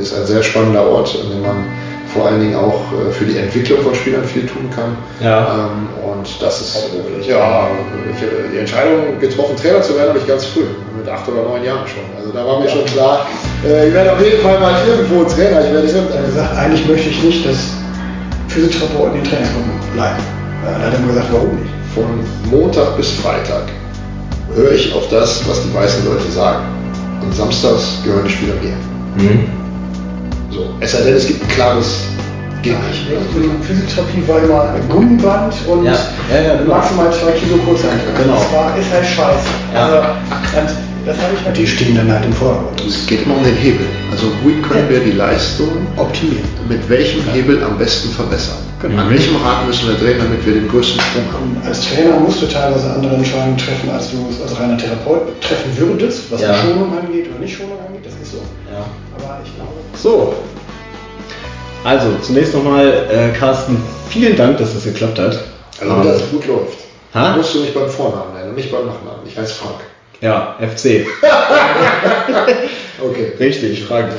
Ist ein sehr spannender Ort, an dem man vor allen Dingen auch äh, für die Entwicklung von Spielern viel tun kann. Ja. Ähm, und das ist, äh, ja, ich die Entscheidung getroffen, Trainer zu werden, habe ich ganz früh, mit acht oder neun Jahren schon. Also da war mir schon klar, äh, ich werde auf jeden Fall mal irgendwo Trainer. Ich werde nicht Er hat gesagt, eigentlich möchte ich nicht, dass Physiotherapeuten in die Trainingsgruppen bleiben. Ja, Dann hat er mir gesagt, warum nicht? von Montag bis Freitag höre ich auf das, was die weißen Leute sagen. Und samstags gehören die Spieler mir. Mhm. So, es sei denn, es gibt ein klares Geht nicht. Die Physiotherapie war immer Gummiband und Ja, ja, ja, genau. maximal zwei Kilo Kurzhantel. Genau. Das war, ist halt scheiße. Ja. Also, das habe ich halt. Die stehen dann halt im Vordergrund. Es geht immer um den Hebel. Also wie können wir die Leistung Optimieren. mit welchem Hebel am besten verbessern? Genau. An welchem Rad müssen wir drehen, damit wir den größten Sprung haben? Und als Trainer musst du teilweise andere Entscheidungen treffen, als du es als reiner Therapeut treffen würdest, was Ja. die Schonung angeht oder nicht Schonung angeht. Das ist so. Ja. Aber ich glaube. So. Also, zunächst nochmal, äh, Carsten, vielen Dank, dass das geklappt hat. Also Ähm, dass es gut läuft. Ha? Musst du mich beim Vornamen nennen und nicht beim Nachnamen. Ich heiße Frank. ja, FC. Okay. Richtig, Frank.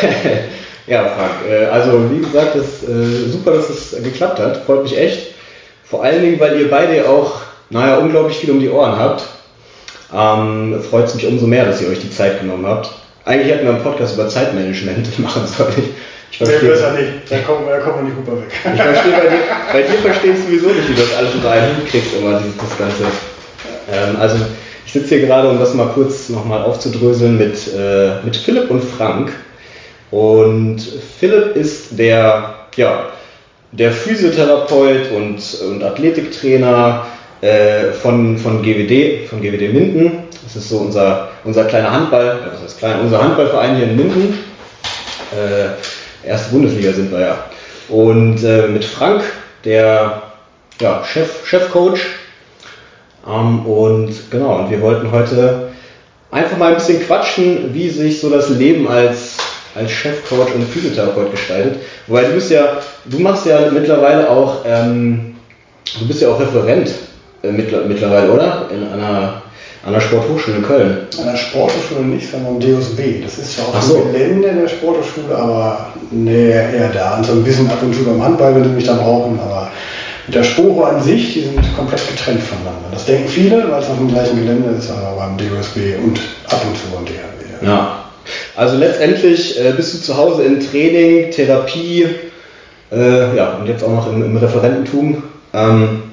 ja, Frank. Äh, also, wie gesagt, das, äh, super, dass es geklappt hat. Freut mich echt. Vor allen Dingen, weil ihr beide auch, naja, unglaublich viel um die Ohren habt. Ähm, Freut es mich umso mehr, dass ihr euch die Zeit genommen habt. Eigentlich hätten wir einen Podcast über Zeitmanagement machen sollen. Ich Nee, verstehe, besser nicht. Da kommen, da kommen wir nicht gut weg. ich verstehe bei dir, bei dir verstehe ich sowieso nicht, wie du das alles unter einen Hut kriegst, immer dieses das Ganze. Ähm, also ich sitze hier gerade, um das mal kurz nochmal aufzudröseln, mit, äh, mit Philipp und Frank. Und Philipp ist der, ja, der Physiotherapeut und, und Athletiktrainer äh, von, von GWD, von GWD Minden. Das ist so unser, unser kleiner Handball, ja, was heißt klein, unser Handballverein hier in Minden. Äh, erste Bundesliga sind wir ja. Und äh, mit Frank, der ja, Chef, Chefcoach. Ähm, und genau, und wir wollten heute einfach mal ein bisschen quatschen, wie sich so das Leben als, als Chefcoach und Physiotherapeut gestaltet. Wobei du bist ja, du machst ja mittlerweile auch, ähm, du bist ja auch Referent äh, mittler- mittlerweile, oder? In einer, an der Sporthochschule in Köln. An der Sporthochschule nicht, sondern am DOSB. Das ist zwar Ach auf so. dem Gelände der Sporthochschule, aber nee, eher da. Und so ein bisschen ab und zu beim Handball, wenn sie mich da brauchen. Aber mit der Sporo an sich, die sind komplett getrennt voneinander. Das denken viele, weil es auf dem gleichen Gelände ist, aber beim DOSB und ab und zu beim DHB. Ja. Also letztendlich äh, bist du zu Hause in Training, Therapie, äh, ja, und jetzt auch noch im, im Referententum. Ähm, äh,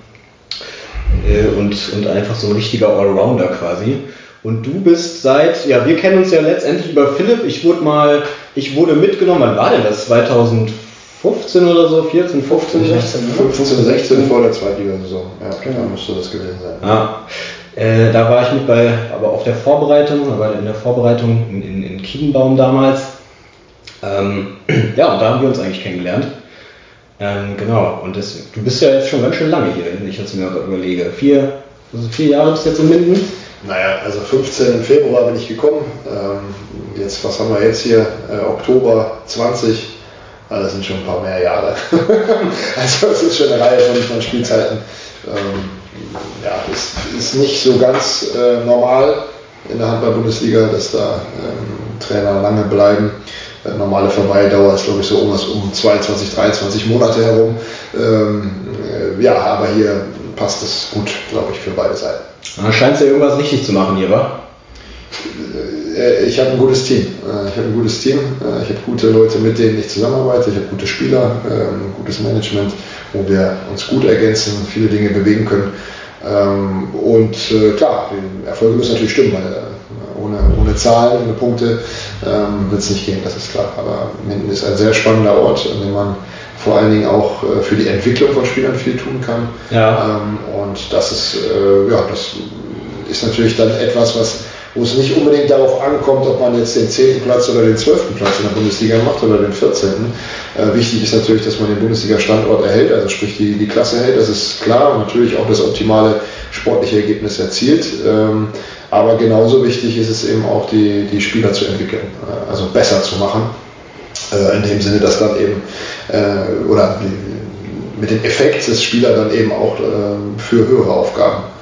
und, und einfach so ein richtiger Allrounder quasi. Und du bist seit, ja, wir kennen uns ja letztendlich über Philipp. Ich wurde mal, ich wurde mitgenommen, wann war denn das? 2015 oder so? 14, 15, 16, ne? 15, 16 vor der Zweitligasaison. Ja, Genau. da müsste das gewesen sein. Ja, äh, da war ich mit bei, aber auf der Vorbereitung, aber in der Vorbereitung in, in, in Kiedenbaum damals. Ähm, ja, und da haben wir uns eigentlich kennengelernt. Ähm, genau, und das, du bist ja jetzt schon ganz schön lange hier, wenn ich jetzt mir überlege. Vier, also vier Jahre bist du jetzt in Minden? Naja, also 15 im Februar bin ich gekommen. Ähm, jetzt, was haben wir jetzt hier? Äh, Oktober 20. Also das sind schon ein paar mehr Jahre. also es ist schon eine Reihe von, von Spielzeiten. Ähm, ja, ist, ist nicht so ganz äh, normal in der Handball-Bundesliga, dass da ähm, Trainer lange bleiben. Äh, normale Verweildauer ist, glaube ich, so um, das- um 22, 23 Monate herum. Ähm, äh, ja, aber hier passt es gut, glaube ich, für beide Seiten. Da scheint ja irgendwas richtig zu machen hier, wa? Äh, Ich habe ein gutes Team. Äh, Ich habe ein gutes Team. Äh, Ich habe gute Leute, mit denen ich zusammenarbeite. Ich habe gute Spieler, ähm, gutes Management, wo wir uns gut ergänzen, viele Dinge bewegen können. Ähm, Und äh, klar, die Erfolge müssen natürlich stimmen, weil äh, ohne, ohne Zahlen, ohne Punkte wird es nicht gehen, das ist klar. Aber Minden ist ein sehr spannender Ort, an dem man vor allen Dingen auch äh, für die Entwicklung von Spielern viel tun kann. Ja. Ähm, Und das ist, äh, ja, das ist natürlich dann etwas, was, wo es nicht unbedingt darauf ankommt, ob man jetzt den 10. Platz oder den 12. Platz in der Bundesliga macht oder den 14. Äh, wichtig ist natürlich, dass man den Bundesliga-Standort erhält, also sprich die, die Klasse hält, das ist klar und natürlich auch das optimale sportliche Ergebnis erzielt. Ähm, aber genauso wichtig ist es eben auch, die, die Spieler zu entwickeln, äh, also besser zu machen. Äh, in dem Sinne, dass dann eben, äh, oder mit dem Effekt, dass Spieler dann eben auch äh, für höhere Aufgaben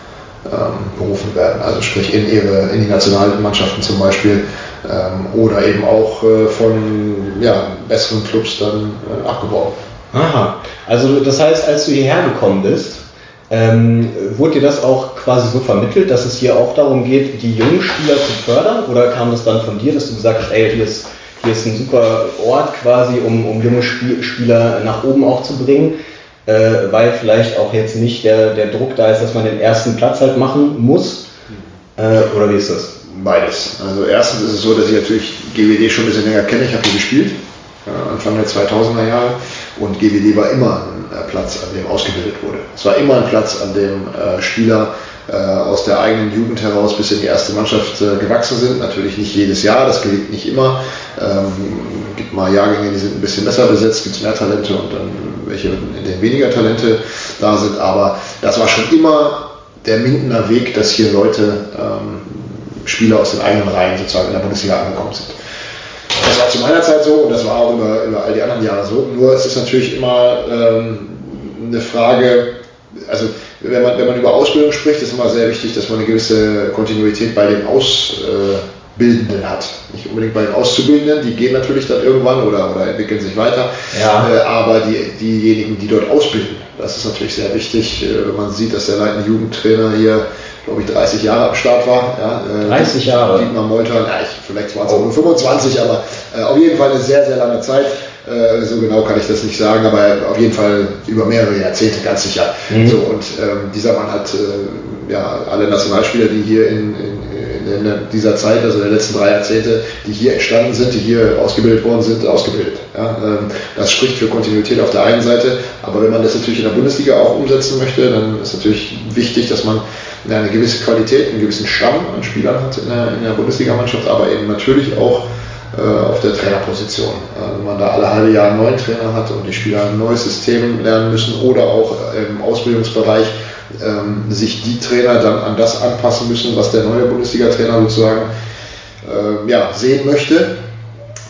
berufen werden. Also sprich in ihre in die Nationalmannschaften zum Beispiel ähm, oder eben auch äh, von ja, besseren Clubs dann äh, abgeworben. Aha, also das heißt, als du hierher gekommen bist, ähm, wurde dir das auch quasi so vermittelt, dass es hier auch darum geht, die jungen Spieler zu fördern? Oder kam das dann von dir, dass du gesagt hast, ey, hier ist, hier ist ein super Ort quasi, um, um junge Spiel Spieler nach oben auch zu bringen? Äh, weil vielleicht auch jetzt nicht der, der Druck da ist, dass man den ersten Platz halt machen muss? Äh, oder wie ist das? Beides. Also erstens ist es so, dass ich natürlich GWD schon ein bisschen länger kenne. Ich habe hier gespielt, äh, Anfang der 2000er Jahre. Und GWD war immer ein äh, Platz, an dem ausgebildet wurde. Es war immer ein Platz, an dem äh, Spieler äh, aus der eigenen Jugend heraus bis in die erste Mannschaft äh, gewachsen sind. Natürlich nicht jedes Jahr, das gelingt nicht immer. Ähm, gibt mal Jahrgänge, die sind ein bisschen besser besetzt, gibt es mehr Talente und dann welche, in denen weniger Talente da sind. Aber das war schon immer der Mindener Weg, dass hier Leute, ähm, Spieler aus den eigenen Reihen sozusagen in der Bundesliga angekommen sind. Das war zu meiner Zeit so und das war auch über, über all die anderen Jahre so. Nur es ist natürlich immer ähm, eine Frage, also wenn man, wenn man über Ausbildung spricht, ist immer sehr wichtig, dass man eine gewisse Kontinuität bei den Ausbildenden hat. Nicht unbedingt bei den Auszubildenden, die gehen natürlich dann irgendwann oder, oder entwickeln sich weiter, Ja. äh, aber die, diejenigen, die dort ausbilden, das ist natürlich sehr wichtig, äh, wenn man sieht, dass der leitende Jugendtrainer hier, glaube ich, 30 Jahre am Start war. Ja, äh, 30 Jahre? Dietmar Molter, ja, ich, vielleicht waren es auch nur 25, aber äh, auf jeden Fall eine sehr, sehr lange Zeit. Äh, so genau kann ich das nicht sagen, aber auf jeden Fall über mehrere Jahrzehnte ganz sicher. Mhm. So, und ähm, dieser Mann hat äh, ja, alle Nationalspieler, die hier in, in, in dieser Zeit, also in den letzten drei Jahrzehnte, die hier entstanden sind, die hier ausgebildet worden sind, ausgebildet. Ja, ähm, das spricht für Kontinuität auf der einen Seite, aber wenn man das natürlich in der Bundesliga auch umsetzen möchte, dann ist natürlich wichtig, dass man eine gewisse Qualität, einen gewissen Stamm an Spielern hat in der, in der Bundesligamannschaft, aber eben natürlich auch auf der Trainerposition. Äh, wenn man da alle halbe Jahre einen neuen Trainer hat und die Spieler ein neues System lernen müssen oder auch äh, im Ausbildungsbereich ähm, sich die Trainer dann an das anpassen müssen, was der neue Bundesliga-Trainer sozusagen äh, ja, sehen möchte,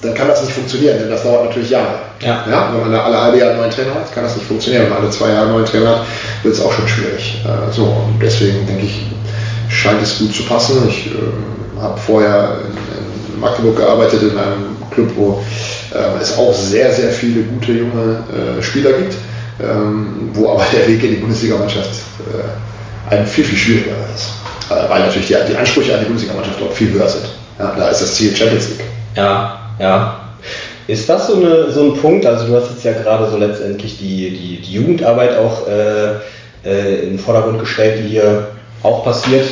dann kann das nicht funktionieren, denn das dauert natürlich Jahre. Ja. wenn man da alle halbe Jahre einen neuen Trainer hat, kann das nicht funktionieren. Wenn man alle zwei Jahre einen neuen Trainer hat, wird es auch schon schwierig. Äh, so, und deswegen denke ich, scheint es gut zu passen. Ich äh, habe vorher in, in Magdeburg gearbeitet, in einem Club, wo äh, es auch sehr, sehr viele gute junge äh, Spieler gibt, ähm, wo aber der Weg in die Bundesligamannschaft äh, ein viel, viel schwieriger ist. Äh, weil natürlich die, die Ansprüche an die Bundesligamannschaft dort viel höher sind. Ja, da ist das Ziel Champions League. Ja, ja. Ist das so, eine, so ein Punkt, also du hast jetzt ja gerade so letztendlich die, die, die Jugendarbeit auch äh, äh, in den Vordergrund gestellt, die hier auch passiert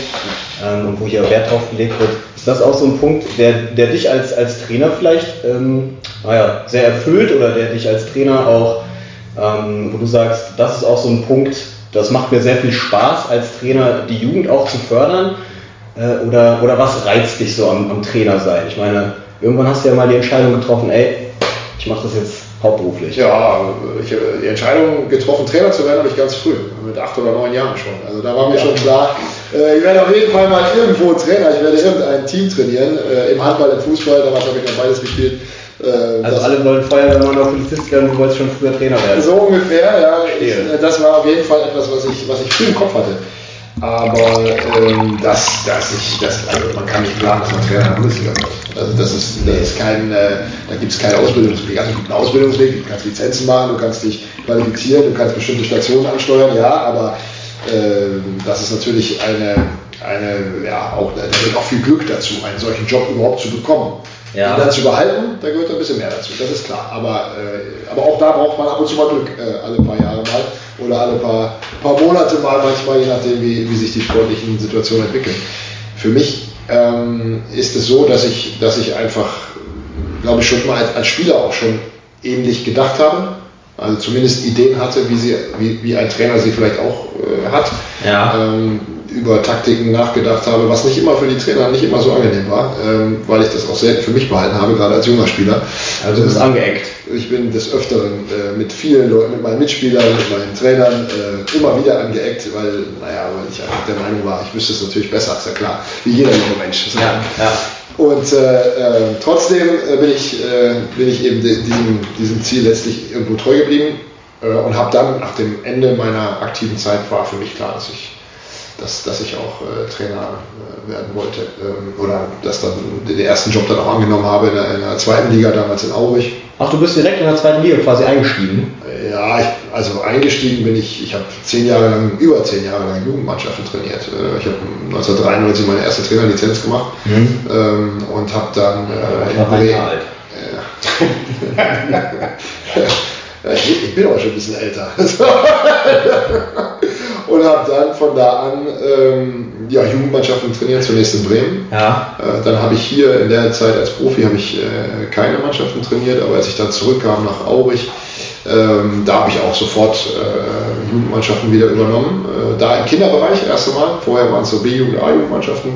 ähm, und wo hier Wert drauf gelegt wird. Ist das auch so ein Punkt, der, der dich als, als Trainer vielleicht ähm, naja, sehr erfüllt oder der dich als Trainer auch, ähm, wo du sagst, das ist auch so ein Punkt, das macht mir sehr viel Spaß als Trainer, die Jugend auch zu fördern? Äh, oder, oder was reizt dich so am, am Trainer sein? Ich meine, irgendwann hast du ja mal die Entscheidung getroffen, ey, ich mache das jetzt hauptberuflich. Ja, ich habe die Entscheidung getroffen, Trainer zu werden, habe ich ganz früh, mit acht oder neun Jahren schon. Also da war mir schon klar, äh, ich werde auf jeden Fall mal irgendwo Trainer, ich werde irgendein Team trainieren, äh, im Handball, im Fußball, damals habe ich noch beides gespielt. Äh, Also alle wollen Feuerwehrmann oder Polizist werden, du wolltest schon früher Trainer werden. so ungefähr, ja. Ich, äh, das war auf jeden Fall etwas, was ich, was ich früh im Kopf hatte. Aber ähm, das, das ich, das, also man kann nicht planen, dass man Trainer in der Bundesliga wird. Also das ist, das ist kein, äh, da gibt es keinen Ausbildungsweg. Also es gibt einen Ausbildungsweg, du kannst Lizenzen machen, du kannst dich qualifizieren, du kannst bestimmte Stationen ansteuern, ja, aber ähm, das ist natürlich eine, eine ja, auch, da gehört auch viel Glück dazu, einen solchen Job überhaupt zu bekommen. Ja. Den dann zu behalten, da gehört ein bisschen mehr dazu, das ist klar. Aber, äh, aber auch da braucht man ab und zu mal Glück, äh, alle paar Jahre mal oder alle paar, paar Monate mal manchmal, je nachdem, wie, wie sich die sportlichen Situationen entwickeln. Für mich ähm, ist es so, dass ich, dass ich einfach, glaube ich, schon mal als, als Spieler auch schon ähnlich gedacht habe. Also zumindest Ideen hatte, wie, sie, wie, wie ein Trainer sie vielleicht auch äh, hat. Ja. Ähm, über Taktiken nachgedacht habe, was nicht immer für die Trainer nicht immer so angenehm war, ähm, weil ich das auch selten für mich behalten habe, gerade als junger Spieler. Also du bist angeeckt. Ich bin des Öfteren äh, mit vielen Leuten, mit meinen Mitspielern, mit meinen Trainern äh, immer wieder angeeckt, weil, naja, weil ich einfach der Meinung war, ich wüsste es natürlich besser, ist ja klar, wie jeder junge Mensch. Ja, ja. Und äh, äh, trotzdem äh, bin, ich, äh, bin ich eben diesem, diesem Ziel letztlich irgendwo treu geblieben äh, und habe dann nach dem Ende meiner aktiven Zeit war für mich klar, dass ich, dass, dass ich auch äh, Trainer äh, werden wollte. Ähm, oder dass dann den ersten Job dann auch angenommen habe in der, in der zweiten Liga, damals in Aurich. Ach, du bist direkt in der zweiten Liga quasi eingestiegen? Ja, ich, also eingestiegen bin ich, ich habe zehn Jahre lang, über zehn Jahre lang Jugendmannschaften trainiert. Äh, ich habe 1993 meine erste Trainerlizenz gemacht mhm. ähm, und habe dann äh, in Bremen. Ich, ich bin aber schon ein bisschen älter. und habe dann von da an ähm, ja, Jugendmannschaften trainiert, zunächst in Bremen. Ja. Äh, dann habe ich hier in der Zeit als Profi habe ich äh, keine Mannschaften trainiert, aber als ich dann zurückkam nach Aurich, ähm, da habe ich auch sofort äh, Jugendmannschaften wieder übernommen. Äh, da im Kinderbereich erst einmal. Vorher waren es so B-Jugend, A-Jugendmannschaften.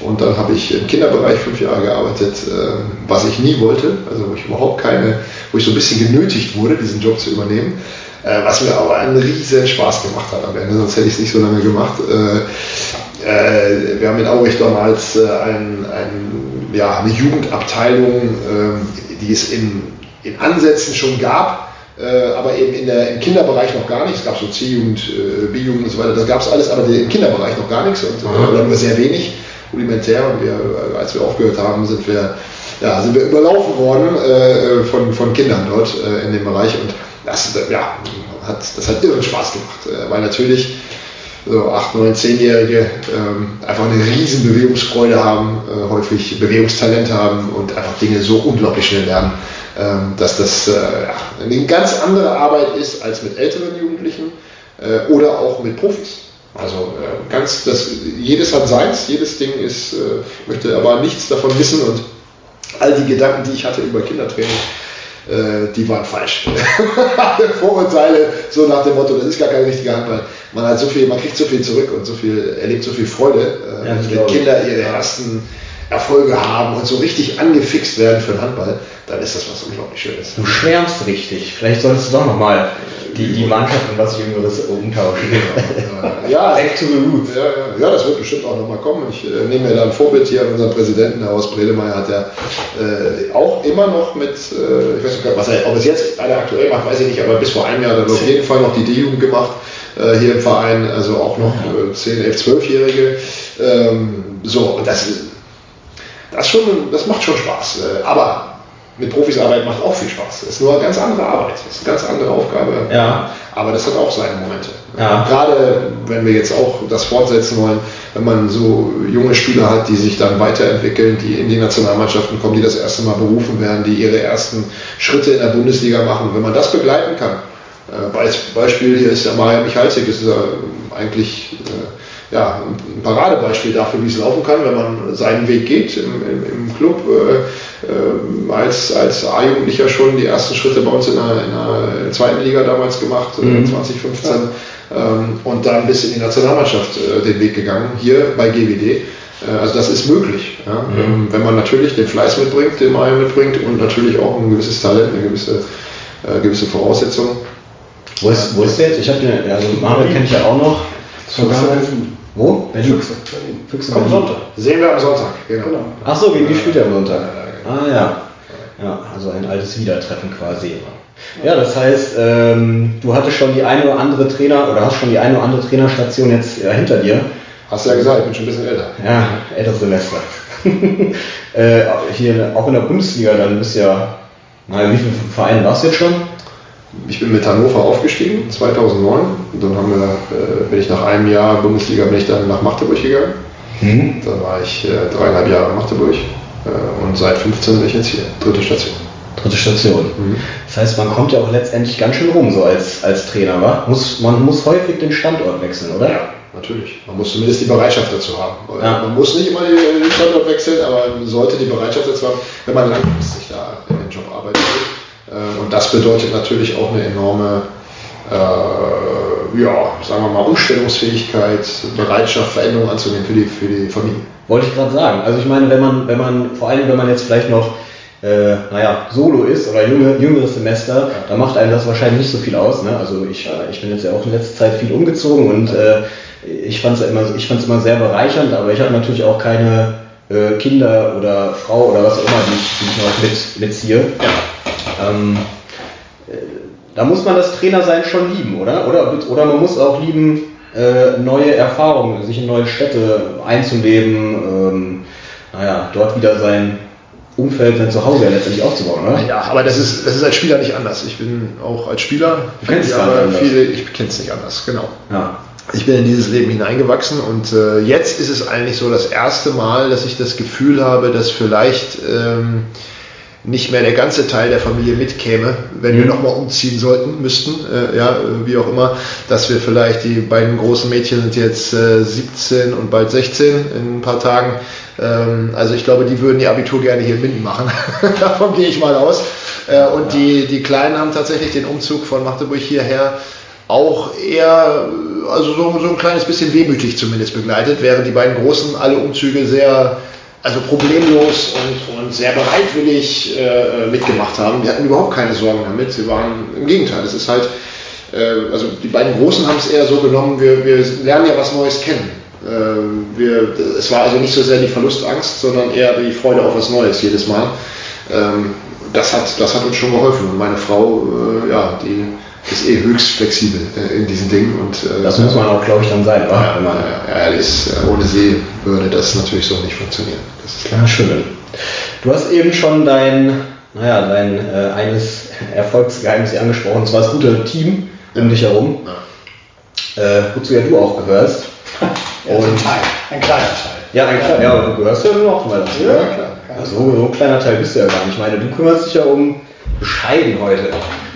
Und dann habe ich im Kinderbereich fünf Jahre gearbeitet, äh, was ich nie wollte. Also wo ich überhaupt keine, wo ich so ein bisschen genötigt wurde, diesen Job zu übernehmen. Äh, was mir aber einen riesen Spaß gemacht hat am Ende, sonst hätte ich es nicht so lange gemacht. Äh, äh, wir haben in Aurich damals ein, ein, ja, eine Jugendabteilung, ähm, die es in, in Ansätzen schon gab, aber eben in der, im Kinderbereich noch gar nichts. Es gab so C-Jugend, B-Jugend und so weiter, das gab es alles, aber im Kinderbereich noch gar nichts und, oder nur sehr wenig, rudimentär. Und wir, als wir aufgehört haben, sind wir, ja, sind wir überlaufen worden äh, von, von Kindern dort äh, in dem Bereich. Und das, ja, hat, das hat irren Spaß gemacht, weil natürlich so 8, 9, 10-Jährige ähm, einfach eine riesen Bewegungsfreude haben, äh, häufig Bewegungstalent haben und einfach Dinge so unglaublich schnell lernen, ähm, dass das äh, eine ganz andere Arbeit ist als mit älteren Jugendlichen äh, oder auch mit Profis. Also äh, ganz, das, jedes hat seins, jedes Ding ist, äh, möchte aber nichts davon wissen und all die Gedanken, die ich hatte über Kindertraining, äh, die waren falsch. Vorurteile, so nach dem Motto, das ist gar keine richtige Handball. Man hat so viel, man kriegt so viel zurück und so viel, erlebt so viel Freude, äh, ja, wenn Kinder ihre ersten Erfolge haben und so richtig angefixt werden für den Handball, dann ist das was unglaublich Schönes. Du schwärmst richtig. Vielleicht solltest du doch nochmal die, die Mannschaft und was Jüngeres umtauschen. ja, Back to the roots. Ja, ja, ja, das wird bestimmt auch nochmal kommen. Ich äh, nehme mir da ein Vorbild hier an unseren Präsidenten, Herr Horst Bredemeyer, hat ja äh, auch immer noch mit, äh, ich weiß nicht, was er, ob es jetzt einer aktuell macht, weiß ich nicht, aber bis vor einem Jahr hat er auf jeden Fall noch die D-Jugend gemacht äh, hier im Verein, also auch noch äh, 10, 11, 12-Jährige. Ähm, so, und das, das, schon, das macht schon Spaß. Äh, aber mit Profis arbeiten macht auch viel Spaß. Das ist nur eine ganz andere Arbeit, ist eine ganz andere Aufgabe. Ja. Aber das hat auch seine Momente. Ja. Gerade wenn wir jetzt auch das fortsetzen wollen, wenn man so junge Spieler hat, die sich dann weiterentwickeln, die in die Nationalmannschaften kommen, die das erste Mal berufen werden, die ihre ersten Schritte in der Bundesliga machen, wenn man das begleiten kann. Äh, Beispiel hier ist der Maja Michalzik, ist eigentlich äh, ja, ein Paradebeispiel dafür, wie es laufen kann, wenn man seinen Weg geht im, im, im Club. Äh, äh, als, als A-Jugendlicher schon die ersten Schritte bei uns in der, in der zweiten Liga damals gemacht, äh, mhm. 2015. Ähm, und dann bis in die Nationalmannschaft äh, den Weg gegangen, hier bei GWD. Äh, also das ist möglich, ja? mhm. ähm, wenn man natürlich den Fleiß mitbringt, den Mario mitbringt und natürlich auch ein gewisses Talent, eine gewisse, äh, gewisse Voraussetzung. Wo ist, wo ist der jetzt? Ich habe den, also Mario kenne ich ja auch noch. Wo? Berlin. Füchse. Füchse. Kommt Sonntag. Sehen wir am Sonntag, genau. genau. Ach so, gegen die spielt er am Sonntag. Ah ja. Ja, also ein altes Wiedertreffen quasi. Ja, das heißt, ähm, du hattest schon die eine oder andere Trainer oder hast schon die eine oder andere Trainerstation jetzt äh, hinter dir. Hast du ja gesagt, ich bin schon ein bisschen älter. Ja, älteres Semester. äh, hier auch in der Bundesliga, dann bist du ja, naja, wie viele Vereine warst du jetzt schon? Ich bin mit Hannover aufgestiegen, 2009. Und dann haben wir, äh, bin ich nach einem Jahr Bundesliga, bin ich dann nach Magdeburg gegangen. Mhm. Dann war ich äh, dreieinhalb Jahre in Magdeburg. Äh, und seit 15 bin ich jetzt hier, dritte Station. Dritte Station. Mhm. Das heißt, man kommt ja auch letztendlich ganz schön rum, so als, als Trainer, wa? Muss, man muss häufig den Standort wechseln, oder? Ja, natürlich. Man muss zumindest die Bereitschaft dazu haben. Ja. Man muss nicht immer den Standort wechseln, aber man sollte die Bereitschaft dazu haben, wenn man langfristig da in den Job arbeitet. Äh, und das bedeutet natürlich auch eine enorme äh, ja, sagen wir mal, Umstellungsfähigkeit, Bereitschaft, Veränderungen anzunehmen für die, für die Familie. Wollte ich gerade sagen. Also ich meine, wenn man, wenn man, vor allem wenn man jetzt vielleicht noch äh, naja, Solo ist oder jünger, jüngeres Semester, da macht einem das wahrscheinlich nicht so viel aus. Ne? Also ich, äh, ich bin jetzt ja auch in letzter Zeit viel umgezogen und äh, ich fand es immer, ich fand's immer sehr bereichernd, aber ich habe natürlich auch keine äh, Kinder oder Frau oder was auch immer, die ich, die ich noch mit, mitziehe. Ähm, äh, da muss man das Trainersein schon lieben, oder? Oder, oder man muss auch lieben, äh, neue Erfahrungen, sich in neue Städte einzuleben, ähm, naja, dort wieder sein Umfeld, sein Zuhause ja letztendlich aufzubauen, oder? Ja, aber das ist, das ist als Spieler nicht anders. Ich bin auch als Spieler, Du kennst es aber anders. viele, ich kenne es nicht anders, genau. Ja. Ich bin in dieses Leben hineingewachsen und äh, jetzt ist es eigentlich so das erste Mal, dass ich das Gefühl habe, dass vielleicht ähm, nicht mehr der ganze Teil der Familie mitkäme, wenn wir nochmal umziehen sollten, müssten, äh, ja, äh, wie auch immer, dass wir vielleicht, die beiden großen Mädchen sind jetzt äh, 17 und bald 16 in ein paar Tagen, ähm, also ich glaube, die würden ihr Abitur gerne hier in Minden machen, davon gehe ich mal aus. Äh, und die, die Kleinen haben tatsächlich den Umzug von Magdeburg hierher auch eher, also so, so ein kleines bisschen wehmütig zumindest begleitet, während die beiden Großen alle Umzüge sehr, also problemlos und, und sehr bereitwillig äh, mitgemacht haben. Die hatten überhaupt keine Sorgen damit. Sie waren im Gegenteil. Es ist halt, äh, also die beiden Großen haben es eher so genommen, wir, wir lernen ja was Neues kennen. Äh, wir, es war also nicht so sehr die Verlustangst, sondern eher die Freude auf was Neues jedes Mal. Ähm, das, hat, das hat uns schon geholfen. Und meine Frau, äh, ja, die ist eh höchst flexibel äh, in diesen Dingen. Und, äh, Das muss man auch, glaube ich, dann sein, oder? ja, Wenn man, ja, ja, ist, ohne sie würde das natürlich so nicht funktionieren. Das ist klar. Ja, schön. Du hast eben schon dein, naja, dein äh, eines Erfolgsgeheimnis angesprochen, und zwar das gute Team um dich herum, äh, wozu ja du auch gehörst. Ja, so ein Teil, ein kleiner Teil. Ja, ein kleiner, ja, du gehörst ja noch mal dazu. Ja, klar. Also, so ein kleiner Teil bist du ja gar nicht. Ich meine, du kümmerst dich ja um, bescheiden heute,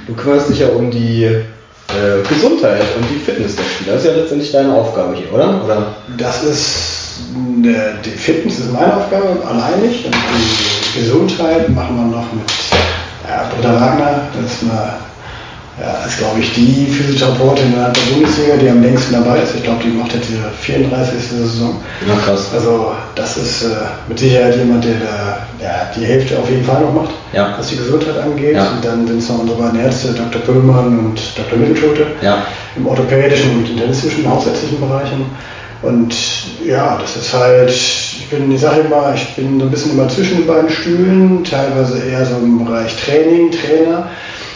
du kümmerst dich ja um die äh, Gesundheit und die Fitness der Spieler. Das ist ja letztendlich deine Aufgabe hier, oder? oder? Das ist, ne, die Fitness ist meine Aufgabe, alleinig. Und die Gesundheit machen wir noch mit ja, Britta Wagner. Das ist, eine, ja, ist glaube ich, die Physiotherapeutin innerhalb der Bundesliga, die am längsten dabei ist. Ich glaube, die macht jetzt ihre 34. Saison. Ja, krass. Also das ist äh, mit Sicherheit jemand, der da, ja, die Hälfte auf jeden Fall noch macht, Ja. was die Gesundheit angeht. Ja. Und dann sind es noch unsere beiden Ärzte, Dr. Pöllmann und Dr. Mittelschulte im orthopädischen und internistischen hausärztlichen Bereichen. Und ja, das ist halt, ich bin, ich sage immer, ich bin so ein bisschen immer zwischen den beiden Stühlen, teilweise eher so im Bereich Training, Trainer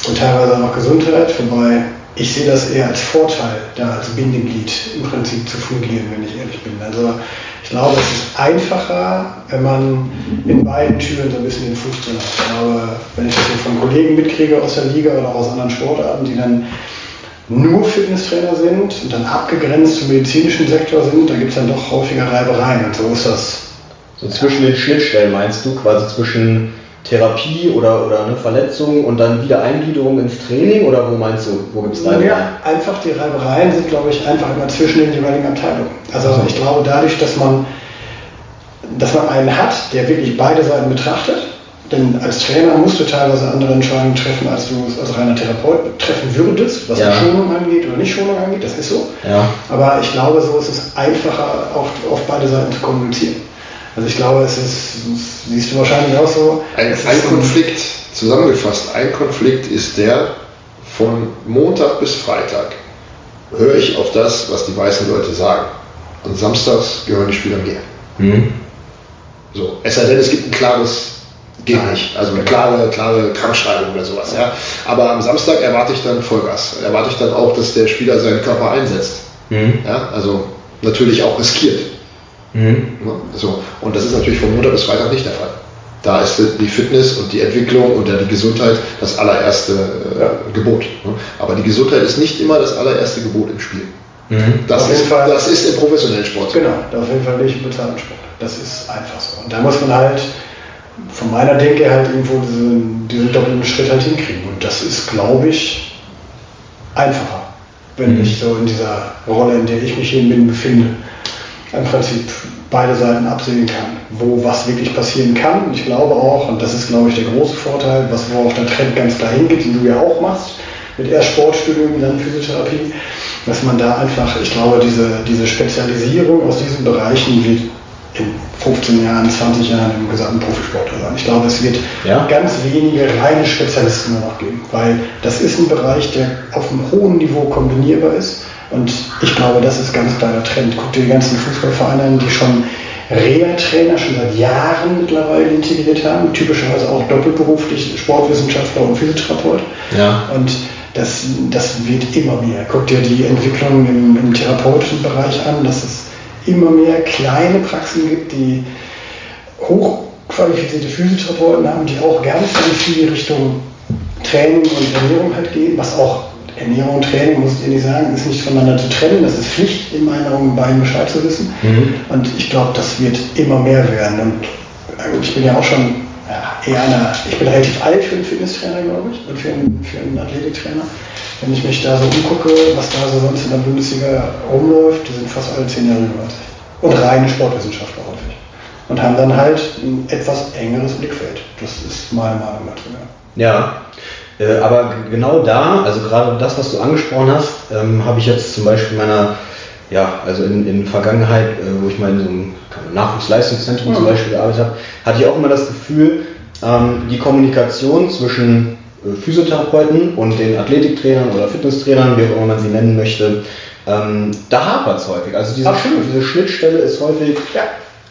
und teilweise auch Gesundheit, wobei ich sehe das eher als Vorteil, da als Bindeglied im Prinzip zu fungieren, wenn ich ehrlich bin. Also ich glaube, es ist einfacher, wenn man in beiden Türen so ein bisschen den Fuß drin hat. Ich glaube, wenn ich das so von Kollegen mitkriege aus der Liga oder aus anderen Sportarten, die dann nur Fitnesstrainer sind und dann abgegrenzt zum medizinischen Sektor sind, da gibt es dann doch häufiger Reibereien. Und so ist das. So zwischen den Schnittstellen meinst du, quasi zwischen Therapie oder, oder eine Verletzung und dann wieder Eingliederung ins Training oder wo meinst du, wo gibt es da Ja, einfach die Reibereien sind, glaube ich, einfach immer zwischen den jeweiligen Abteilungen. Also ich glaube, dadurch, dass man, dass man einen hat, der wirklich beide Seiten betrachtet, denn als Trainer musst du teilweise andere Entscheidungen treffen, als du es als reiner Therapeut treffen würdest, was Ja. Schonung angeht oder nicht Schonung angeht, das ist so. Ja. Aber ich glaube, so ist es einfacher, auf, auf beide Seiten zu kommunizieren. Also ich glaube, es ist, das siehst du wahrscheinlich auch so. Ein, ein Konflikt, zusammengefasst, ein Konflikt ist der von Montag bis Freitag höre ich auf das, was die weißen Leute sagen. Und samstags gehören die Spieler mir. Mhm. So, es sei denn, es gibt ein klares, geht nicht, also eine klare, klare Krankschreibung oder sowas. Ja. Aber am Samstag erwarte ich dann Vollgas. Erwarte ich dann auch, dass der Spieler seinen Körper einsetzt. Mhm. Ja, also natürlich auch riskiert. Mhm. Ne? So. Und das ist natürlich von Montag bis Freitag nicht der Fall. Da ist die Fitness und die Entwicklung und die Gesundheit das allererste äh, Gebot. Ne? Aber die Gesundheit ist nicht immer das allererste Gebot im Spiel. Mhm. Das, ist, Fall. das ist im professionellen Sport. Genau, auf jeden Fall nicht im bezahlten Sport. Das ist einfach so. Und da muss man halt von meiner Denke halt irgendwo diesen, diesen doppelten Schritt halt hinkriegen. Und das ist, glaube ich, einfacher, wenn Mhm. ich so in dieser Rolle, in der ich mich hier bin, befinde, im Prinzip beide Seiten absehen kann, wo was wirklich passieren kann. Und ich glaube auch, und das ist, glaube ich, der große Vorteil, was wo auch der Trend ganz klar hingeht, den du ja auch machst, mit erst Sportstudium, dann Physiotherapie, dass man da einfach, ich glaube, diese, diese Spezialisierung aus diesen Bereichen wird in 15 Jahren, 20 Jahren im gesamten Profisport sein. Ich glaube, es wird Ja. ganz wenige reine Spezialisten nur noch geben, weil das ist ein Bereich, der auf einem hohen Niveau kombinierbar ist. Und ich glaube, das ist ganz klar der Trend. Guck dir die ganzen Fußballvereine an, die schon Reha-Trainer schon seit Jahren mittlerweile integriert haben, typischerweise auch doppelberuflich Sportwissenschaftler und Physiotherapeut. Ja. Und das, das wird immer mehr. Guck dir die Entwicklung im, im therapeutischen Bereich an, dass es immer mehr kleine Praxen gibt, die hochqualifizierte Physiotherapeuten haben, die auch ganz, ganz viel Richtung Training und Ernährung halt gehen, was auch Ernährung und Training, muss ich dir nicht sagen, ist nicht voneinander zu trennen. Das ist Pflicht in meinen Augen, beiden Bescheid zu wissen. Mhm. Und ich glaube, das wird immer mehr werden. Und ich bin ja auch schon ja, eher einer, ich bin relativ alt für einen Fitnesstrainer, glaube ich, und für einen, für einen Athletiktrainer. Wenn ich mich da so umgucke, was da so sonst in der Bundesliga rumläuft, die sind fast alle zehn Jahre jünger als ich. Und reine Sportwissenschaftler häufig. Und haben dann halt ein etwas engeres Blickfeld. Das ist meine Meinung dazu. Ja. Äh, aber genau da, also gerade das, was du angesprochen hast, ähm, habe ich jetzt zum Beispiel meiner, ja, also in, in Vergangenheit, äh, wo ich mal in so einem Nachwuchsleistungszentrum mhm. zum Beispiel gearbeitet habe, hatte ich auch immer das Gefühl, ähm, die Kommunikation zwischen äh, Physiotherapeuten und den Athletiktrainern oder Fitnesstrainern, wie auch immer man sie nennen möchte, ähm, da hapert es häufig. Also diese, diese, Schnittstelle ist häufig ja.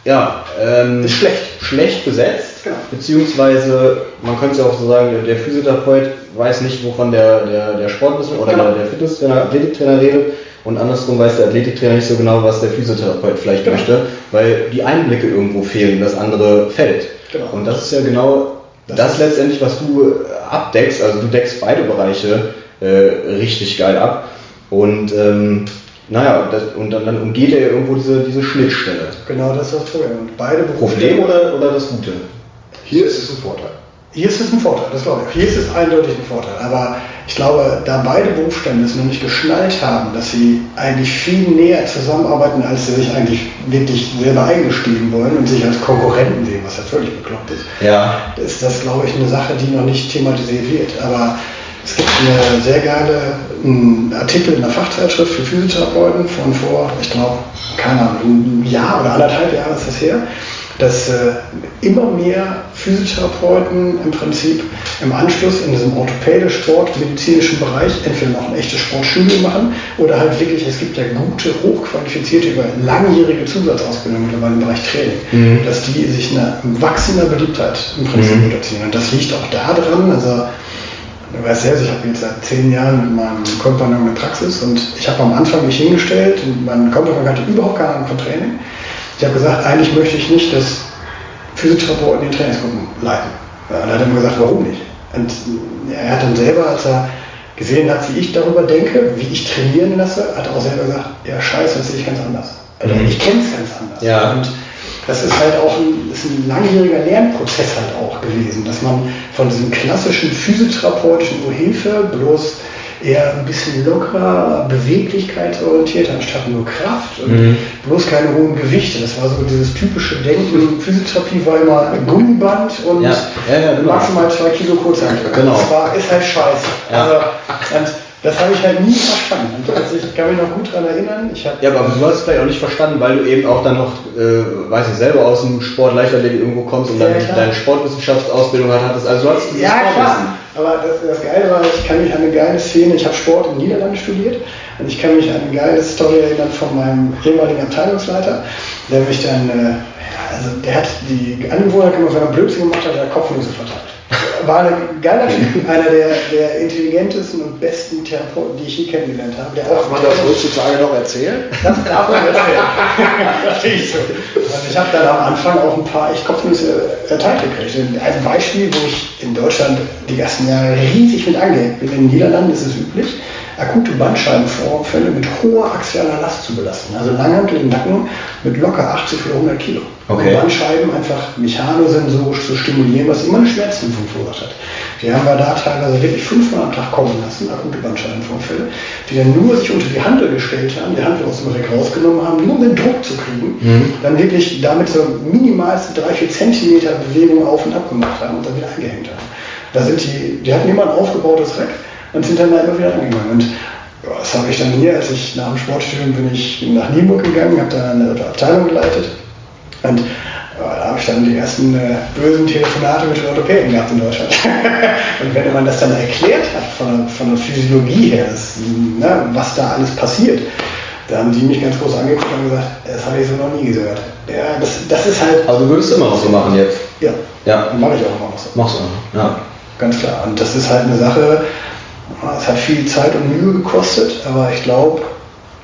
Ja, ähm, ist schlecht. Schlecht besetzt, genau. beziehungsweise man könnte es ja auch so sagen, der, der Physiotherapeut weiß nicht, wovon der, der, der Sportwissenschaftler oder genau. der, der Fitnesstrainer, Athletiktrainer redet und andersrum weiß der Athletiktrainer nicht so genau, was der Physiotherapeut vielleicht genau. möchte, weil die Einblicke irgendwo fehlen, das andere fällt. Genau. Und das ist ja genau das, das letztendlich, was du abdeckst, also du deckst beide Bereiche äh, richtig geil ab und ähm, naja, das, und dann, dann, umgeht er irgendwo diese, diese Schnittstelle. Genau das, was vorher. Und beide Problem oder, oder das Gute? Hier ist es ein Vorteil. Hier ist es ein Vorteil, das glaube ich. Hier ist es eindeutig ein Vorteil. Aber ich glaube, da beide Berufsstände es noch nicht geschnallt haben, dass sie eigentlich viel näher zusammenarbeiten, als sie sich eigentlich wirklich selber eingestehen wollen und sich als Konkurrenten sehen, was ja völlig bekloppt ist, ja. ist das, glaube ich, eine Sache, die noch nicht thematisiert wird. Aber es gibt eine sehr geile einen Artikel in der Fachzeitschrift für Physiotherapeuten von vor, ich glaube, keine Ahnung, ein Jahr oder anderthalb Jahre ist das her, dass äh, immer mehr Physiotherapeuten im Prinzip im Anschluss in diesem orthopädisch-sport-medizinischen Bereich entweder noch ein echtes Sportstudium machen oder halt wirklich, es gibt ja gute, hochqualifizierte, über langjährige Zusatzausbildung mittlerweile im Bereich Training, mhm. dass die sich eine wachsender Beliebtheit im Prinzip mhm. unterziehen. Und das liegt auch daran, also Du weißt selbst, ich habe jetzt seit zehn Jahren mit meinem Kompagnon eine Praxis und ich habe am Anfang mich hingestellt und mein Kompagnon hatte überhaupt keine Ahnung von Training. Ich habe gesagt, eigentlich möchte ich nicht, dass Physiotherapeuten die Trainingsgruppen leiten. Ja, und er hat immer gesagt, warum nicht? Und er hat dann selber, als er gesehen hat, wie ich darüber denke, wie ich trainieren lasse, hat er auch selber gesagt, ja scheiße, das sehe ich ganz anders. Also mhm. Ich kenne es ganz anders. Ja. Und das ist halt auch ein, ist ein langjähriger Lernprozess halt auch gewesen, dass man von diesem klassischen physiotherapeutischen Hilfe bloß eher ein bisschen lockerer, beweglichkeitsorientiert, anstatt nur Kraft und mhm. bloß keine hohen Gewichte. Das war so dieses typische Denken. Physiotherapie war immer Gummiband und ja. Ja, ja, genau. maximal zwei Kilo Kurzhantel. Genau. Das war, ist halt scheiße. Also, das habe ich halt nie verstanden. Also ich kann mich noch gut daran erinnern. Ich ja, aber du hast es vielleicht auch nicht verstanden, weil du eben auch dann noch, äh, weiß ich, selber aus dem Sport Leichtathletik irgendwo kommst und ja, dann deine Sportwissenschaftsausbildung hattest. Also du hattest Ja, klar. Aber das, das Geile war, ich kann mich an eine geile Szene, ich habe Sport in Niederlanden studiert und ich kann mich an eine geile Story erinnern von meinem ehemaligen Abteilungsleiter, der mich dann, äh, also der hat die Angewohnheit gemacht, wenn er Blödsinn gemacht hat, der Kopf nicht so verteilt war ein geiler Typ, einer der, der intelligentesten und besten Therapeuten, die ich je kennengelernt habe. Der darf man das heutzutage noch erzählen? Das darf man erzählen. Natürlich so. Und ich habe dann am Anfang auch ein paar echt Kopfnüsse erteilt gekriegt. Ein Beispiel, wo ich in Deutschland die ersten Jahre riesig mit angehängt bin. In den Niederlanden ist es üblich, akute Bandscheibenvorfälle mit hoher axialer Last zu belasten. Also Langhantel im Nacken mit locker 80 oder 100 Kilo. Okay. Um Bandscheiben einfach mechanosensorisch zu stimulieren, was immer eine Schmerzen verursacht hat. Die haben wir da teilweise wirklich fünfmal am Tag kommen lassen, akute Bandscheibenvorfälle, die dann nur sich unter die Handel gestellt haben, die Handel aus dem Reck rausgenommen haben, nur um den Druck zu kriegen, mhm. dann wirklich damit so minimalste 3-4 Zentimeter Bewegung auf und ab gemacht haben und dann wieder eingehängt haben. Da sind die, die hatten immer ein aufgebautes Reck und sind dann da immer wieder angegangen. Und das habe ich dann hier, als ich nach dem Sportstudium bin ich nach Nienburg gegangen, habe da eine Abteilung geleitet und da habe ich dann die ersten äh, bösen Telefonate mit den Orthopäden gehabt in Deutschland. und wenn man das dann erklärt hat von der, von der Physiologie her, das, ne, was da alles passiert, Da haben die mich ganz groß angeguckt und gesagt, das habe ich so noch nie gehört. Ja, das, das ist halt. Aber du würdest immer noch so machen jetzt. Ja. Ja. Mache ich auch immer noch so. Machst du, ja. Ganz klar. Und das ist halt eine Sache, es hat viel Zeit und Mühe gekostet, aber ich glaube,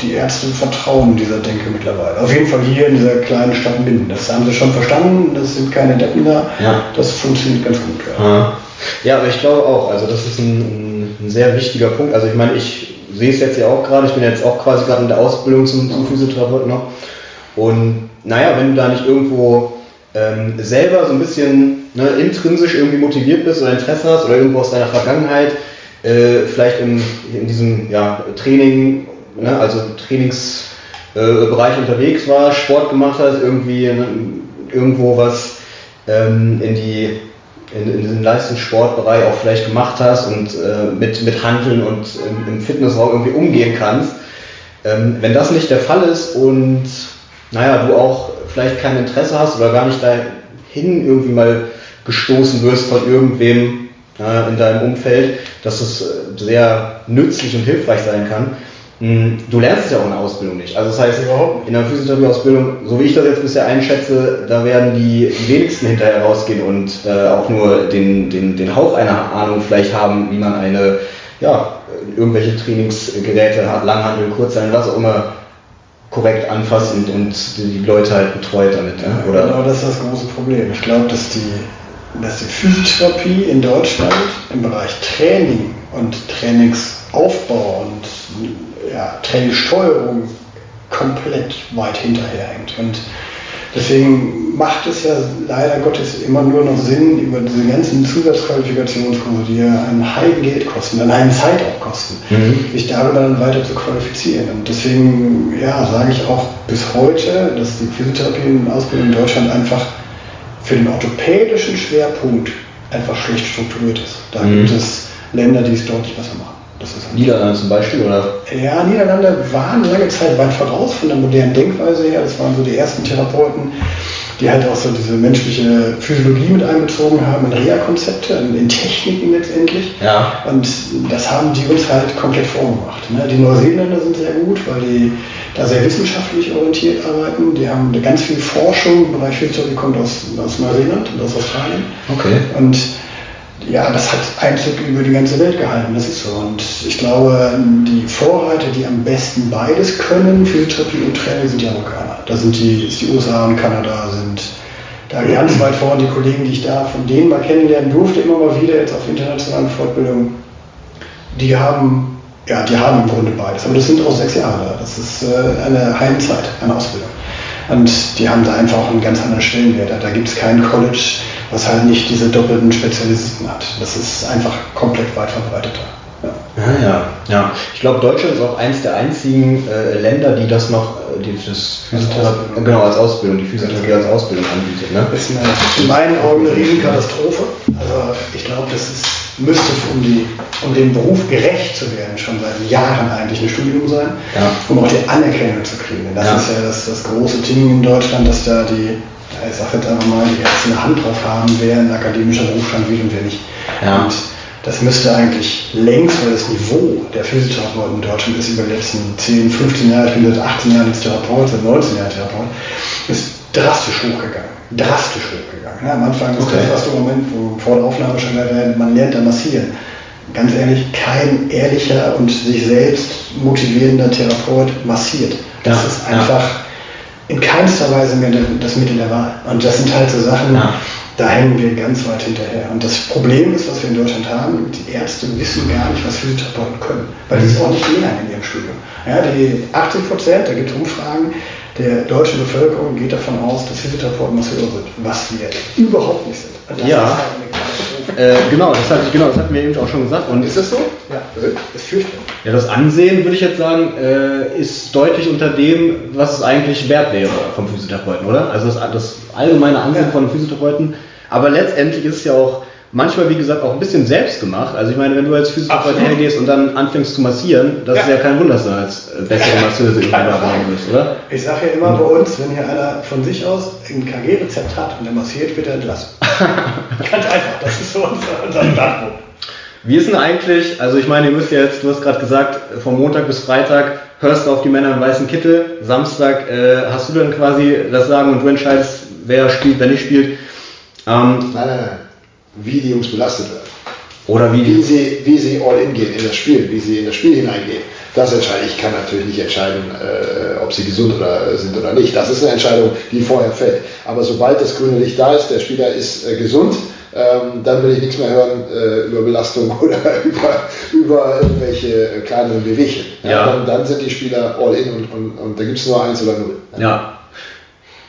die Ärzte vertrauen dieser Denke mittlerweile. Auf jeden Fall hier in dieser kleinen Stadt Minden. Das haben sie schon verstanden, das sind keine Deppen da. Ja. Das funktioniert ganz gut. Ja. Ja. Ja, aber ich glaube auch, also das ist ein, ein sehr wichtiger Punkt. Also ich meine, ich sehe es jetzt ja auch gerade, ich bin jetzt auch quasi gerade in der Ausbildung zum, zum Physiotherapeuten noch. Und naja, wenn du da nicht irgendwo ähm, selber so ein bisschen ne, intrinsisch irgendwie motiviert bist oder Interesse hast oder irgendwo aus deiner Vergangenheit, äh, vielleicht in, in diesem ja, Training, ne, also Trainingsbereich äh, unterwegs war, Sport gemacht hast, irgendwie ne, irgendwo was ähm, in die in, in diesem Leistungssportbereich auch vielleicht gemacht hast und äh, mit, mit Handeln und im, im Fitnessraum irgendwie umgehen kannst. Ähm, wenn das nicht der Fall ist und naja, du auch vielleicht kein Interesse hast oder gar nicht dahin irgendwie mal gestoßen wirst von irgendwem in deinem Umfeld, dass es äh, sehr nützlich und hilfreich sein kann, hm, Du lernst es ja auch in der Ausbildung nicht. Also das heißt, in der Physiotherapie-Ausbildung, so wie ich das jetzt bisher einschätze, da werden die wenigsten hinterher rausgehen und äh, auch nur den, den, den Hauch einer Ahnung vielleicht haben, wie man eine, ja, irgendwelche Trainingsgeräte hat, Langhandel, Kurzhandel, was auch immer korrekt anfasst und, und die Leute halt betreut damit. Ja? Oder? Genau, das ist das große Problem. Ich glaube, dass die, dass die Physiotherapie in Deutschland im Bereich Training und Trainingsaufbau und ja, Trainingssteuerung komplett weit hinterherhängt. Und deswegen macht es ja leider Gottes immer nur noch Sinn, über diese ganzen Zusatzqualifikationskurse, die ja ein Heiden Geld kosten, an einen Zeit auch kosten, mhm. sich darüber dann weiter zu qualifizieren. Und deswegen ja, sage ich auch bis heute, dass die Physiotherapie-Ausbildung in Deutschland einfach für den orthopädischen Schwerpunkt einfach schlecht strukturiert ist. Da mhm. gibt es Länder, die es deutlich besser machen. Niederlande zum Beispiel, oder? Ja, Niederlande waren lange Zeit weit voraus von der modernen Denkweise her. Das waren so die ersten Therapeuten, die halt auch so diese menschliche Physiologie mit einbezogen haben, in Reha-Konzepte, in, Techniken letztendlich. Ja. Und das haben die uns halt komplett vorgemacht. Ne? Die Neuseeländer sind sehr gut, weil die da sehr wissenschaftlich orientiert arbeiten. Die haben ganz viel Forschung im Bereich Physiotherapie kommt aus, aus Neuseeland und aus Australien. Okay. Und ja, das hat Einzug über die ganze Welt gehalten, das ist so. Und ich glaube, die Vorreiter, die am besten beides können, Physiotherapie und Training, sind die Amerikaner. Da sind die, ist die USA und Kanada sind da ganz weit vorne. Die Kollegen, die ich da von denen mal kennenlernen durfte, immer mal wieder jetzt auf internationalen Fortbildungen, die haben, ja, die haben im Grunde beides. Aber das sind auch sechs Jahre da. Das ist äh, eine Heimzeit, eine Ausbildung. Und die haben da einfach einen ganz anderen Stellenwert. Da gibt es kein College, was halt nicht diese doppelten Spezialisten hat. Das ist einfach komplett weit verbreiteter. Ja. ja, ja, ja. Ich glaube, Deutschland ist auch eins der einzigen äh, Länder, die das noch, äh, die das Physiotherapie, genau als Ausbildung, die Physiotherapie als Ausbildung anbietet. Ne? Das ist eine, in meinen Augen eine Riesenkatastrophe. Also ich glaube, das ist, müsste um, die, um dem Beruf gerecht zu werden, schon seit Jahren eigentlich ein Studium sein, ja. um auch die Anerkennung zu kriegen. Das ja. ist ja das, das große Ding in Deutschland, dass da die ich sage jetzt einfach mal, die Ärzte eine Hand drauf haben, wer ein akademischer Berufsstand will und wer nicht. Ja. Und das müsste eigentlich längst, weil das Niveau der Physiotherapeuten in Deutschland ist über die letzten 10, 15 Jahre, ich bin seit 18 Jahren als Therapeut, seit 19 Jahren Therapeut, ist drastisch hochgegangen. Drastisch hochgegangen. Ja, am Anfang ist okay. das, was du im Moment, wo vor der Aufnahme schon erwähnt, man lernt da massieren. Ganz ehrlich, kein ehrlicher und sich selbst motivierender Therapeut massiert. Das ja, ist einfach ja in keinster Weise mehr das Mittel der Wahl. Und das sind halt so Sachen, da hängen wir ganz weit hinterher. Und das Problem ist, was wir in Deutschland haben, die Ärzte wissen gar nicht, was Physiotherapeuten können, weil die es auch nicht lernen in ihrem Studium. Ja, die 80 Prozent, da gibt es Umfragen, der deutschen Bevölkerung geht davon aus, dass Physiotherapeuten Masseure sind, was wir überhaupt nicht sind. ja. Halt äh, genau, das hatte ich, genau, das hatten wir eben auch schon gesagt. Und ist das so? Ja, das führt Ja, das Ansehen, würde ich jetzt sagen, äh, ist deutlich unter dem, was es eigentlich wert wäre vom Physiotherapeuten, oder? Also das, das allgemeine Ansehen ja. von Physiotherapeuten. Aber letztendlich ist es ja auch manchmal, wie gesagt, auch ein bisschen selbst gemacht. Also ich meine, wenn du als Physiotherapeut hergehst und dann anfängst zu massieren, das ja. ist ja kein Wunder, dass du als bessere Masseuse irgendwann haben wirst, oder? Ich sage ja immer bei uns, wenn hier einer von sich aus ein KG-Rezept hat und der massiert, wird er entlassen. Ganz einfach, das ist so unser, unser Standpunkt. Wie ist denn eigentlich, also ich meine, ihr müsst ja jetzt, du hast gerade gesagt, vom Montag bis Freitag hörst auf die Männer im weißen Kittel. Samstag äh, hast du dann quasi das Sagen und du entscheidest, wer spielt, wer nicht spielt. Ähm, nein, nein, nein. Wie die Jungs belastet werden. Oder wie, wie, sie, wie sie all in gehen in das Spiel, wie sie in das Spiel hineingehen. Das entscheide ich. kann natürlich nicht entscheiden, äh, ob sie gesund oder, sind oder nicht. Das ist eine Entscheidung, die vorher fällt. Aber sobald das grüne Licht da ist, der Spieler ist äh, gesund, ähm, dann will ich nichts mehr hören äh, über Belastung oder über, über irgendwelche äh, kleineren Bewegungen. Ja, ja. Dann, dann, sind die Spieler all in und, und, und da gibt es nur eins oder null. Ja.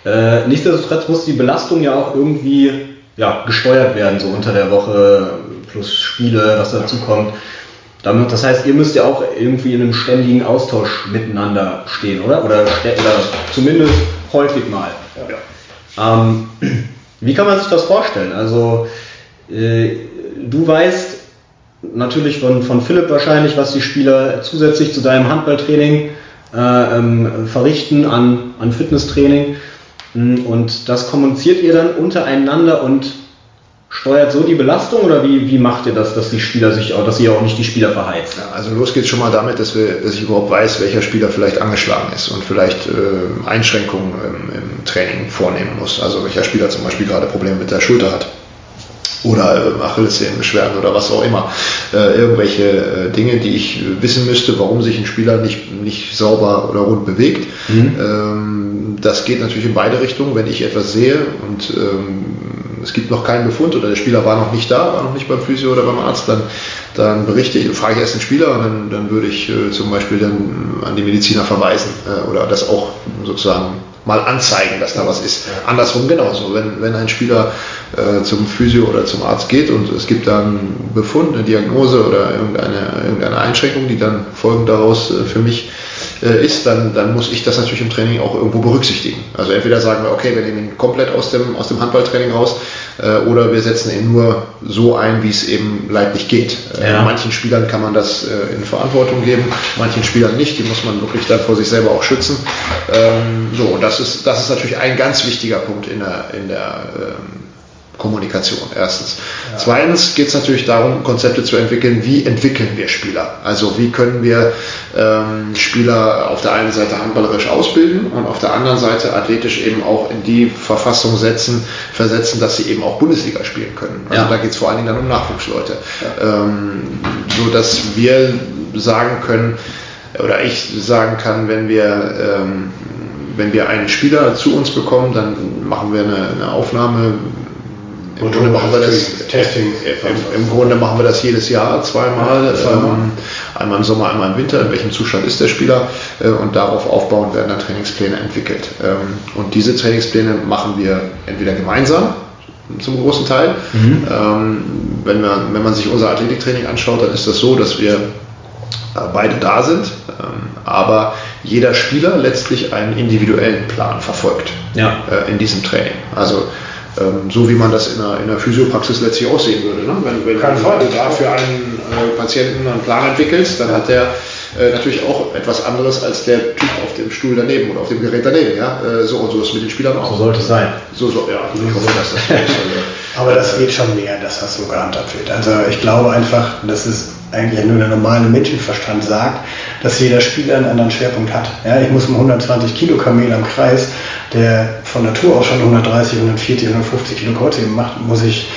Äh, nichtsdestotrotz muss die Belastung ja auch irgendwie ja, gesteuert werden, so unter der Woche plus Spiele, was dazu kommt. Damit, das heißt, ihr müsst ja auch irgendwie in einem ständigen Austausch miteinander stehen, oder? Oder, oder zumindest häufig mal. Ja. Ähm, wie kann man sich das vorstellen? Also, äh, du weißt natürlich von, von Philipp wahrscheinlich, was die Spieler zusätzlich zu deinem Handballtraining äh, ähm, verrichten an, an Fitnesstraining. Und das kommuniziert ihr dann untereinander und steuert so die Belastung oder wie, wie macht ihr das, dass die Spieler sich auch, dass ihr auch nicht die Spieler verheizt? Ja, also los geht's schon mal damit, dass, wir, dass ich überhaupt weiß, welcher Spieler vielleicht angeschlagen ist und vielleicht äh, Einschränkungen im, im Training vornehmen muss. Also welcher Spieler zum Beispiel gerade Probleme mit der Schulter hat oder äh, Achillessehnenbeschwerden oder was auch immer. Äh, irgendwelche äh, Dinge, die ich wissen müsste, warum sich ein Spieler nicht, nicht sauber oder rund bewegt. Mhm. Ähm, das geht natürlich in beide Richtungen. Wenn ich etwas sehe und ähm, es gibt noch keinen Befund oder der Spieler war noch nicht da, war noch nicht beim Physio oder beim Arzt, dann, dann berichte ich, frage ich erst den Spieler und dann, dann würde ich äh, zum Beispiel dann an die Mediziner verweisen äh, oder das auch sozusagen mal anzeigen, dass da was ist. Andersrum genauso. Wenn, wenn ein Spieler äh, zum Physio oder zum Arzt geht und es gibt da einen Befund, eine Diagnose oder irgendeine, irgendeine Einschränkung, die dann folgend daraus äh, für mich äh, ist, dann, dann muss ich das natürlich im Training auch irgendwo berücksichtigen. Also entweder sagen wir, okay, wir nehmen ihn komplett aus dem, aus dem Handballtraining raus äh, oder wir setzen ihn nur so ein, wie es eben leidlich geht. Äh, ja. manchen Spielern kann man das äh, in Verantwortung geben, manchen Spielern nicht, die muss man wirklich dann vor sich selber auch schützen. Ähm, so, das ist, das ist natürlich ein ganz wichtiger Punkt in der, in der ähm, Kommunikation, erstens. Ja. Zweitens geht es natürlich darum, Konzepte zu entwickeln, wie entwickeln wir Spieler? Also wie können wir ähm, Spieler auf der einen Seite handballerisch ausbilden und auf der anderen Seite athletisch eben auch in die Verfassung setzen, versetzen, dass sie eben auch Bundesliga spielen können. Also ja. da geht es vor allen Dingen dann um Nachwuchsleute. Ja. Ähm, so dass wir sagen können, oder ich sagen kann, wenn wir ähm, wenn wir einen Spieler zu uns bekommen, dann machen wir eine, eine Aufnahme im Grunde machen wir das Testing. Im, Im, Grunde machen wir das jedes Jahr zweimal, ähm, einmal im Sommer, einmal im Winter. In welchem Zustand ist der Spieler? Äh, und darauf aufbauend werden dann Trainingspläne entwickelt. Ähm, und diese Trainingspläne machen wir entweder gemeinsam zum großen Teil. Mhm. Ähm, wenn, man, wenn man sich unser Athletiktraining anschaut, dann ist das so, dass wir äh, beide da sind, ähm, aber jeder Spieler letztlich einen individuellen Plan verfolgt ja. Äh, in diesem Training. Also ähm, so wie man das in einer, in einer Physiopraxis letztlich auch sehen würde. Ne? Wenn, wenn Kein du da für einen äh, Patienten einen Plan entwickelst, dann hat der äh, natürlich auch etwas anderes als der Typ auf dem Stuhl daneben oder auf dem Gerät daneben. Ja? Äh, so und so ist mit den Spielern auch. So sollte es sein. So, so, ja, ich hoffe, dass das so ist. Aber das geht schon mehr, dass das so gehandhabt wird. Also ich glaube einfach, dass es eigentlich nur der normale Menschenverstand sagt, dass jeder Spieler einen anderen Schwerpunkt hat. Ja, ich muss einen 120 Kilo Kamel am Kreis, der von Natur aus schon 130, 140, 150 Kilo Kreuzheben macht, muss ich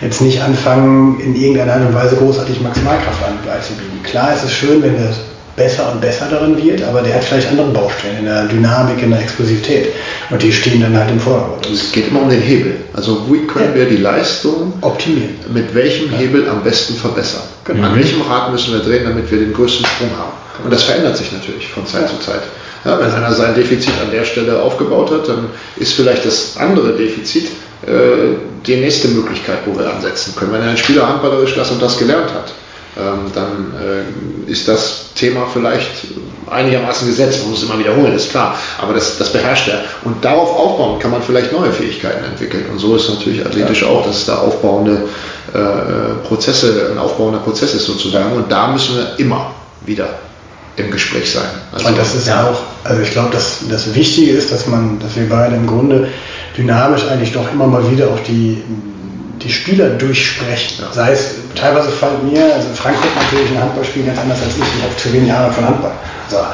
jetzt nicht anfangen, in irgendeiner Art und Weise großartig Maximalkraft anzubieten. Klar ist es schön, wenn er besser und besser darin wird, aber der hat vielleicht andere Baustellen in der Dynamik, in der Explosivität. Und die stehen dann halt im Vordergrund. Es geht immer um den Hebel. Also wie können ja. wir die Leistung optimieren? Mit welchem ja. Hebel am besten verbessern? Genau. An welchem Rad müssen wir drehen, damit wir den größten Sprung haben? Und das verändert sich natürlich von Zeit ja. zu Zeit. Ja, wenn einer sein Defizit an der Stelle aufgebaut hat, dann ist vielleicht das andere Defizit äh, die nächste Möglichkeit, wo wir ansetzen können. Wenn ein Spieler handballerisch das und das gelernt hat, ähm, dann äh, ist das Thema vielleicht einigermaßen gesetzt. Man muss es immer wiederholen, ist klar. Aber das, das beherrscht er. Und darauf aufbauen kann man vielleicht neue Fähigkeiten entwickeln. Und so ist natürlich athletisch ja. auch, dass es da aufbauende äh, Prozesse, ein aufbauender Prozess ist sozusagen. Und da müssen wir immer wieder im Gespräch sein. Also, und das ist ja auch, also ich glaube, dass das Wichtige ist, dass man, dass wir beide im Grunde dynamisch eigentlich doch immer mal wieder auch die, die Spieler durchsprechen. Ja. Sei es teilweise fällt mir, also Frank guckt natürlich ein Handballspiel ganz anders als ich. Ich habe zu wenig Ahnung von Handball. Also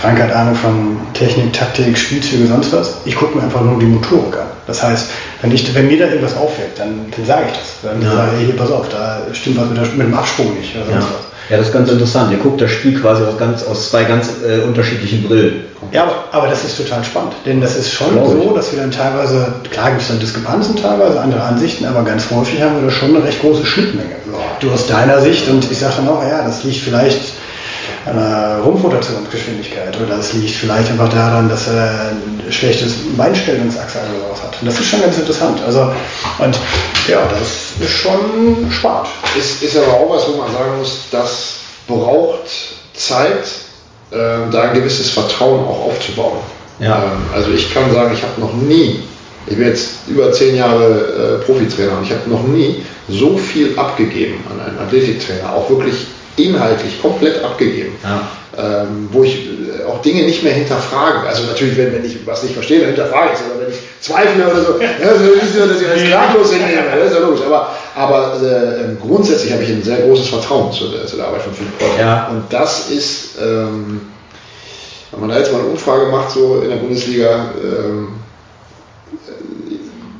Frank hat Ahnung von Technik, Taktik, Spielzüge, sonst was. Ich gucke mir einfach nur die Motorik an. Das heißt, wenn, ich, wenn mir da irgendwas auffällt, dann, dann sage ich das. Dann ja. sage ich, hier, pass auf, da stimmt was mit, der, mit dem Absprung nicht. Oder sonst ja. was. Ja, das ist ganz interessant. Ihr guckt das Spiel quasi aus, ganz, aus zwei ganz äh, unterschiedlichen Brillen. Ja, aber, aber das ist total spannend. Denn das ist schon Glaube so, dass wir dann teilweise, klar gibt es dann Diskrepanzen teilweise, andere Ansichten, aber ganz häufig haben wir da schon eine recht große Schnittmenge. Du aus deiner Sicht und ich sage dann auch, ja, das liegt vielleicht an der Rumpfrotationsgeschwindigkeit oder das liegt vielleicht einfach daran, dass er ein schlechtes Beinstellungsachse oder sowas hat. Und das ist schon ganz interessant. Also, und ja, das ist schon spannend. Ist, ist aber auch was, wo man sagen muss, das braucht Zeit, äh, da ein gewisses Vertrauen auch aufzubauen. Ja. Ähm, also ich kann sagen, ich habe noch nie, ich bin jetzt über zehn Jahre äh, Profitrainer und ich habe noch nie so viel abgegeben an einen Athletiktrainer, auch wirklich inhaltlich komplett abgegeben. Ja. Ähm, wo ich äh, auch Dinge nicht mehr hinterfrage. Also natürlich, wenn, wenn ich was nicht verstehe, dann hinterfrage ich es. Oder wenn ich zweifle oder so, ja, das ist so, dass ich alles klaglos hinnehme. Das ist ja logisch. Aber, aber äh, ähm, grundsätzlich habe ich ein sehr großes Vertrauen zu der, zu der Arbeit von Philipp Potter. Ja. Und das ist, ähm, wenn man da jetzt mal eine Umfrage macht, so in der Bundesliga, ähm,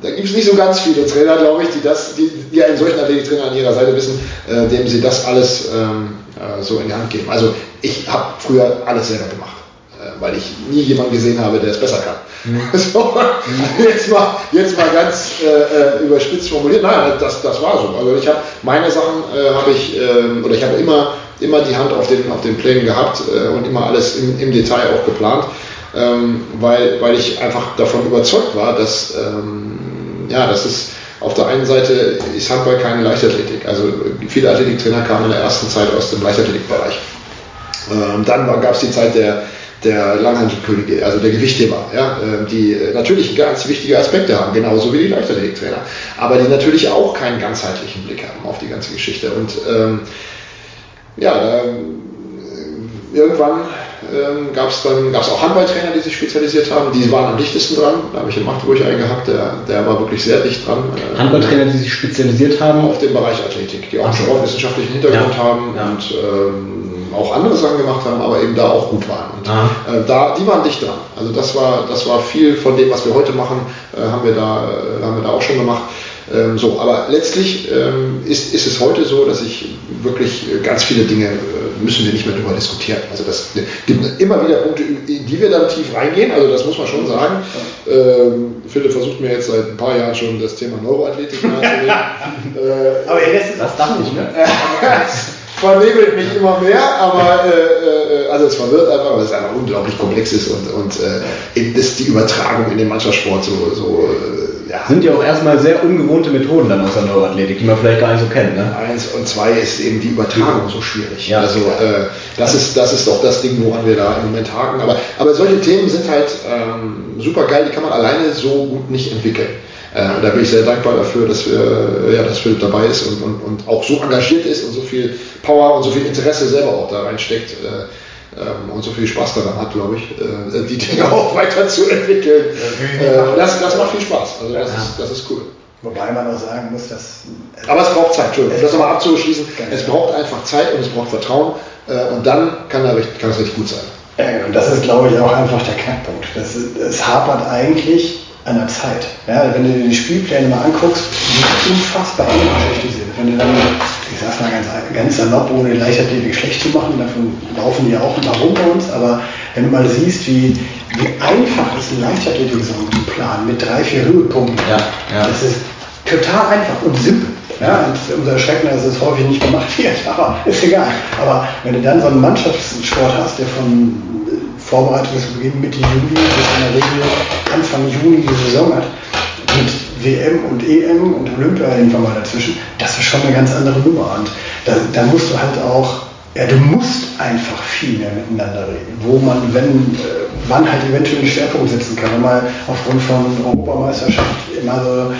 da gibt es nicht so ganz viele Trainer, glaube ich, die das, die, die einen solchen Athletiktrainer an ihrer Seite wissen, äh, dem sie das alles ähm, äh, so in die Hand geben. Also ich habe früher alles selber gemacht, äh, weil ich nie jemanden gesehen habe, der es besser kann. Mhm. So, jetzt, mal, jetzt mal ganz äh, äh, überspitzt formuliert, nein, das, das war so. Also ich habe meine Sachen äh, habe ich, ähm, oder ich habe immer, immer die Hand auf den, auf den Plänen gehabt und immer alles im, im Detail auch geplant. Ähm, weil, weil ich einfach davon überzeugt war, dass ähm, ja, das ist auf der einen Seite ist Handball keine Leichtathletik. Also viele Athletiktrainer kamen in der ersten Zeit aus dem Leichtathletikbereich. Ähm, dann gab es die Zeit der, der Langhandelkönige, also der Gewichtheber, ja, äh, die natürlich ganz wichtige Aspekte haben, genauso wie die Leichtathletiktrainer, aber die natürlich auch keinen ganzheitlichen Blick haben auf die ganze Geschichte. Und ähm, ja, da, irgendwann ähm, gab es dann gab's auch Handballtrainer, die sich spezialisiert haben. Die waren am dichtesten dran. Da habe ich in Magdeburg einen gehabt, der, der war wirklich sehr dicht dran. Äh, Handballtrainer, die sich spezialisiert haben? Auf dem Bereich Athletik, die auch einen sportwissenschaftlichen Hintergrund ja. haben ja. und ähm, auch andere Sachen gemacht haben, aber eben da auch gut waren. Und äh, da, die waren dicht dran. Also das war, das war viel von dem, was wir heute machen, äh, haben, wir da, äh, haben wir da auch schon gemacht. Ähm, so, aber letztlich ähm, ist, ist es heute so, dass ich wirklich äh, ganz viele Dinge äh, müssen wir nicht mehr darüber diskutieren. Also das gibt immer wieder Punkte, in die wir dann tief reingehen. Also das muss man schon sagen. Ähm, Philipp versucht mir jetzt seit ein paar Jahren schon das Thema Neuroathletik nahezulegen. äh, aber er lässt es das dachte ich, ne? vernebelt mich immer mehr, aber äh, äh, also es verwirrt einfach, weil es einfach unglaublich komplex ist und, und äh, ist die Übertragung in den Mannschaftssport so, so äh, ja. Sind ja auch erstmal sehr ungewohnte Methoden dann aus der Neuroathletik, die man vielleicht gar nicht so kennt. Ne? Eins und zwei ist eben die Übertragung so schwierig. Ja, also äh, das, ist, das ist doch das Ding, woran wir da im Moment haken. Aber, aber solche Themen sind halt ähm, super geil, die kann man alleine so gut nicht entwickeln. Äh, da bin ich sehr dankbar dafür, dass, wir, ja, dass Philipp dabei ist und, und, und auch so engagiert ist und so viel Power und so viel Interesse selber auch da reinsteckt äh, ähm, und so viel Spaß daran hat, glaube ich, äh, die Dinge auch weiterzuentwickeln. Äh, das, das macht viel Spaß. Also das, ist, das ist cool. Wobei man auch sagen muss, dass. Aber es braucht Zeit, Entschuldigung, um das nochmal abzuschließen. Es braucht einfach Zeit und es braucht Vertrauen äh, und dann kann, da, kann es richtig gut sein. Ja, und das ist, glaube ich, auch einfach der Knackpunkt. Das, es hapert eigentlich an der Zeit. Ja, wenn du dir die Spielpläne mal anguckst, wie unfassbar eng die sind. Wenn du dann, ich sag's mal ganz, ganz salopp, ohne Leichtathletik schlecht zu machen, davon laufen die auch ein paar rum bei uns, aber wenn du mal siehst, wie, wie einfach ist eine Leichtathletik-Saison zu planen, mit drei, vier Höhepunkten, ja, ja. das ist total einfach und simpel. Ja, und umso erschreckender ist es häufig nicht gemacht wird, aber ist egal. Aber wenn du dann so einen Mannschaftssport hast, der von Vorbereitungsbeginn Mitte Juli bis in der Regel Anfang Juni die Saison hat, mit WM und EM und Olympia irgendwann mal dazwischen, das ist schon eine ganz andere Nummer. Und da, da musst du halt auch, ja, du musst einfach viel mehr miteinander reden, wo man, wenn, äh, wann halt eventuell einen Schwerpunkt setzen kann. Wenn mal aufgrund von Europameisterschaft immer so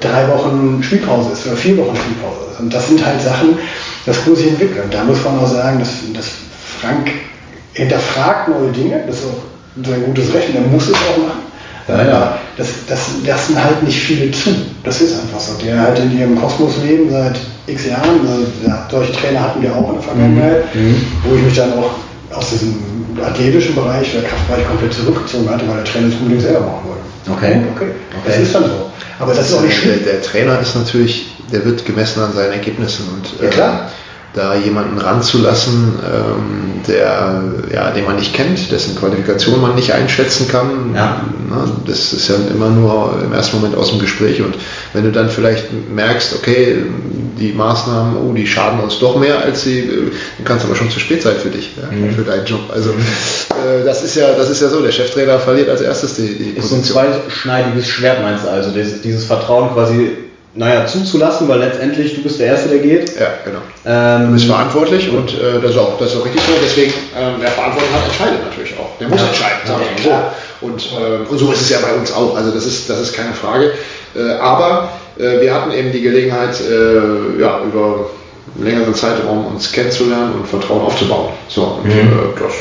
drei Wochen Spielpause ist oder vier Wochen Spielpause ist. Und das sind halt Sachen, das muss sich entwickeln. Da muss man auch sagen, dass, dass Frank hinterfragt neue Dinge, das ist auch sein gutes Recht, und er muss es auch machen. Ja, Das, das lassen halt nicht viele zu. Das ist einfach so. Die halt in ihrem Kosmos leben seit x Jahren. Also, solche Trainer hatten wir auch in der Vergangenheit, mhm. mhm. wo ich mich dann auch aus diesem athletischen Bereich oder Kraftbereich komplett zurückgezogen hatte, weil der Trainer das unbedingt selber machen wollte. Okay. okay. okay. Das ist dann so. Aber das, das ist auch nicht schlimm. Der, der, Trainer ist natürlich, der wird gemessen an seinen Ergebnissen und ja, klar. Äh, da jemanden ranzulassen, ähm, der, ja, den man nicht kennt, dessen Qualifikation man nicht einschätzen kann. Ja. Na, das ist ja immer nur im ersten Moment aus dem Gespräch. Und wenn du dann vielleicht merkst, okay, die Maßnahmen, oh, die schaden uns doch mehr, als sie, dann kann es aber schon zu spät sein für dich, ja, mhm. für deinen Job. Also äh, das ist ja, das ist ja so, der Cheftrainer verliert als erstes die, die Ist Position. so ein zweischneidiges Schwert, meinst du also, dieses, dieses Vertrauen quasi naja, zuzulassen, weil letztendlich du bist der Erste, der geht. Ja, genau. Ähm, du bist verantwortlich und äh, das, ist auch, das ist auch richtig so. Deswegen, ähm, wer Verantwortung hat, entscheidet natürlich auch. Der muss ja, entscheiden, sagen wir mal so. Und, ähm, und so ist es ja bei uns auch. Also das ist, das ist keine Frage. Äh, aber äh, wir hatten eben die Gelegenheit, äh, ja, über einen längeren Zeitraum uns kennenzulernen und Vertrauen aufzubauen. So, und mhm. Äh, das,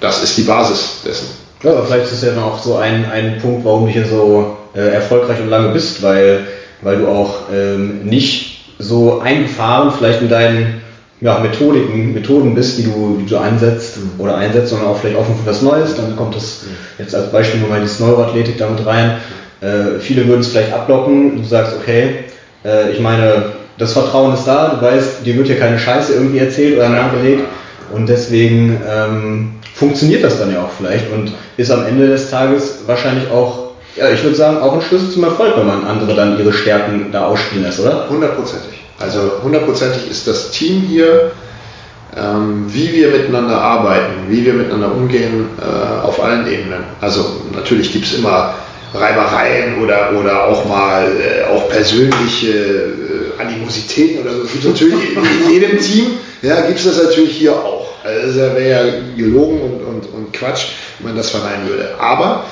das ist die Basis dessen. Ja, aber vielleicht ist es ja auch so ein, ein Punkt, warum du hier so äh, erfolgreich und lange bist, weil weil du auch ähm, nicht so eingefahren vielleicht in deinen ja, Methodiken, Methoden bist, die du, die du einsetzt oder einsetzt, sondern auch vielleicht offen für was Neues. Dann kommt das jetzt als Beispiel nur mal die Neuroathletik damit rein. Äh, viele würden es vielleicht abblocken. Du sagst, okay, äh, ich meine, das Vertrauen ist da, du weißt, dir wird hier keine Scheiße irgendwie erzählt oder nachgelegt und deswegen ähm, funktioniert das dann ja auch vielleicht und ist am Ende des Tages wahrscheinlich auch ja, ich würde sagen, auch ein Schlüssel zum Erfolg, wenn man andere dann ihre Stärken da ausspielen lässt, oder? Hundertprozentig. Also hundertprozentig ist das Team hier, ähm, wie wir miteinander arbeiten, wie wir miteinander umgehen, äh, auf allen Ebenen. Also natürlich gibt es immer Reibereien oder, oder auch mal äh, auch persönliche äh, Animositäten oder so. Gibt natürlich in jedem Team, ja, gibt es das natürlich hier auch. Also das wäre ja gelogen und, und, und Quatsch, wenn man das verneinen würde. Aber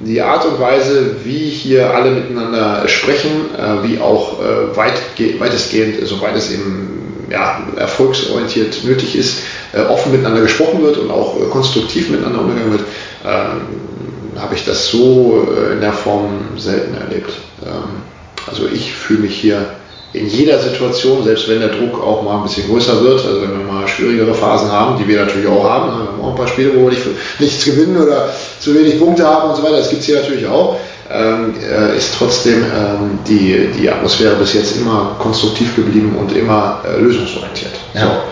die Art und Weise, wie hier alle miteinander sprechen, äh, wie auch äh, weit, weitestgehend, soweit es eben ja, erfolgsorientiert nötig ist, äh, offen miteinander gesprochen wird und auch konstruktiv miteinander umgegangen wird, ähm, habe ich das so in der Form selten erlebt. Ähm, also ich fühle mich hier in jeder Situation, selbst wenn der Druck auch mal ein bisschen größer wird, also wenn wir mal schwierigere Phasen haben, die wir natürlich auch haben, wir haben auch ein paar Spiele, wo wir nicht, nichts gewinnen oder zu wenig Punkte haben und so weiter, das gibt es hier natürlich auch, ähm, äh, ist trotzdem ähm, die, die Atmosphäre bis jetzt immer konstruktiv geblieben und immer äh, lösungsorientiert. Ja.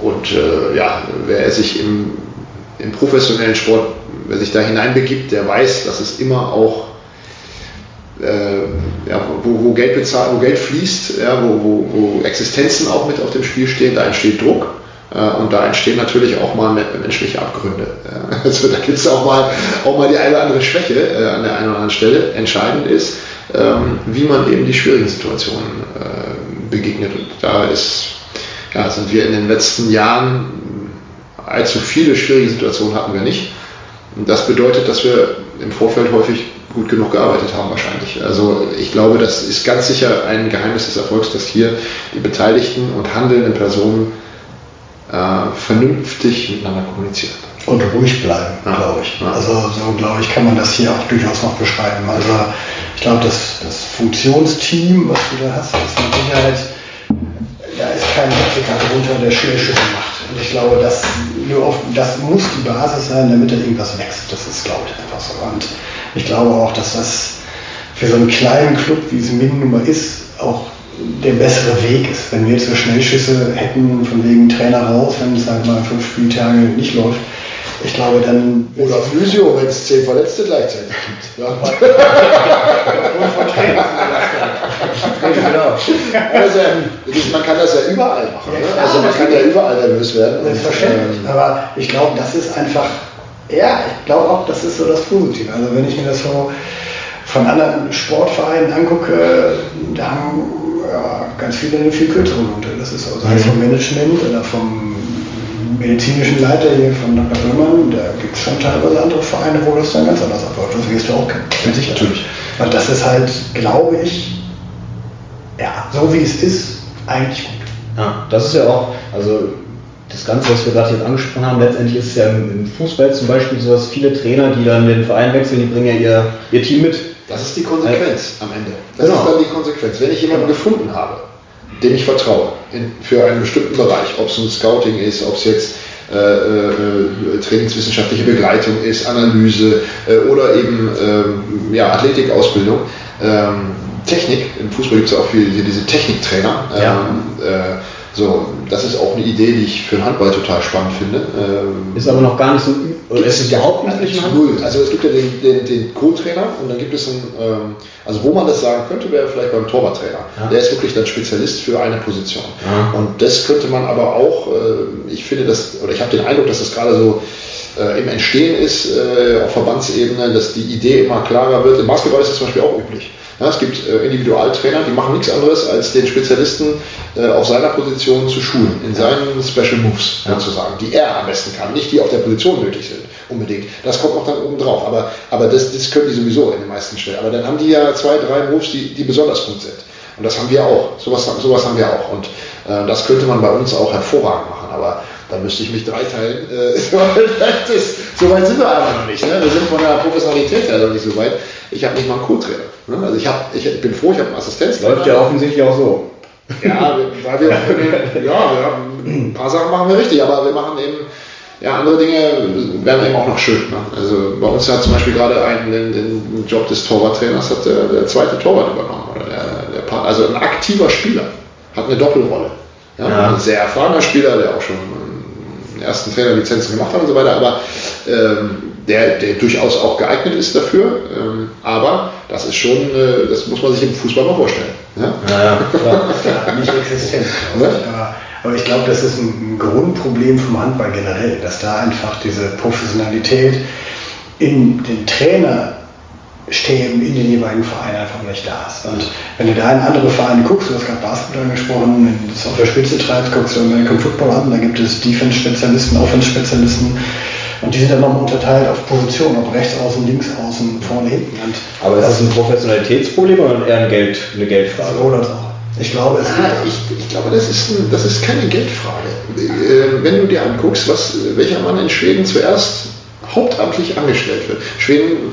So. Und äh, ja, wer sich im, im professionellen Sport, wer sich da hineinbegibt, der weiß, dass es immer auch äh, ja, wo, wo, Geld bezahlt, wo Geld fließt, ja, wo, wo, wo, Existenzen auch mit auf dem Spiel stehen, da entsteht Druck. Äh, und da entstehen natürlich auch mal menschliche Abgründe. Ja. Also da gibt es auch mal, auch mal die eine oder andere Schwäche äh, an der einen oder anderen Stelle. Entscheidend ist, ähm, wie man eben die schwierigen Situationen äh, begegnet. Und da ist, ja, sind wir in den letzten Jahren allzu viele schwierige Situationen hatten wir nicht. Und das bedeutet, dass wir im Vorfeld häufig gut genug gearbeitet haben wahrscheinlich. Also ich glaube, das ist ganz sicher ein Geheimnis des Erfolgs, dass hier die beteiligten und handelnden Personen äh, vernünftig miteinander kommunizieren. Und ruhig bleiben, ja. glaube ich. Ja. Also so glaube ich, kann man das hier auch durchaus noch beschreiben. Also ich glaube, das, das Funktionsteam, was du da hast, ist mit Sicherheit, da ist kein Praktikant drunter, der Schnellschüsse macht. Und ich glaube, das, nur auf, das muss die Basis sein, damit da irgendwas wächst. Das ist, glaube ich, einfach so. Und ich glaube auch, dass das für so einen kleinen Club, wie es Min nun mal ist, auch der bessere Weg ist. Wenn wir jetzt so Schnellschüsse hätten, von wegen Trainer raus, wenn es halt mal fünf Spieltage nicht läuft, ich glaube dann. Oder Physio, wenn es zehn Verletzte gleichzeitig gibt. Ja. genau. Also, man kann das ja überall machen. Ja, ne? Also man kann ja überall nervös werden. Selbstverständlich. Ähm, Aber ich glaube, das ist einfach ja, ich glaube auch, das ist so das Positive. Also wenn ich mir das so von anderen Sportvereinen angucke, da haben ja, ganz viele eine viel kürzere Note. Das ist so, sei es vom Management oder vom medizinischen Leiter hier von Dr. Böhmann, da gibt es schon teilweise andere Vereine, wo das dann ganz anders abläuft. Das wirst du auch kennen. Ja, sicher. Natürlich. Und das ist halt, glaube ich, ja, so wie es ist, eigentlich gut. Ja, das ist ja auch, also das Ganze, was wir gerade jetzt angesprochen haben, letztendlich ist es ja im, Fußball zum Beispiel so, dass viele Trainer, die dann den Verein wechseln, die bringen ja ihr, ihr Team mit. Das ist die Konsequenz äh, am Ende. Das genau. ist dann die Konsequenz. Wenn ich jemanden gefunden habe, dem ich vertraue, in, für einen bestimmten Bereich, ob es ein Scouting ist, ob es jetzt äh, äh, trainingswissenschaftliche Begleitung ist, Analyse äh, oder eben ähm, ja, Athletikausbildung, ähm, Technik, im Fußball gibt es auch viel diese Techniktrainer. Ja. Ähm, äh, so, das ist auch eine Idee, die ich für den Handball total spannend finde. Ähm, ist aber noch gar nicht so oder ist es überhaupt nicht null. Also es gibt ja den, den, den Co-Trainer und dann gibt es einen, ähm, also wo man das sagen könnte, wäre vielleicht beim Torwarttrainer. Ja. Der ist wirklich dann Spezialist für eine Position. Ja. Und das könnte man aber auch, äh, ich finde das, oder ich habe den Eindruck, dass das gerade so äh, im Entstehen ist äh, auf Verbandsebene, dass die Idee immer klarer wird. Im Basketball ist es zum Beispiel auch üblich. Ja, es gibt äh, Individualtrainer, die machen nichts anderes, als den Spezialisten äh, auf seiner Position zu schulen, in seinen Special Moves ja. sozusagen, die er am besten kann, nicht die auf der Position nötig sind, unbedingt. Das kommt auch dann oben drauf, aber, aber das, das können die sowieso in den meisten Stellen. Aber dann haben die ja zwei, drei Moves, die, die besonders gut sind. Und das haben wir auch. Sowas, sowas haben wir auch. Und äh, das könnte man bei uns auch hervorragend machen. Aber dann müsste ich mich dreiteilen. Äh, so weit sind wir aber noch nicht. Ne? Wir sind von der Professionalität her noch nicht so weit. Ich habe nicht mal einen Co-Trainer. Ne? Also ich, hab, ich, ich bin froh, ich habe einen Assistenz. Läuft ja offensichtlich auch so. Ja, weil wir, ja, wir haben, ein paar Sachen machen wir richtig, aber wir machen eben, ja, andere Dinge werden eben auch noch schön. Ne? Also bei uns hat zum Beispiel gerade einen, den, den Job des Torwarttrainers hat der, der zweite Torwart übernommen. Oder der, der, also ein aktiver Spieler hat eine Doppelrolle. Ja? ja. Ein sehr erfahrener Spieler, der auch schon ersten Trainerlizenzen gemacht hat und so weiter, aber ähm, der, der durchaus auch geeignet ist dafür. Ähm, aber das ist schon, äh, das muss man sich im Fußball mal vorstellen. Ja, ja, ja klar. nicht existent. Ja? Aber, aber ich glaube, das ist ein Grundproblem vom Handball generell, dass da einfach diese Professionalität in den Trainer Stäben in den jeweiligen Vereinen einfach nicht da ist. Und wenn du da in andere Vereine guckst, du hast gerade Basketball angesprochen, wenn du es auf der Spitze treibst, guckst du American Football an, da gibt es Defense-Spezialisten, Offense-Spezialisten und die sind dann nochmal unterteilt auf Positionen, ob rechts außen, links außen, vorne, hinten. Und Aber ist das ein Professionalitätsproblem oder eher ein Geld, eine Geldfrage? Sowohl als auch. Ich glaube, es ah, ich, ich, glaube das, ist ein, das ist keine Geldfrage. Äh, wenn du dir anguckst, was, welcher Mann in Schweden zuerst hauptamtlich angestellt wird. Schweden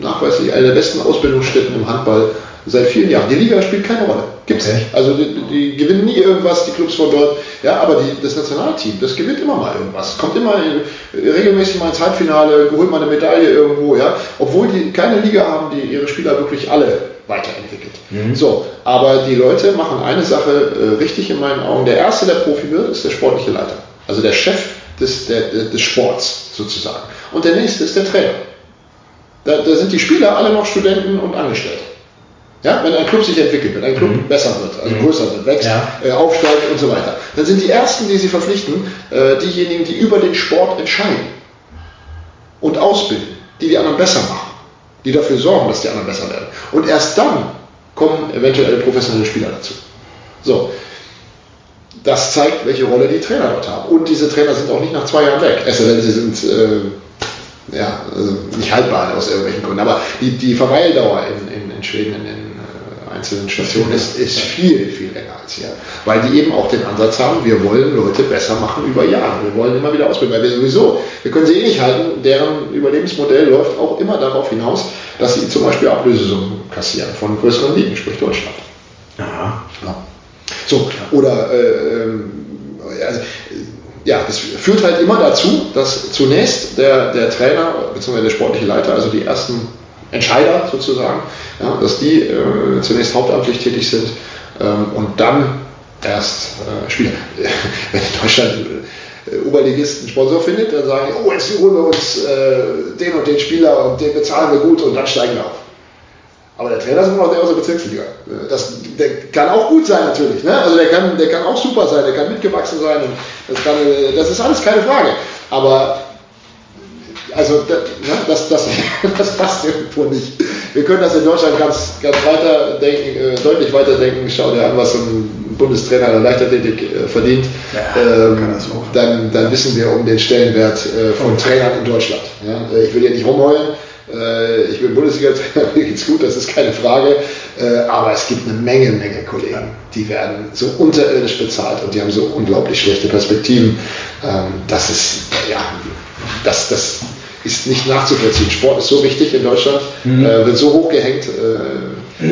nachweislich eine der besten Ausbildungsstätten im Handball seit vielen Jahren. Die Liga spielt keine Rolle. Gibt es okay. nicht. Also die, die, gewinnen nie irgendwas, die Clubs von dort. Ja, aber die, das Nationalteam, das gewinnt immer mal irgendwas. Kommt immer in, regelmäßig mal ins Halbfinale, holt mal eine Medaille irgendwo, ja. Obwohl die keine Liga haben, die ihre Spieler wirklich alle weiterentwickelt. Mhm. So, aber die Leute machen eine Sache äh, richtig in meinen Augen. Der erste, der Profi wird, ist der sportliche Leiter. Also der Chef des, der, des Sports sozusagen. Und der nächste ist der Trainer. Da, da, sind die Spieler alle noch Studenten und Angestellte. Ja, wenn ein Club sich entwickelt, wenn ein Club mhm. besser wird, also mhm. größer wird, wächst, ja. äh, aufsteigt und so weiter, dann sind die Ersten, die sie verpflichten, äh, diejenigen, die über den Sport entscheiden und ausbilden, die die anderen besser machen, die dafür sorgen, dass die anderen besser werden. Und erst dann kommen eventuell professionelle Spieler dazu. So, das zeigt, welche Rolle die Trainer dort haben. Und diese Trainer sind auch nicht nach zwei Jahren weg, es sei denn, sie sind äh, ja, also nicht haltbar aus irgendwelchen Gründen. Aber die, die Verweildauer in, in, in Schweden in den äh, einzelnen Stationen ist, ist viel, viel länger als hier. Weil die eben auch den Ansatz haben, wir wollen Leute besser machen über Jahre. Wir wollen immer wieder ausbilden, weil wir sowieso, wir können sie eh nicht halten, deren Überlebensmodell läuft auch immer darauf hinaus, dass sie zum Beispiel Ablösesummen kassieren von größeren Ligen, sprich Deutschland. Aha. Ja. So, oder äh, ähm, also, ja, das führt halt immer dazu, dass zunächst der, der Trainer bzw. der sportliche Leiter, also die ersten Entscheider sozusagen, ja, dass die äh, zunächst hauptamtlich tätig sind ähm, und dann erst äh, Spieler. Wenn in Deutschland äh, Oberligisten Sponsor findet, dann sagen, oh, jetzt holen wir uns äh, den und den Spieler und den bezahlen wir gut und dann steigen wir auf. Aber der Trainer ist immer noch der aus der Bezirksliga. Das, der kann auch gut sein natürlich. Ne? Also der kann, der kann auch super sein, der kann mitgewachsen sein. Und das, kann, das ist alles keine Frage. Aber also das, ne, das, das, das passt irgendwo nicht. Wir können das in Deutschland ganz, ganz weiter denken, äh, deutlich weiter denken. Schau dir an, was ein Bundestrainer der Leichtathletik äh, verdient. Ja, ähm, dann, dann wissen wir um den Stellenwert äh, von Trainern in Deutschland. Ja? Ich will hier nicht rumheulen. Äh, ich bin Bundesliga-Trainer, mir geht's gut, das ist keine Frage. Äh, aber es gibt eine Menge, Menge Kollegen, die werden so unterirdisch bezahlt und die haben so unglaublich schlechte Perspektiven. Ähm, das ist, ja, das, das ist nicht nachzuvollziehen. Sport ist so wichtig in Deutschland, mhm. äh, wird so hoch gehängt. Äh, äh,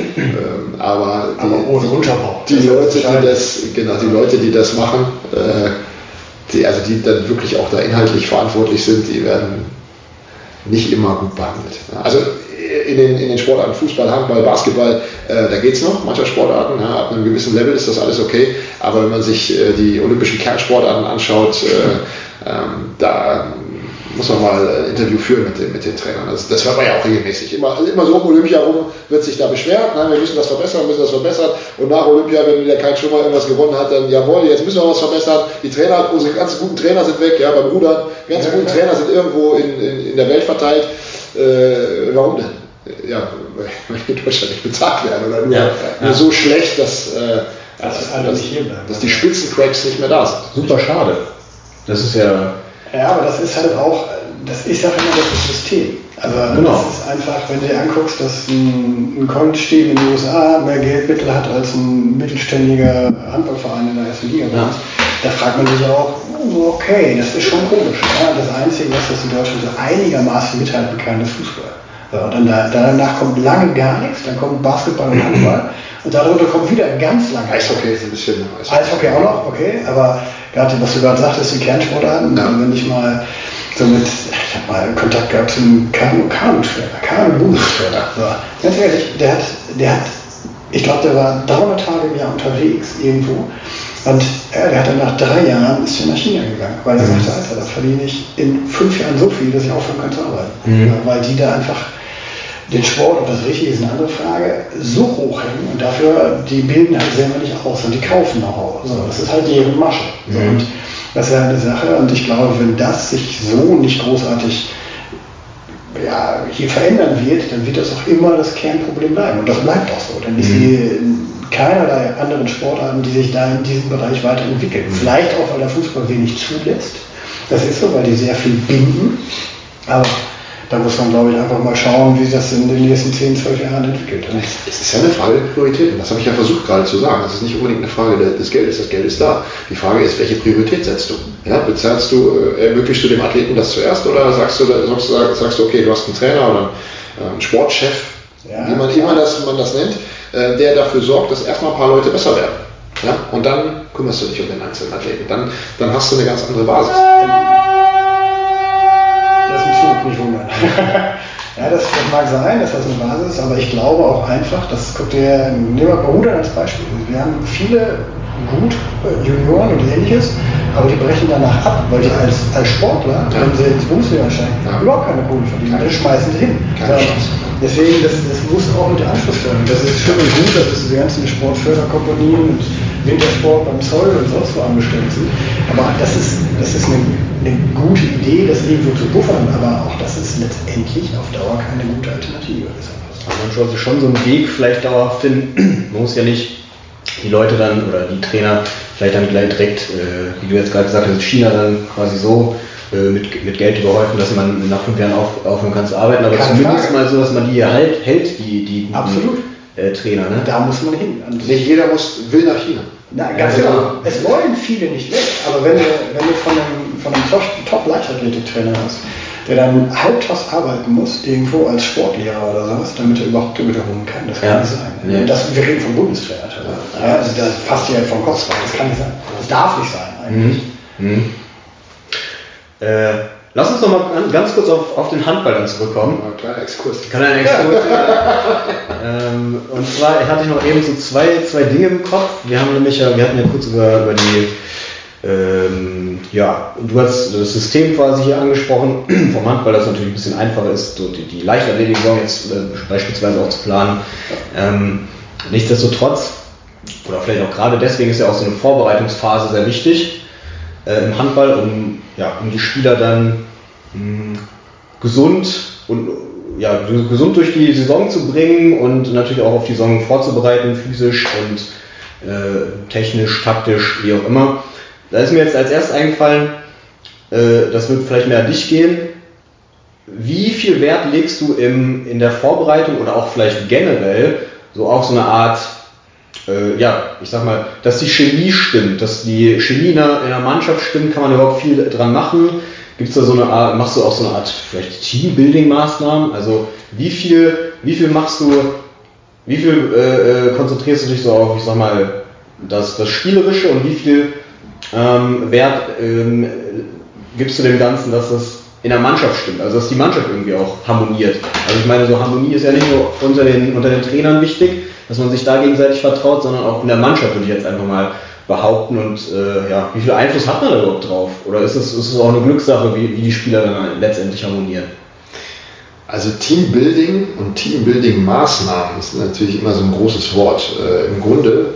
aber die, aber ohne Unterbau. Die, die Leute, die das, genau, die Leute, die das machen, äh, die, also die dann wirklich auch da inhaltlich verantwortlich sind, die werden nicht immer gut behandelt. Also in den, in den Sportarten Fußball, Handball, Basketball, äh, da geht es noch, mancher Sportarten, ja, ab einem gewissen Level ist das alles okay, aber wenn man sich äh, die olympischen Kernsportarten anschaut, äh, ähm, da muss man mal ein Interview führen mit den, mit den Trainern. Das, das hört man ja auch regelmäßig. Immer, immer so um Olympia rum wird sich da beschwert, nein, wir müssen das verbessern, müssen das verbessern. Und nach Olympia, wenn wieder kein Schwimmer irgendwas gewonnen hat, dann jawohl, jetzt müssen wir was verbessern. Die Trainer, unsere ganzen guten Trainer sind weg, ja, beim Rudern, die ganzen ja, guten Trainer sind irgendwo in, in, in der Welt verteilt. Äh, warum denn? Ja, weil die in Deutschland nicht bezahlt werden oder nur, ja, nur so schlecht, dass, äh, das dass, dass, dass die Spitzencracks nicht mehr da sind. Super schade. Das ist ja ja, aber das ist halt auch, das ist ja immer das System. Also genau. das ist einfach, wenn du dir anguckst, dass ein, ein College-Team in den USA mehr Geldmittel hat als ein mittelständiger Handballverein in der ersten Liga ja. da fragt man sich auch, okay, das ist schon komisch. Ja? Das Einzige, was das in Deutschland so einigermaßen mithalten kann, ist Fußball. So, und dann da, danach kommt lange gar nichts, dann kommt Basketball und Handball und darunter kommt wieder ganz lange. Eishockey ist ein bisschen. Eishockey, Eishockey auch noch, okay, aber gerade was du gerade sagtest, die Kernsportarten, ja. wenn ich mal so mit, ich habe mal Kontakt gehabt zum Kanu, Kanu-Trainer, Kanu-Bundestrainer. So. Ganz ehrlich, der hat, der hat, ich glaube, der war 300 Tage im Jahr unterwegs irgendwo. Und ja, der hat dann nach drei Jahren ist nach China gegangen, weil er mhm. sagte, Alter, da verdiene ich in fünf Jahren so viel, dass ich aufhören kann zu arbeiten. Mhm. Ja, weil die da einfach den Sport, ob das richtig ist, eine andere Frage, so hoch hängen und dafür, die bilden halt selber nicht aus und die kaufen auch. So, das ist halt deren Masche. So, mhm. Und das ist ja eine Sache und ich glaube, wenn das sich so nicht großartig ja, hier verändern wird, dann wird das auch immer das Kernproblem bleiben. Und das bleibt auch so. Denn ich mhm. sehe keinerlei anderen Sportarten, die sich da in diesem Bereich weiterentwickeln. Mhm. Vielleicht auch, weil der Fußball wenig zulässt. Das ist so, weil die sehr viel binden. Aber da muss man, glaube ich, einfach mal schauen, wie sich das in den nächsten 10, 12 Jahren entwickelt. Es ist ja eine Frage der Prioritäten. Das habe ich ja versucht gerade zu sagen. Das ist nicht unbedingt eine Frage des Geldes. Das Geld ist da. Die Frage ist, welche Priorität setzt du? Ja, bezahlst du, äh, ermöglichst du dem Athleten das zuerst oder sagst du, sagst, du okay, du hast einen Trainer oder einen Sportchef, ja, wie man immer das, man das nennt, äh, der dafür sorgt, dass erstmal ein paar Leute besser werden. Ja? Und dann kümmerst du dich um den einzelnen Athleten. Dann, dann hast du eine ganz andere Basis. Ja, das, das, mag sein, dass das eine Basis ist, aber ich glaube auch einfach, das guckt ihr, nehmen wir Rudern als Beispiel. Wir haben viele gut äh, Junioren und ähnliches, aber die brechen danach ab, weil die als, als Sportler, ja. wenn sie ins Bundesliga steigen, ja. überhaupt keine Kohle verdienen. Das schmeißen sie hin. Keine Deswegen, das, das muss auch mit der Anschlussförderung. Das ist schön und gut, dass es diese ganzen Sportförderkomponien und Wintersport beim Zoll und sonst wo angestellt sind. Aber das ist, das ist eine, eine gute Idee, das irgendwo zu buffern, aber auch das ist letztendlich auf Dauer keine gute Alternative. Also man sollte schon so einen Weg vielleicht dauerhaft finden. Man muss ja nicht die Leute dann oder die Trainer vielleicht dann gleich direkt, äh, wie du jetzt gerade gesagt hast, China dann quasi so äh, mit, mit Geld überhäufen, dass man nach fünf Jahren auf, aufhören kann zu arbeiten, aber Keine zumindest Frage. mal so, dass man die halt hält, die, die Absolut. Äh, Trainer. Ne? Da muss man hin. Und nicht jeder muss, will nach China. Na, ganz ja, genau. Es wollen viele nicht weg, aber wenn du, wenn du von einem, von einem Top-Leichtathletik-Trainer hast, der dann halbtags arbeiten muss, irgendwo als Sportlehrer oder sowas, damit er überhaupt rum kann. Das kann ja. nicht sein. Nee. Das, wir reden vom Bundestrainer. Ja. ja. also da passt ja vom Kopf. Das kann nicht sein. Das darf nicht sein eigentlich. Mhm. Mhm. Äh, lass uns noch mal ganz kurz auf, auf den Handball dann zurückkommen. Ein kleiner Exkurs. Kleiner Exkurs. ähm, und zwar hatte ich noch eben so zwei, zwei Dinge im Kopf. Wir haben nämlich ja, wir hatten ja kurz über, über die ähm, ja, du hast das System quasi hier angesprochen vom Handball, das natürlich ein bisschen einfacher ist, so die, die Leichtathletik-Saison jetzt äh, beispielsweise auch zu planen. Ähm, nichtsdestotrotz, oder vielleicht auch gerade deswegen ist ja auch so eine Vorbereitungsphase sehr wichtig äh, im Handball, um, ja, um die Spieler dann mh, hm, gesund und ja, gesund durch die Saison zu bringen und natürlich auch auf die Saison vorzubereiten, physisch und äh, technisch, taktisch, wie auch immer. Da ist mir jetzt als erstes eingefallen, äh, das wird vielleicht mehr an dich gehen. Wie viel Wert legst du im, in der Vorbereitung oder auch vielleicht generell so auch so eine Art, äh, ja, ich sag mal, dass die Chemie stimmt, dass die Chemie in der, in der Mannschaft stimmt, kann man überhaupt viel dran machen. Gibt es da so eine Art, machst du auch so eine Art vielleicht Teambuilding-Maßnahmen? Also wie viel, wie viel machst du, wie viel äh, äh, konzentrierst du dich so auf, ich sag mal, das, das Spielerische und wie viel ähm, Wert ähm, gibst du dem Ganzen, dass das in der Mannschaft stimmt, also dass die Mannschaft irgendwie auch harmoniert. Also ich meine, so Harmonie ist ja nicht nur unter den, unter den Trainern wichtig, dass man sich da gegenseitig vertraut, sondern auch in der Mannschaft würde ich jetzt einfach mal behaupten und äh, ja, wie viel Einfluss hat man da überhaupt drauf? Oder ist es, ist es auch eine Glückssache, wie, wie die Spieler dann letztendlich harmonieren? Also Teambuilding und Teambuilding-Maßnahmen ist natürlich immer so ein großes Wort. Äh, Im Grunde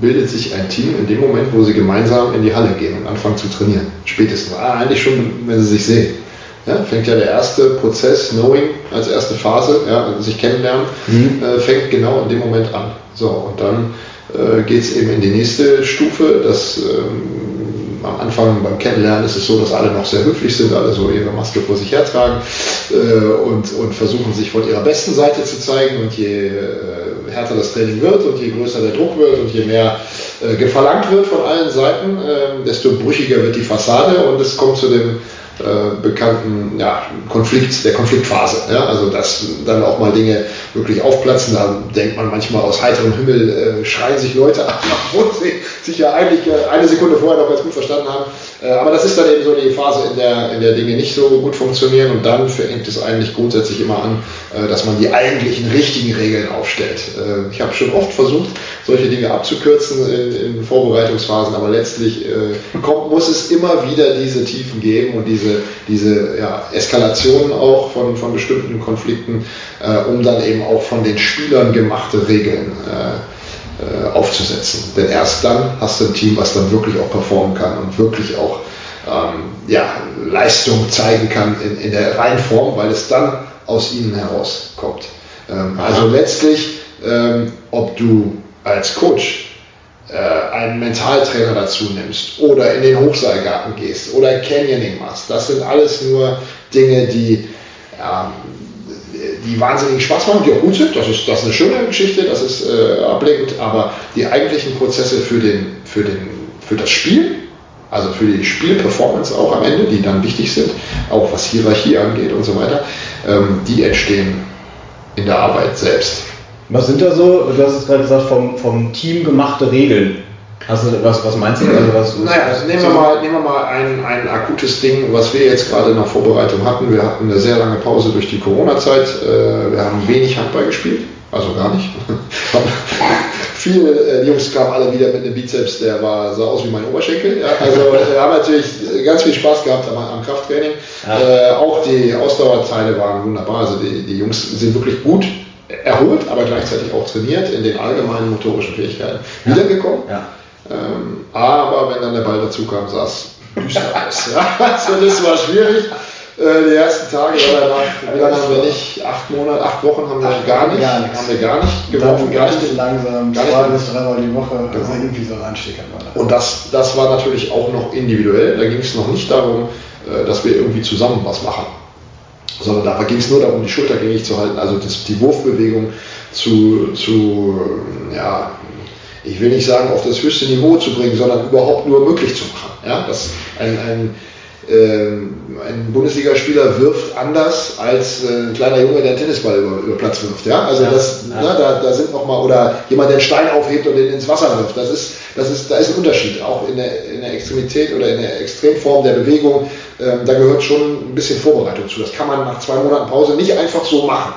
bildet sich ein Team in dem Moment, wo sie gemeinsam in die Halle gehen und anfangen zu trainieren. Spätestens. Ah, eigentlich schon, wenn sie sich sehen. Ja, fängt ja der erste Prozess, Knowing als erste Phase, ja, also sich kennenlernen, mhm. äh, fängt genau in dem Moment an. So, und dann äh, geht es eben in die nächste Stufe. Das, ähm, am Anfang beim Kennenlernen ist es so, dass alle noch sehr höflich sind, alle so ihre Maske vor sich hertragen äh, und, und versuchen sich von ihrer besten Seite zu zeigen. Und je äh, härter das Training wird und je größer der Druck wird und je mehr äh, verlangt wird von allen Seiten, ähm, desto brüchiger wird die Fassade und es kommt zu dem äh, bekannten ja, Konflikt, der Konfliktphase. Ja? Also dass dann auch mal Dinge wirklich aufplatzen, da denkt man manchmal aus heiterem Himmel, äh, schreien sich Leute an, obwohl sie sich ja eigentlich äh, eine Sekunde vorher noch ganz gut verstanden haben. Äh, aber das ist dann eben so die Phase, in der, in der Dinge nicht so gut funktionieren und dann fängt es eigentlich grundsätzlich immer an, äh, dass man die eigentlichen richtigen Regeln aufstellt. Ich habe schon oft versucht, solche Dinge abzukürzen in, in Vorbereitungsphasen, aber letztlich kommt, muss es immer wieder diese Tiefen geben und diese, diese ja, Eskalationen auch von, von bestimmten Konflikten, um dann eben auch von den Spielern gemachte Regeln aufzusetzen. Denn erst dann hast du ein Team, was dann wirklich auch performen kann und wirklich auch ähm, ja, Leistung zeigen kann in, in der reinen Form, weil es dann aus ihnen herauskommt. Ähm, also letztlich, ähm, ob du als Coach äh, einen Mentaltrainer dazu nimmst oder in den Hochseilgarten gehst oder Canyoning machst, das sind alles nur Dinge, die, ja, die wahnsinnig Spaß machen, die auch gut sind. Das ist, das ist eine schöne Geschichte, das ist äh, ablenkend, aber die eigentlichen Prozesse für, den, für, den, für das Spiel also für die Spielperformance auch am Ende, die dann wichtig sind, auch was Hierarchie angeht und so weiter, ähm, die entstehen in der Arbeit selbst. Was sind da so, du hast es gerade gesagt, vom, vom Team gemachte Regeln? Also was, was meinst du? Also was, naja, also nehmen wir mal, nehmen wir mal ein, ein akutes Ding, was wir jetzt gerade in der Vorbereitung hatten. Wir hatten eine sehr lange Pause durch die Corona-Zeit. Äh, wir haben wenig Handball gespielt, also gar nicht. viele äh, Jungs kamen alle wieder mit einem Bizeps, der war, sah aus wie mein Oberschenkel. Ja? Also wir haben natürlich ganz viel Spaß gehabt am, am Krafttraining. Ja. Äh, auch die Ausdauerteile waren wunderbar. Also die, die Jungs sind wirklich gut erholt, aber gleichzeitig auch trainiert in den allgemeinen motorischen Fähigkeiten ja. wiedergekommen. Ja. Ähm, aber wenn dann der Ball dazu kam, sah es düster aus. Ja? Also das war schwierig. Äh, die ersten Tage danach, wie lange haben wir nicht? Acht Monate, acht Wochen haben wir acht gar nicht, gar haben wir gar nicht geworfen, gar nicht langsam, gar zwei bis dreimal die Woche, genau. also irgendwie so ein Anstieg war da. Und das, das war natürlich auch noch individuell. Da ging es noch nicht darum, äh, dass wir irgendwie zusammen was machen, sondern da ging es nur darum, die Schulter gängig zu halten, also das, die Wurfbewegung zu, zu ja, ich will nicht sagen, auf das höchste Niveau zu bringen, sondern überhaupt nur möglich zu machen. Ja, dass ein, ein ähm, ein Bundesligaspieler wirft anders als äh, ein kleiner Junge, der einen Tennisball über, über Platz wirft. Ja? Also ja, das, ja. Na, da, da sind noch mal oder jemand, der einen Stein aufhebt und den ins Wasser wirft. Das ist, das ist, da ist ein Unterschied, auch in der, in der Extremität oder in der Extremform der Bewegung. Ähm, da gehört schon ein bisschen Vorbereitung zu. Das kann man nach zwei Monaten Pause nicht einfach so machen.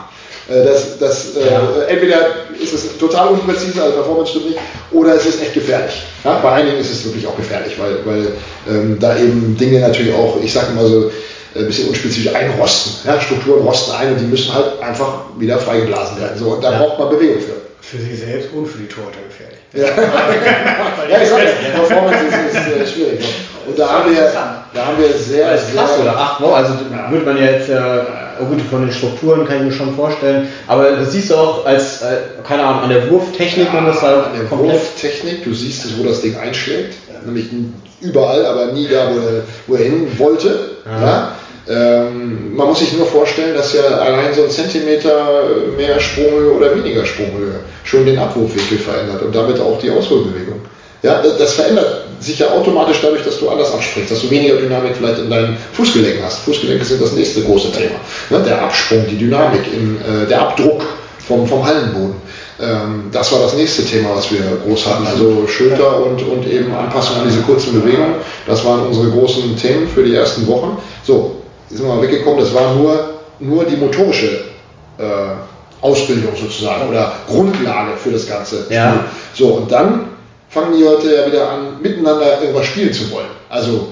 Äh, das, das, äh, ja. äh, entweder ist es total unpräzise, also Performance stimmt nicht, oder es ist echt gefährlich. Ja, bei einigen ist es wirklich auch gefährlich, weil, weil ähm, da eben Dinge natürlich auch, ich sage immer so, ein bisschen unspezifisch einrosten. Ja? Strukturen rosten ein und die müssen halt einfach wieder freigeblasen werden. So, und da ja. braucht man Bewegung für. Für sich selbst und für die Torhüter gefährlich. Ja, ja ich sage ja, Performance ist, ist äh, schwierig. Und da haben wir, da haben wir sehr, sehr. Krass, oder acht Wochen, also ja. würde man ja jetzt, äh, gut, von den Strukturen kann ich mir schon vorstellen, aber das siehst du auch als, äh, keine Ahnung, an der Wurftechnik, ja, das halt an der Wurftechnik, du siehst es, wo das Ding einschlägt, nämlich überall, aber nie da, wo er, wo er hin wollte. Ja. Ähm, man muss sich nur vorstellen, dass ja allein so ein Zentimeter mehr Sprunghöhe oder weniger Sprunghöhe schon den Abwurfwinkel verändert und damit auch die Ausholbewegung. Ja, das verändert sich ja automatisch dadurch, dass du anders abspringst, dass du weniger Dynamik vielleicht in deinen Fußgelenken hast. Fußgelenke sind das nächste große Thema. Ne, der Absprung, die Dynamik, im, äh, der Abdruck vom, vom Hallenboden. Ähm, das war das nächste Thema, was wir groß hatten. Also Schulter und, und eben Anpassung an diese kurzen Bewegungen. Das waren unsere großen Themen für die ersten Wochen. So, sind wir mal weggekommen. Das war nur, nur die motorische äh, Ausbildung sozusagen oder Grundlage für das ganze Spiel. Ja. So, und dann fangen die Leute ja wieder an, miteinander irgendwas spielen zu wollen. Also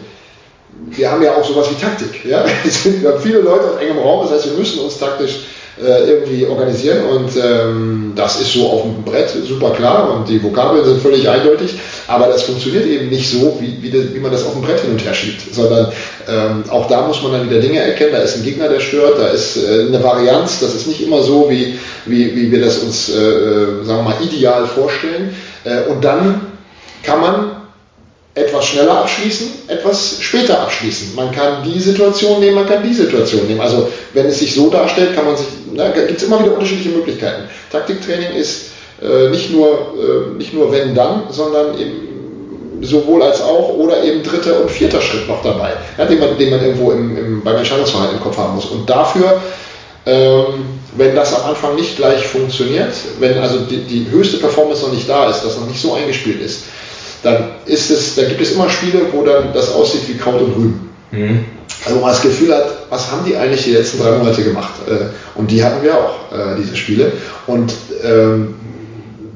wir haben ja auch sowas wie Taktik. Ja? Wir haben viele Leute auf engem Raum, das heißt, wir müssen uns taktisch äh, irgendwie organisieren. Und ähm, das ist so auf dem Brett super klar und die Vokabeln sind völlig eindeutig, aber das funktioniert eben nicht so, wie, wie, das, wie man das auf dem Brett hin und her schiebt, sondern ähm, auch da muss man dann wieder Dinge erkennen, da ist ein Gegner, der stört, da ist äh, eine Varianz, das ist nicht immer so, wie, wie, wie wir das uns, äh, äh sagen wir mal, ideal vorstellen. Äh, und dann kann man etwas schneller abschließen, etwas später abschließen. Man kann die Situation nehmen, man kann die Situation nehmen. Also wenn es sich so darstellt, kann man sich, da gibt es immer wieder unterschiedliche Möglichkeiten. Taktiktraining ist äh, nicht, nur, äh, nicht nur wenn dann, sondern eben sowohl als auch oder eben dritter und vierter Schritt noch dabei, ja, den, man, den man irgendwo im, im, beim Entscheidungsverhalten im Kopf haben muss. Und dafür, ähm, wenn das am Anfang nicht gleich funktioniert, wenn also die, die höchste Performance noch nicht da ist, das noch nicht so eingespielt ist, dann ist es, da gibt es immer Spiele, wo dann das aussieht wie Kraut und Rüben. Mhm. Also man das Gefühl hat, was haben die eigentlich die letzten drei Monate gemacht? Äh, und die hatten wir auch, äh, diese Spiele. Und ähm,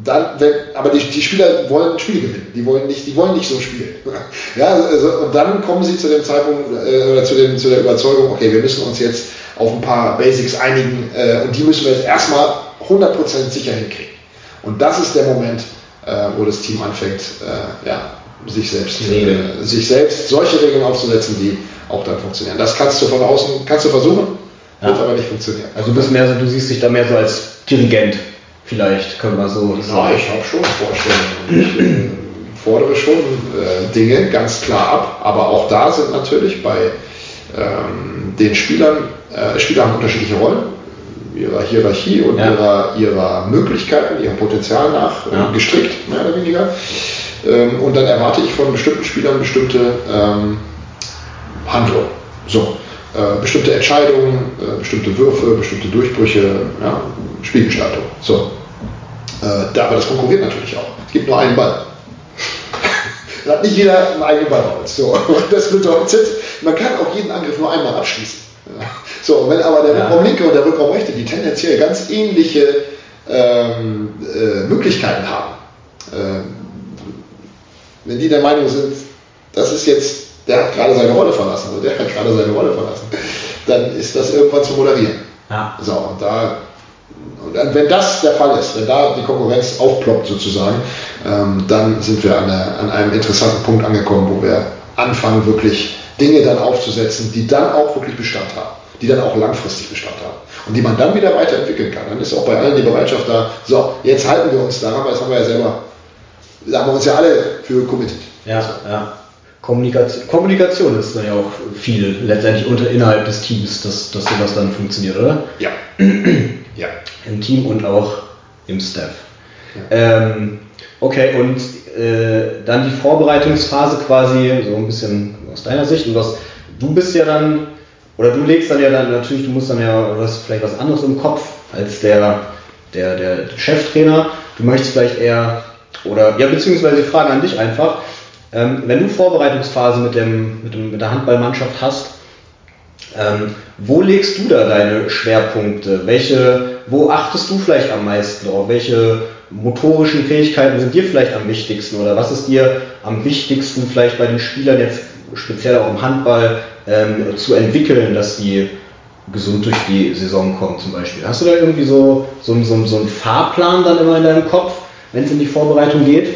dann, wenn, aber die, die Spieler wollen Spiele gewinnen, die wollen nicht, die wollen nicht so spielen. ja, also, und dann kommen sie zu dem Zeitpunkt äh, oder zu, dem, zu der Überzeugung, okay, wir müssen uns jetzt auf ein paar Basics einigen äh, und die müssen wir jetzt erstmal 100% sicher hinkriegen. Und das ist der Moment, äh, wo das Team anfängt, äh, ja, sich selbst, äh, sich selbst solche Regeln aufzusetzen, die auch dann funktionieren. Das kannst du von außen, kannst du versuchen, ja. wird aber nicht funktionieren. Also du bist mehr so, du siehst dich da mehr so als Dirigent, vielleicht, können wir so ja, sagen. ich habe schon Vorstellungen. Ich äh, fordere schon äh, Dinge ganz klar ab, aber auch da sind natürlich bei ähm, den Spielern, äh, Spieler haben unterschiedliche Rollen ihrer Hierarchie und ja. ihrer, ihrer Möglichkeiten, ihrem Potenzial nach ja. gestrickt, mehr oder weniger. Ähm, und dann erwarte ich von bestimmten Spielern bestimmte ähm, Handlungen. So, äh, bestimmte Entscheidungen, äh, bestimmte Würfe, bestimmte Durchbrüche, ja, Spielgestaltung. So. Äh, da, aber das konkurriert natürlich auch. Es gibt nur einen Ball. da hat nicht jeder einen eigenen Ball bei uns. So. Das bedeutet, man kann auch jeden Angriff nur einmal abschließen. So, wenn aber der ja. Rückraum linke und der Rückraum rechte, die tendenziell ganz ähnliche ähm, äh, Möglichkeiten haben, äh, wenn die der Meinung sind, das ist jetzt, der hat gerade seine Rolle verlassen oder der hat gerade seine Rolle verlassen, dann ist das irgendwann zu moderieren. Ja. So, und da und wenn das der Fall ist, wenn da die Konkurrenz aufploppt sozusagen, ähm, dann sind wir an, eine, an, einem interessanten Punkt angekommen, wo wir anfangen, wirklich Dinge dann aufzusetzen, die dann auch wirklich Bestand haben die dann auch langfristig Bestand haben und die man dann wieder weiterentwickeln kann. Dann ist auch bei allen die Bereitschaft da, so, jetzt halten wir uns daran, weil das haben wir ja selber, da haben wir uns ja alle für committed. Ja, ja. Kommunikation, Kommunikation ist dann ja auch viel letztendlich unter, innerhalb des Teams, dass, dass sowas dann funktioniert, oder? Ja. ja. Im Team und auch im Staff. Ja. Ähm, okay, und äh, dann die Vorbereitungsphase quasi, so ein bisschen aus deiner Sicht. Und was, du bist ja dann oder du legst dann ja dann natürlich, du musst dann ja was, vielleicht was anderes im Kopf als der, der, der Cheftrainer. Du möchtest vielleicht eher, oder ja, beziehungsweise Frage an dich einfach, ähm, wenn du Vorbereitungsphase mit, dem, mit, dem, mit der Handballmannschaft hast, ähm, wo legst du da deine Schwerpunkte? Welche, wo achtest du vielleicht am meisten drauf? Welche motorischen Fähigkeiten sind dir vielleicht am wichtigsten? Oder was ist dir am wichtigsten vielleicht bei den Spielern jetzt speziell auch im Handball ähm, zu entwickeln, dass die gesund durch die Saison kommen zum Beispiel. Hast du da irgendwie so, so, so, so einen Fahrplan dann immer in deinem Kopf, wenn es in die Vorbereitung geht?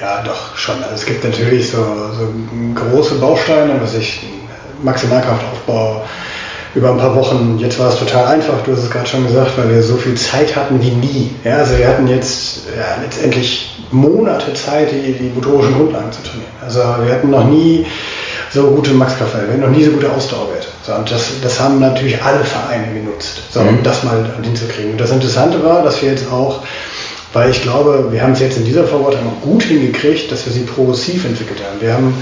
Ja, doch, schon. Also es gibt natürlich so, so große Bausteine, was ich Maximalkraftaufbau über ein paar Wochen. Jetzt war es total einfach, du hast es gerade schon gesagt, weil wir so viel Zeit hatten wie nie. Ja, also wir hatten jetzt ja, letztendlich Monate Zeit, die, die motorischen Grundlagen zu trainieren. Also wir hatten noch nie so gute Max-Kraftwerte, wir hatten noch nie so gute Ausdauerwerte. So, und das, das haben natürlich alle Vereine genutzt, so, um mhm. das mal hinzukriegen. Und das Interessante war, dass wir jetzt auch weil ich glaube, wir haben es jetzt in dieser Vorbereitung auch gut hingekriegt, dass wir sie progressiv entwickelt haben. Wir haben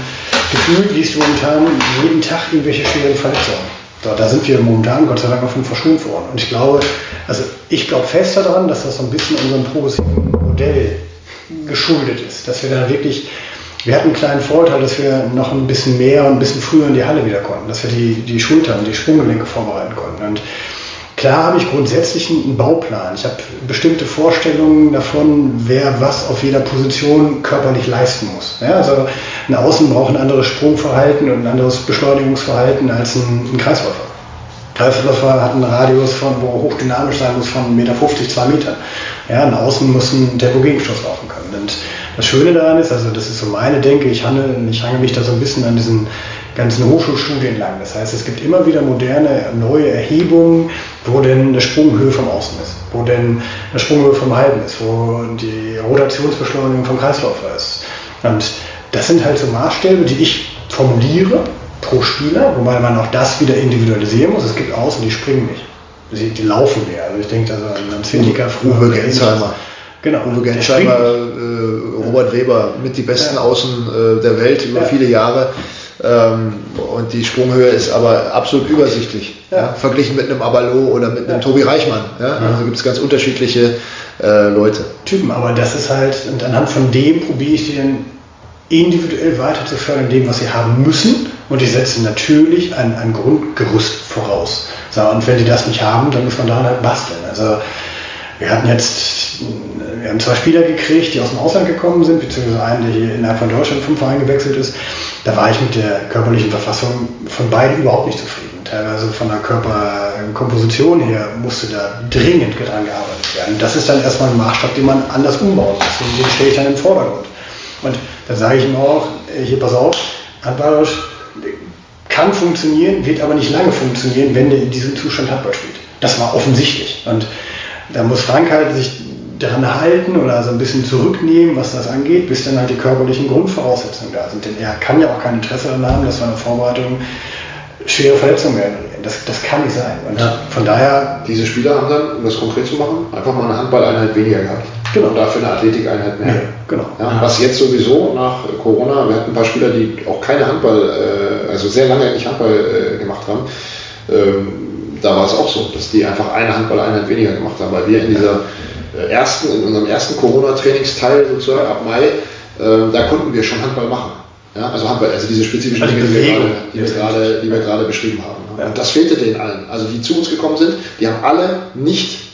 gefühlt, liest du momentan jeden Tag irgendwelche schweren Verletzungen. So, da sind wir momentan Gott sei Dank noch von verschont worden. Und ich glaube, also ich glaube fest daran, dass das so ein bisschen unserem progressiven Modell geschuldet ist. Dass wir da wirklich, wir hatten einen kleinen Vorteil, dass wir noch ein bisschen mehr und ein bisschen früher in die Halle wieder konnten, dass wir die, die Schultern, die Sprunggelenke vorbereiten konnten. Und Klar habe ich grundsätzlich einen Bauplan. Ich habe bestimmte Vorstellungen davon, wer was auf jeder Position körperlich leisten muss. Ja, also ein Außen braucht ein anderes Sprungverhalten und ein anderes Beschleunigungsverhalten als ein, ein Kreisläufer. Kreisläufer hat einen Radius von, wo hochdynamisch sein muss, von 1,50 Meter, 2 Metern. Ja, ein Außen muss einen Tempogegenstoß laufen können. Und das Schöne daran ist, also das ist so meine Denke, ich hange, ich hange mich da so ein bisschen an diesen ganzen Hochschulstudien lang. Das heißt, es gibt immer wieder moderne, neue Erhebungen, wo denn eine Sprunghöhe vom Außen ist, wo denn eine Sprunghöhe vom Halben ist, wo die Rotationsbeschleunigung vom Kreislauf ist. Und das sind halt so Maßstäbe, die ich formuliere pro Spieler, wobei man auch das wieder individualisieren muss. Es gibt Außen, die springen nicht. Die, die laufen mehr. Also ich denke also an Zwindiger früher. Uwe Gensheimer. Genau. Uwe Gensheimer, äh, Robert Weber, mit die besten ja. Außen äh, der Welt über ja. viele Jahre. Ähm, und die Sprunghöhe ist aber absolut übersichtlich, ja. Verglichen mit einem Abalo oder mit einem. Tobi Reichmann. Also gibt es ganz unterschiedliche äh, Leute. Typen, aber das ist halt, und anhand von dem probiere ich den individuell weiter zu fördern, dem, was sie haben müssen. Und ich setze natürlich ein, ein Grundgerüst voraus. So, und wenn die das nicht haben, dann muss man daran halt basteln. Also wir hatten jetzt, wir haben zwei Spieler gekriegt, die aus dem Ausland gekommen sind, beziehungsweise einen, der hier innerhalb von Deutschland vom Verein gewechselt ist. Da war ich mit der körperlichen Verfassung von beiden überhaupt nicht zufrieden. Teilweise von der Körperkomposition her musste da dringend dran gearbeitet werden. Das ist dann erstmal ein Maßstab, den man anders umbauen muss. Den stehe ich dann im Vordergrund. Und da sage ich ihm auch, hier pass auf, handballerisch kann funktionieren, wird aber nicht lange funktionieren, wenn der in diesem Zustand Handball spielt. Das war offensichtlich. Und da muss Frank halt sich daran halten oder so ein bisschen zurücknehmen, was das angeht, bis dann halt die körperlichen Grundvoraussetzungen da sind. Denn er kann ja auch kein Interesse daran haben, dass wir eine Vorbereitung schwere Verletzungen werden. Das, das kann nicht sein. Und ja. von daher. Diese Spieler haben dann, um das konkret zu machen, einfach mal eine Handballeinheit weniger gehabt. Genau. Und dafür eine Athletikeinheit mehr. Ja, genau. Ja, was jetzt sowieso nach Corona, wir hatten ein paar Spieler, die auch keine Handball, äh, also sehr lange nicht Handball äh, gemacht haben. Da war es auch so, dass die einfach eine Handballeinheit weniger gemacht haben, weil wir in dieser äh, ersten, in unserem ersten Corona-Trainingsteil sozusagen ab Mai, äh, da konnten wir schon Handball machen. Ja, also Handball, also diese spezifischen also Dinge, die wir, gerade, die, wir gerade, die wir gerade beschrieben haben. Ja. Und das fehlte denen allen. Also die zu uns gekommen sind, die haben alle nicht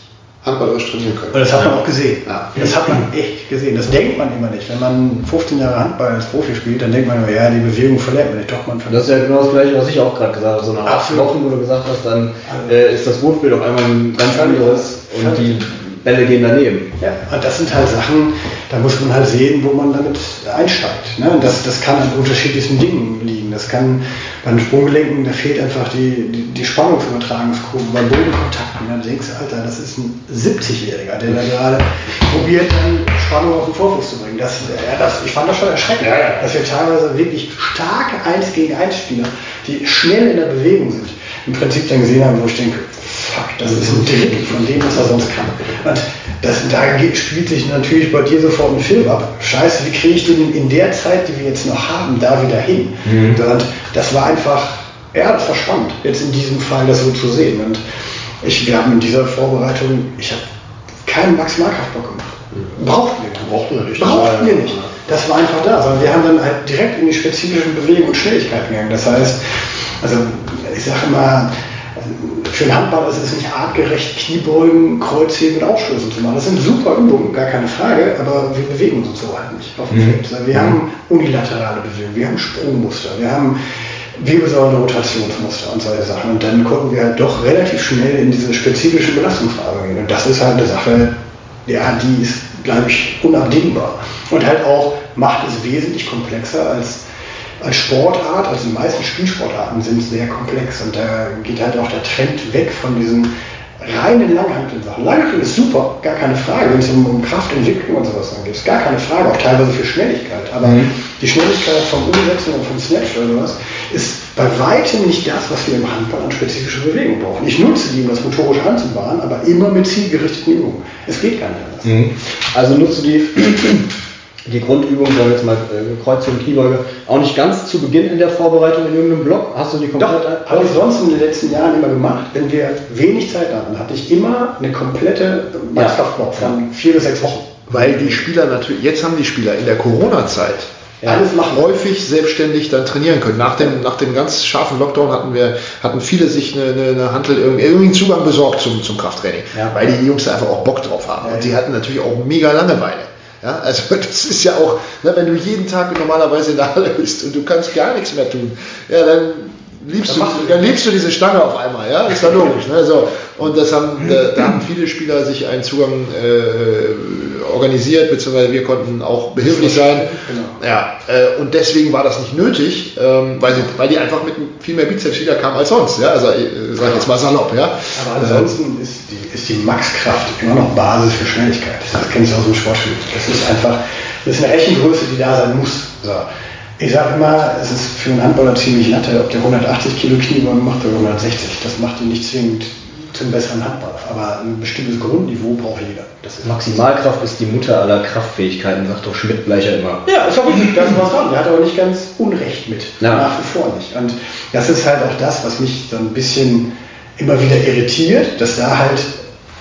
handballerisch trainieren können. Und das hat man auch gesehen. Ja. Das hat man echt gesehen. Das denkt man immer nicht. Wenn man 15 Jahre Handball als Profi spielt, dann denkt man immer, ja, die Bewegung verlernt man nicht. Doch, man verlernt. Das ist ja genau das Gleiche, was ich auch gerade gesagt habe. So nach acht Wochen, wo du gesagt hast, dann äh, ist das Wurfbild auf einmal ein ganz anderes und die Bälle gehen daneben. Ja, und das sind halt Sachen, da muss man halt sehen, wo man damit einsteigt. Ne? Das, das kann an unterschiedlichen Dingen liegen. Das kann bei den Sprunggelenken, da fehlt einfach die, die, die Spannungsübertragungskurve bei Bodenkontakten. Dann denkst du, Alter, das ist ein 70-Jähriger, der da gerade probiert, dann Spannung auf den Vorfuß zu bringen. Das, ja, das, ich fand das schon erschreckend, ja, ja. dass wir teilweise wirklich starke 1 gegen 1 Spieler, die schnell in der Bewegung sind, im Prinzip dann gesehen haben, wo ich denke, fuck, das ist ein Drittel von dem, was er sonst kann. Und das, da spielt sich natürlich bei dir sofort ein Film ab. Scheiße, wie kriege ich den in der Zeit, die wir jetzt noch haben, da wieder hin? Mhm. Und das war einfach, ja, das war spannend, jetzt in diesem Fall das so zu sehen. Und ich, wir haben in dieser Vorbereitung, ich habe keinen Maximalkraftbock gemacht. Mhm. Brauchten wir nicht. Brauchten wir nicht. Brauchten wir nicht. Das war einfach da, sondern wir haben dann halt direkt in die spezifischen Bewegungen und Schnelligkeiten gegangen. Das heißt, also ich sage immer, für einen Handballer ist es nicht artgerecht, Kniebeugen, Kreuzheben und Aufstößen zu machen. Das sind super Übungen, gar keine Frage, aber wir bewegen uns so halt nicht auf dem mhm. Feld. Wir haben unilaterale Bewegungen, wir haben Sprungmuster, wir haben Wirbelsäulen-Rotationsmuster und solche Sachen. Und dann konnten wir halt doch relativ schnell in diese spezifische Belastungsphase gehen. Und das ist halt eine Sache, ja, die ist, glaube ich, unabdingbar. Und halt auch macht es wesentlich komplexer als als Sportart, also die meisten Spielsportarten sind sehr komplex und da geht halt auch der Trend weg von diesen reinen Langhanteln-Sachen. Langhantel ist super, gar keine Frage, wenn es um, um Kraftentwicklung und sowas angeht, ist gar keine Frage, auch teilweise für Schnelligkeit. Aber mhm. die Schnelligkeit vom Umsetzen und vom Snatch oder sowas ist bei weitem nicht das, was wir im Handball an spezifischer Bewegung brauchen. Ich nutze die, um das motorisch anzubauen, aber immer mit zielgerichteten Übungen. Es geht gar nicht anders. Mhm. Also nutzt du die, die Grundübung, sagen wir jetzt mal äh, Kreuzung, Kniebeuge, auch nicht ganz zu Beginn in der Vorbereitung in irgendeinem Block? Hast du die komplett? Doch, habe ich sonst in den letzten Jahren immer gemacht. Wenn wir wenig Zeit hatten, hatte ich immer eine komplette Maxkraftblock von vier bis sechs Wochen. Weil die Spieler natürlich, jetzt haben die Spieler in der Corona-Zeit Ja. alles machen, häufig selbstständig dann trainieren können. Nach dem, nach dem ganz scharfen Lockdown hatten wir, hatten viele sich eine, eine, eine Handel, irgendwie irgendwie einen Zugang besorgt zum, zum Krafttraining, Ja. weil die Jungs da einfach auch Bock drauf haben. Und die hatten natürlich auch mega Langeweile. Ja, also das ist ja auch, ne, wenn du jeden Tag normalerweise in der Halle bist und du kannst gar nichts mehr tun, ja, dann liebst, du, dann liebst du diese Stange auf einmal, ja, ist ja logisch. Ne? So, und das haben, da, da haben viele Spieler sich einen Zugang äh, organisiert, beziehungsweise wir konnten auch behilflich sein. Genau. Ja, äh, und deswegen war das nicht nötig, ähm, weil, sie, weil die einfach mit viel mehr Bizeps wieder kamen als sonst. Ja? Also äh, sag ich jetzt mal salopp, ja. Aber ansonsten ist die, ist die Maxkraft immer noch Basis für Schnelligkeit. Das kennst du aus dem Sportstudio. Das ist einfach, das ist eine Rechengröße, die da sein muss. So. Ich sage immer, es ist für einen Handballer ziemlich latte, ob der 180 Kilo Kniebeugen macht oder 160. Das macht ihn nicht zwingend zum besseren Handballer. Aber ein bestimmtes Grundniveau braucht jeder. Ist Maximalkraft ist die Mutter aller Kraftfähigkeiten, sagt doch Schmidt Bleicher immer. Ja, ist auch richtig, das ist was dran. Der hat aber nicht ganz Unrecht mit. Ja. Nach wie vor nicht. Und das ist halt auch das, was mich so ein bisschen immer wieder irritiert, dass da halt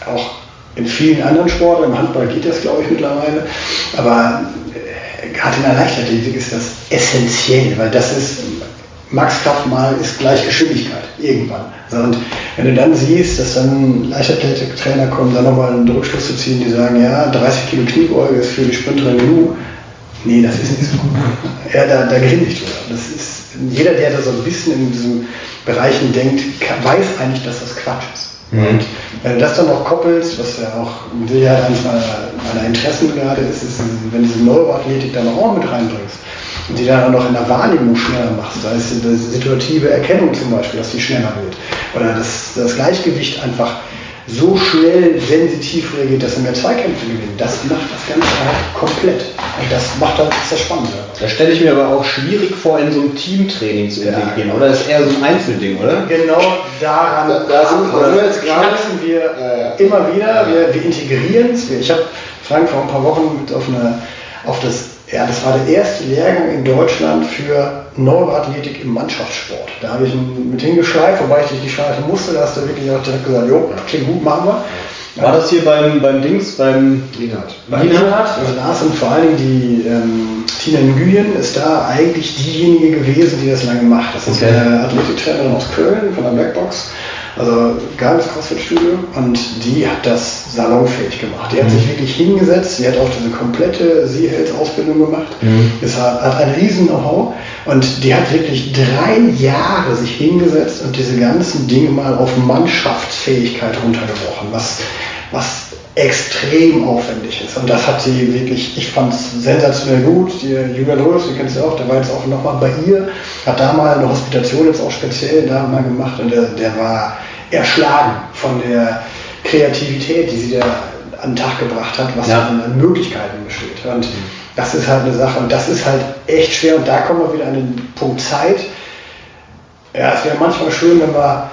auch in vielen anderen Sportarten, im Handball geht das glaube ich mittlerweile, aber gerade in der Leichtathletik ist das essentiell, weil das ist, Maxkraft mal ist gleich Geschwindigkeit, irgendwann. Und wenn du dann siehst, dass dann Leichtathletiktrainer kommen, dann nochmal einen Rückschluss zu ziehen, die sagen, ja, 30 Kilo Kniebeuge ist für die Sprinterin genug, Nee, das ist nicht so gut. Ja, da, da grinse ich drüber. Das ist, jeder, der da so ein bisschen in diesen Bereichen denkt, weiß eigentlich, dass das Quatsch ist. Und wenn du das dann noch koppelst, was ja auch mit Sicherheit eines meiner, Interessen gerade ist, ist, wenn du diese Neuroathletik dann auch mit reinbringst und die dann auch noch in der Wahrnehmung schneller machst, da ist die situative Erkennung zum Beispiel, dass die schneller wird. Oder das, das Gleichgewicht einfach so schnell sensitiv reagiert, dass er mehr Zweikämpfe gewinnt. Das macht das Ganze halt komplett. Und das macht das, das Spannende. Das stelle ich mir aber auch schwierig vor, in so einem Teamtraining zu Ja, integrieren, genau. oder? Das ist eher so ein Einzelding, oder? Genau daran Da- da sind- da sind wir jetzt gerade- wir Ja, ja. immer wieder. Wir, wir integrieren es. Ich habe Frank vor ein paar Wochen mit auf, eine, auf das, ja, das war der erste Lehrgang in Deutschland für Neuroathletik im Mannschaftssport. Da habe ich ihn mit hingeschleift, wobei ich dich nicht schleifen musste. Da hast du wirklich auch direkt gesagt, jo, klingt gut, machen wir. War das hier beim, beim Dings, beim Lienhardt. Lienhardt, also da sind vor allen Dingen die ähm, Tina Nguyen ist da eigentlich diejenige gewesen, die das lange macht. Das ist Okay. eine Athletiktrainerin aus Köln von der Blackbox, also geiles Crossfit-Studio und die hat das salonfähig gemacht. Die hat sich wirklich hingesetzt, sie hat auch diese komplette Seehelds-Ausbildung gemacht, es hat, hat ein riesen Know-how und die hat wirklich drei Jahre sich hingesetzt und diese ganzen Dinge mal auf Mannschaftsfähigkeit runtergebrochen, was, was extrem aufwendig ist. Und das hat sie wirklich, ich fand es sensationell gut. Die Julia Lewis, die kennst du auch, der war jetzt auch nochmal bei ihr, hat da mal eine Hospitation jetzt auch speziell da mal gemacht und der, der war erschlagen von der Kreativität, die sie da an den Tag gebracht hat, was Ja. an Möglichkeiten besteht. Und das ist halt eine Sache und das ist halt echt schwer und da kommen wir wieder an den Punkt Zeit. Ja, es wäre manchmal schön, wenn wir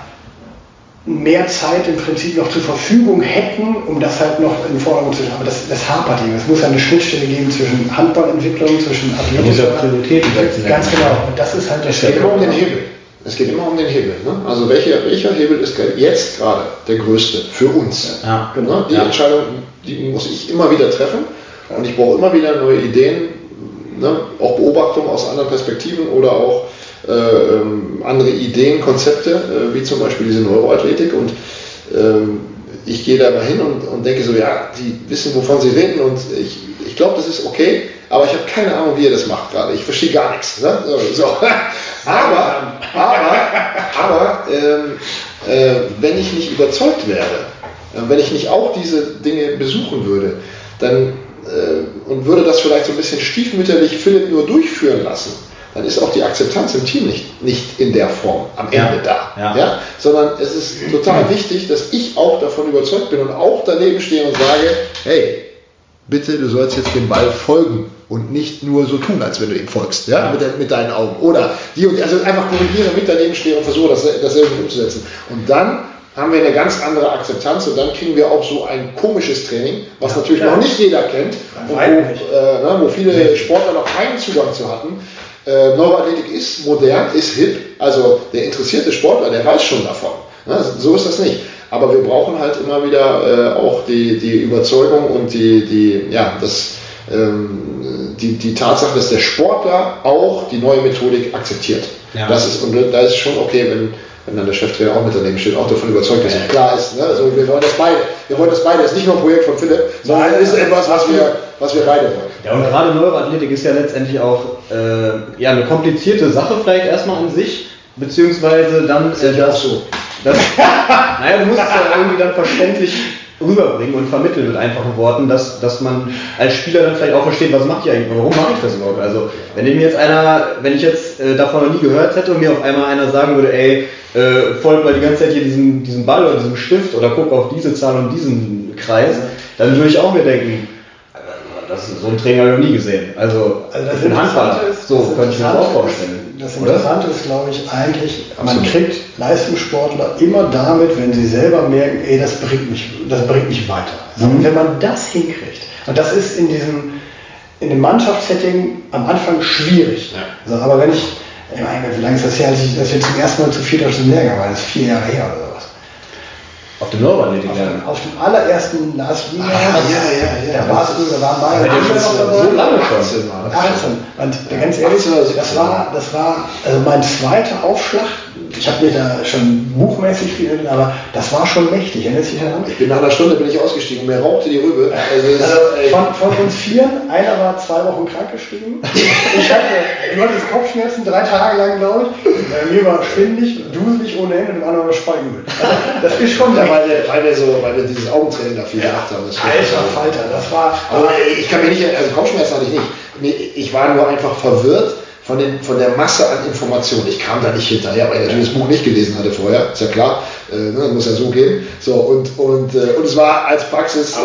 mehr Zeit im Prinzip noch zur Verfügung hätten, um das halt noch in den Vordergrund zu stellen. Aber das, das hapert eben. Es muss ja eine Schnittstelle geben zwischen Handballentwicklung, zwischen setzen. Ganz genau. Und das ist halt der Hebel. Es geht immer um den Hebel. Ne? Also welcher, welcher Hebel ist jetzt gerade der größte für uns? Ja. Genau. Die Ja. Entscheidung, die muss ich immer wieder treffen und ich brauche immer wieder neue Ideen, ne? auch Beobachtungen aus anderen Perspektiven oder auch äh, ähm, andere Ideen, Konzepte, äh, wie zum Beispiel diese Neuroathletik und ähm, ich gehe da mal hin und, und denke so, ja, die wissen, wovon sie reden und ich, ich glaube, das ist okay, aber ich habe keine Ahnung, wie ihr das macht gerade. Ich verstehe gar nichts. Ne? So. Aber, aber, aber ähm, äh, wenn ich nicht überzeugt wäre, äh, wenn ich nicht auch diese Dinge besuchen würde, dann äh, und würde das vielleicht so ein bisschen stiefmütterlich Philipp nur durchführen lassen, dann ist auch die Akzeptanz im Team nicht, nicht in der Form am Ende Ja. da. Ja. Ja? Sondern es ist total wichtig, dass ich auch davon überzeugt bin und auch daneben stehe und sage, hey, bitte, du sollst jetzt dem Ball folgen. und nicht nur so tun, als wenn du ihm folgst, ja, mit, de, mit deinen Augen. Oder die und also einfach korrigiere, mit daneben stehe und versuche das, das irgendwie umzusetzen. Und dann haben wir eine ganz andere Akzeptanz und dann kriegen wir auch so ein komisches Training, was natürlich noch nicht jeder kennt und wo, äh, na, wo viele Sportler noch keinen Zugang zu hatten. Äh, Neuroathletik ist modern, ist hip, also der interessierte Sportler, der weiß schon davon. Ne? So ist das nicht. Aber wir brauchen halt immer wieder äh, auch die, die Überzeugung und die, die, ja, das, ähm, die, die Tatsache, dass der Sportler auch die neue Methodik akzeptiert. Ja. Das ist, und da ist schon okay, wenn, wenn dann der Cheftrainer auch mit daneben steht, auch davon überzeugt ist. Ja. Klar ist, ne? also wir wollen das beide. Wir wollen das beide. Das ist nicht nur ein Projekt von Philipp, sondern es ist etwas, was wir, was wir beide wollen. Ja, und gerade Neuroathletik ist ja letztendlich auch äh, ja, eine komplizierte Sache vielleicht erstmal an sich, beziehungsweise dann äh, das, so. Das, naja, du musst es ja irgendwie dann verständlich rüberbringen und vermitteln mit einfachen Worten, dass, dass man als Spieler dann vielleicht auch versteht, was macht ihr eigentlich, warum mache ich das überhaupt? Also wenn mir jetzt einer, wenn ich jetzt äh, davon noch nie gehört hätte und mir auf einmal einer sagen würde, ey, äh, folgt mal die ganze Zeit hier diesem, diesem Ball oder diesem Stift oder guck auf diese Zahl und diesen Kreis, dann würde ich auch mir denken, das, so ein Training habe ich noch nie gesehen. Also, also ich bin Handballer, so könnte ich mir das auch vorstellen. Das ist, glaube ich, eigentlich, Absolut. man kriegt Leistungssportler immer damit, wenn sie selber merken, ey, das bringt mich, das bringt mich weiter. Also, mhm. Wenn man das hinkriegt, und das ist in diesem, in dem Mannschaftssetting am Anfang schwierig. Ja. Also, aber wenn ich, ich meine, wie lange ist das her, als ich, als ich zum ersten Mal zu vierter Stunde Lehrgang war, das ist vier Jahre her oder so. Auf dem Neuroathletik lernen? Auf dem allerersten Lars Wiener. Ah, ja, ja, ja. Da warst du, da waren meine ja, dabei. So lange schon. 18. Und ganz ehrlich, das war, das war also mein zweiter Aufschlag ich habe mir da schon buchmäßig viel, aber das war schon mächtig. Ich bin nach einer Stunde bin ich ausgestiegen mir rauchte die Rübe. Also, also von, von, uns vier, einer war zwei Wochen krankgeschrieben. ich hatte, du hattest Kopfschmerzen drei Tage lang, glaube ich. Äh, mir war schwindelig, duselig ohne Ende und war Speiübel. Also, das ist schon. Ja, weil, wir, weil, wir so, weil wir dieses Augentraining dafür ja. gemacht haben. Alter Falter, das war. Aber ich kann mir nicht, also Kopfschmerzen hatte ich nicht. Ich war nur einfach verwirrt von, den, von der Masse an Informationen. Ich kam da nicht hinterher, weil ich natürlich das Buch nicht gelesen hatte vorher, ist ja klar, äh, ne, muss ja so gehen. So, und, und, äh, und es war als Praxis äh,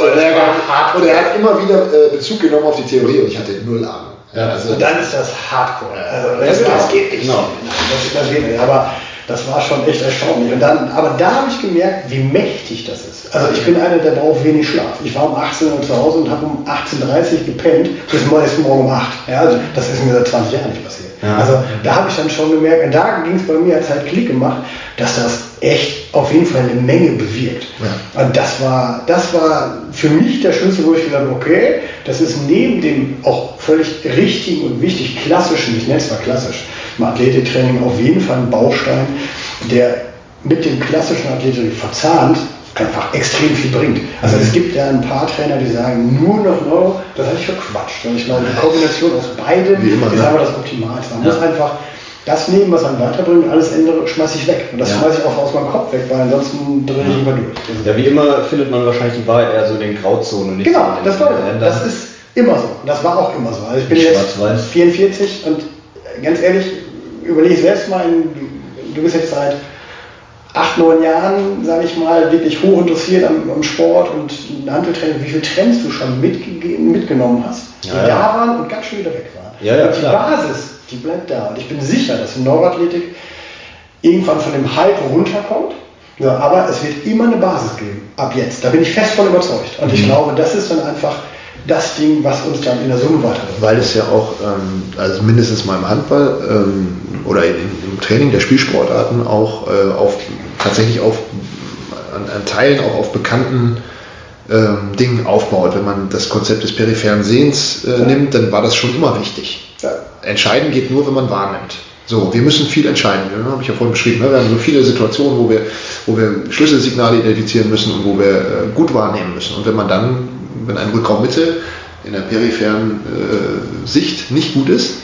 und er hat immer wieder äh, Bezug genommen auf die Theorie und ich hatte null Ahnung. Ja, also, und dann ist das Hardcore. Also, das, das, das geht nicht. Genau. Das, das geht nicht. Aber das war schon echt erstaunlich. Und dann, aber da habe ich gemerkt, wie mächtig das ist. Also ich bin einer, der braucht wenig Schlaf. Ich war um 18 Uhr zu Hause und habe um 18.30 Uhr gepennt bis morgen um 8. Ja, also das ist mir seit 20 Jahren nicht passiert. Ja. Also da habe ich dann schon gemerkt, und da ging es bei mir als halt Klick gemacht, dass das echt auf jeden Fall eine Menge bewirkt. Ja. Und das war, das war für mich der Schlüssel, wo ich gesagt habe, okay, das ist neben dem auch völlig richtigen und wichtig klassischen, ich nenne es mal klassisch, im Athletiktraining auf jeden Fall ein Baustein, der mit dem klassischen Athletik verzahnt einfach extrem viel bringt. Also es gibt ja ein paar Trainer, die sagen, nur noch Neuro, das halte ich für Quatsch. Ich glaube, die Kombination aus beiden immer, ist ne? aber das Optimalste. Man ja. muss einfach das nehmen, was einen weiterbringt, alles andere schmeiße ich weg. Und das ja. schmeiße ich auch aus meinem Kopf weg, weil ansonsten drehe ich immer durch. Ja, wie immer findet man wahrscheinlich die Wahrheit eher so in den Grauzonen. Nicht genau, so das, war, das ist immer so. Und das war auch immer so. Also ich bin jetzt 44 und ganz ehrlich, überlege selbst mal, du bist jetzt seit acht, neun Jahren, sage ich mal, wirklich hoch interessiert am, am Sport und Handeltraining, wie viele Trends du schon mitgenommen hast, die ja, da waren und ganz schön wieder weg waren. Ja, ja, und die. Basis, die bleibt da. Und ich bin sicher, dass Neuroathletik irgendwann von dem Hype runterkommt. Ja, aber es wird immer eine Basis geben, ab jetzt. Da bin ich fest von überzeugt. Und ich mhm. glaube, das ist dann einfach das Ding, was uns dann in der Summe weiterbringt. Weil es ja auch, ähm, also mindestens mal im Handball ähm, oder in, im Training der Spielsportarten auch äh, auf, tatsächlich auf, an, an, Teilen auch auf bekannten ähm, Dingen aufbaut. Wenn man das Konzept des peripheren Sehens äh, ja. nimmt, dann war das schon immer wichtig. Ja. Entscheiden geht nur, wenn man wahrnimmt. So, wir müssen viel entscheiden. Ja, habe ich ja vorhin beschrieben. Ne? Wir haben so viele Situationen, wo wir, wo wir Schlüsselsignale identifizieren müssen und wo wir äh, gut wahrnehmen müssen. Und wenn man dann wenn ein Rückraum Mitte in der peripheren äh, Sicht nicht gut ist,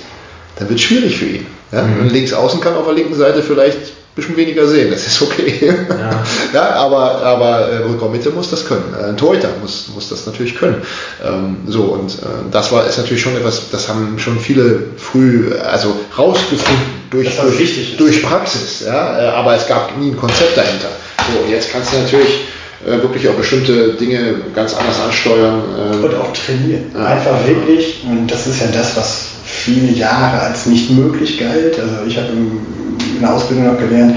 dann wird es schwierig für ihn. Ja? Mhm. links außen kann auf der linken Seite vielleicht bisschen weniger sehen, das ist okay. Ja. ja aber aber äh, Rückraummitte muss das können. Äh, ein Torhüter muss, muss das natürlich können. Ähm, so und äh, das war ist natürlich schon etwas, das haben schon viele früh also rausgefunden durch, durch, durch, Praxis. Ja? Äh, aber es gab nie ein Konzept dahinter. So, jetzt kannst du natürlich äh, wirklich auch bestimmte Dinge ganz anders ansteuern. Und auch trainieren. Ja. Einfach wirklich, und das ist ja das, was viele Jahre als nicht möglich galt. Also ich habe in der Ausbildung noch gelernt,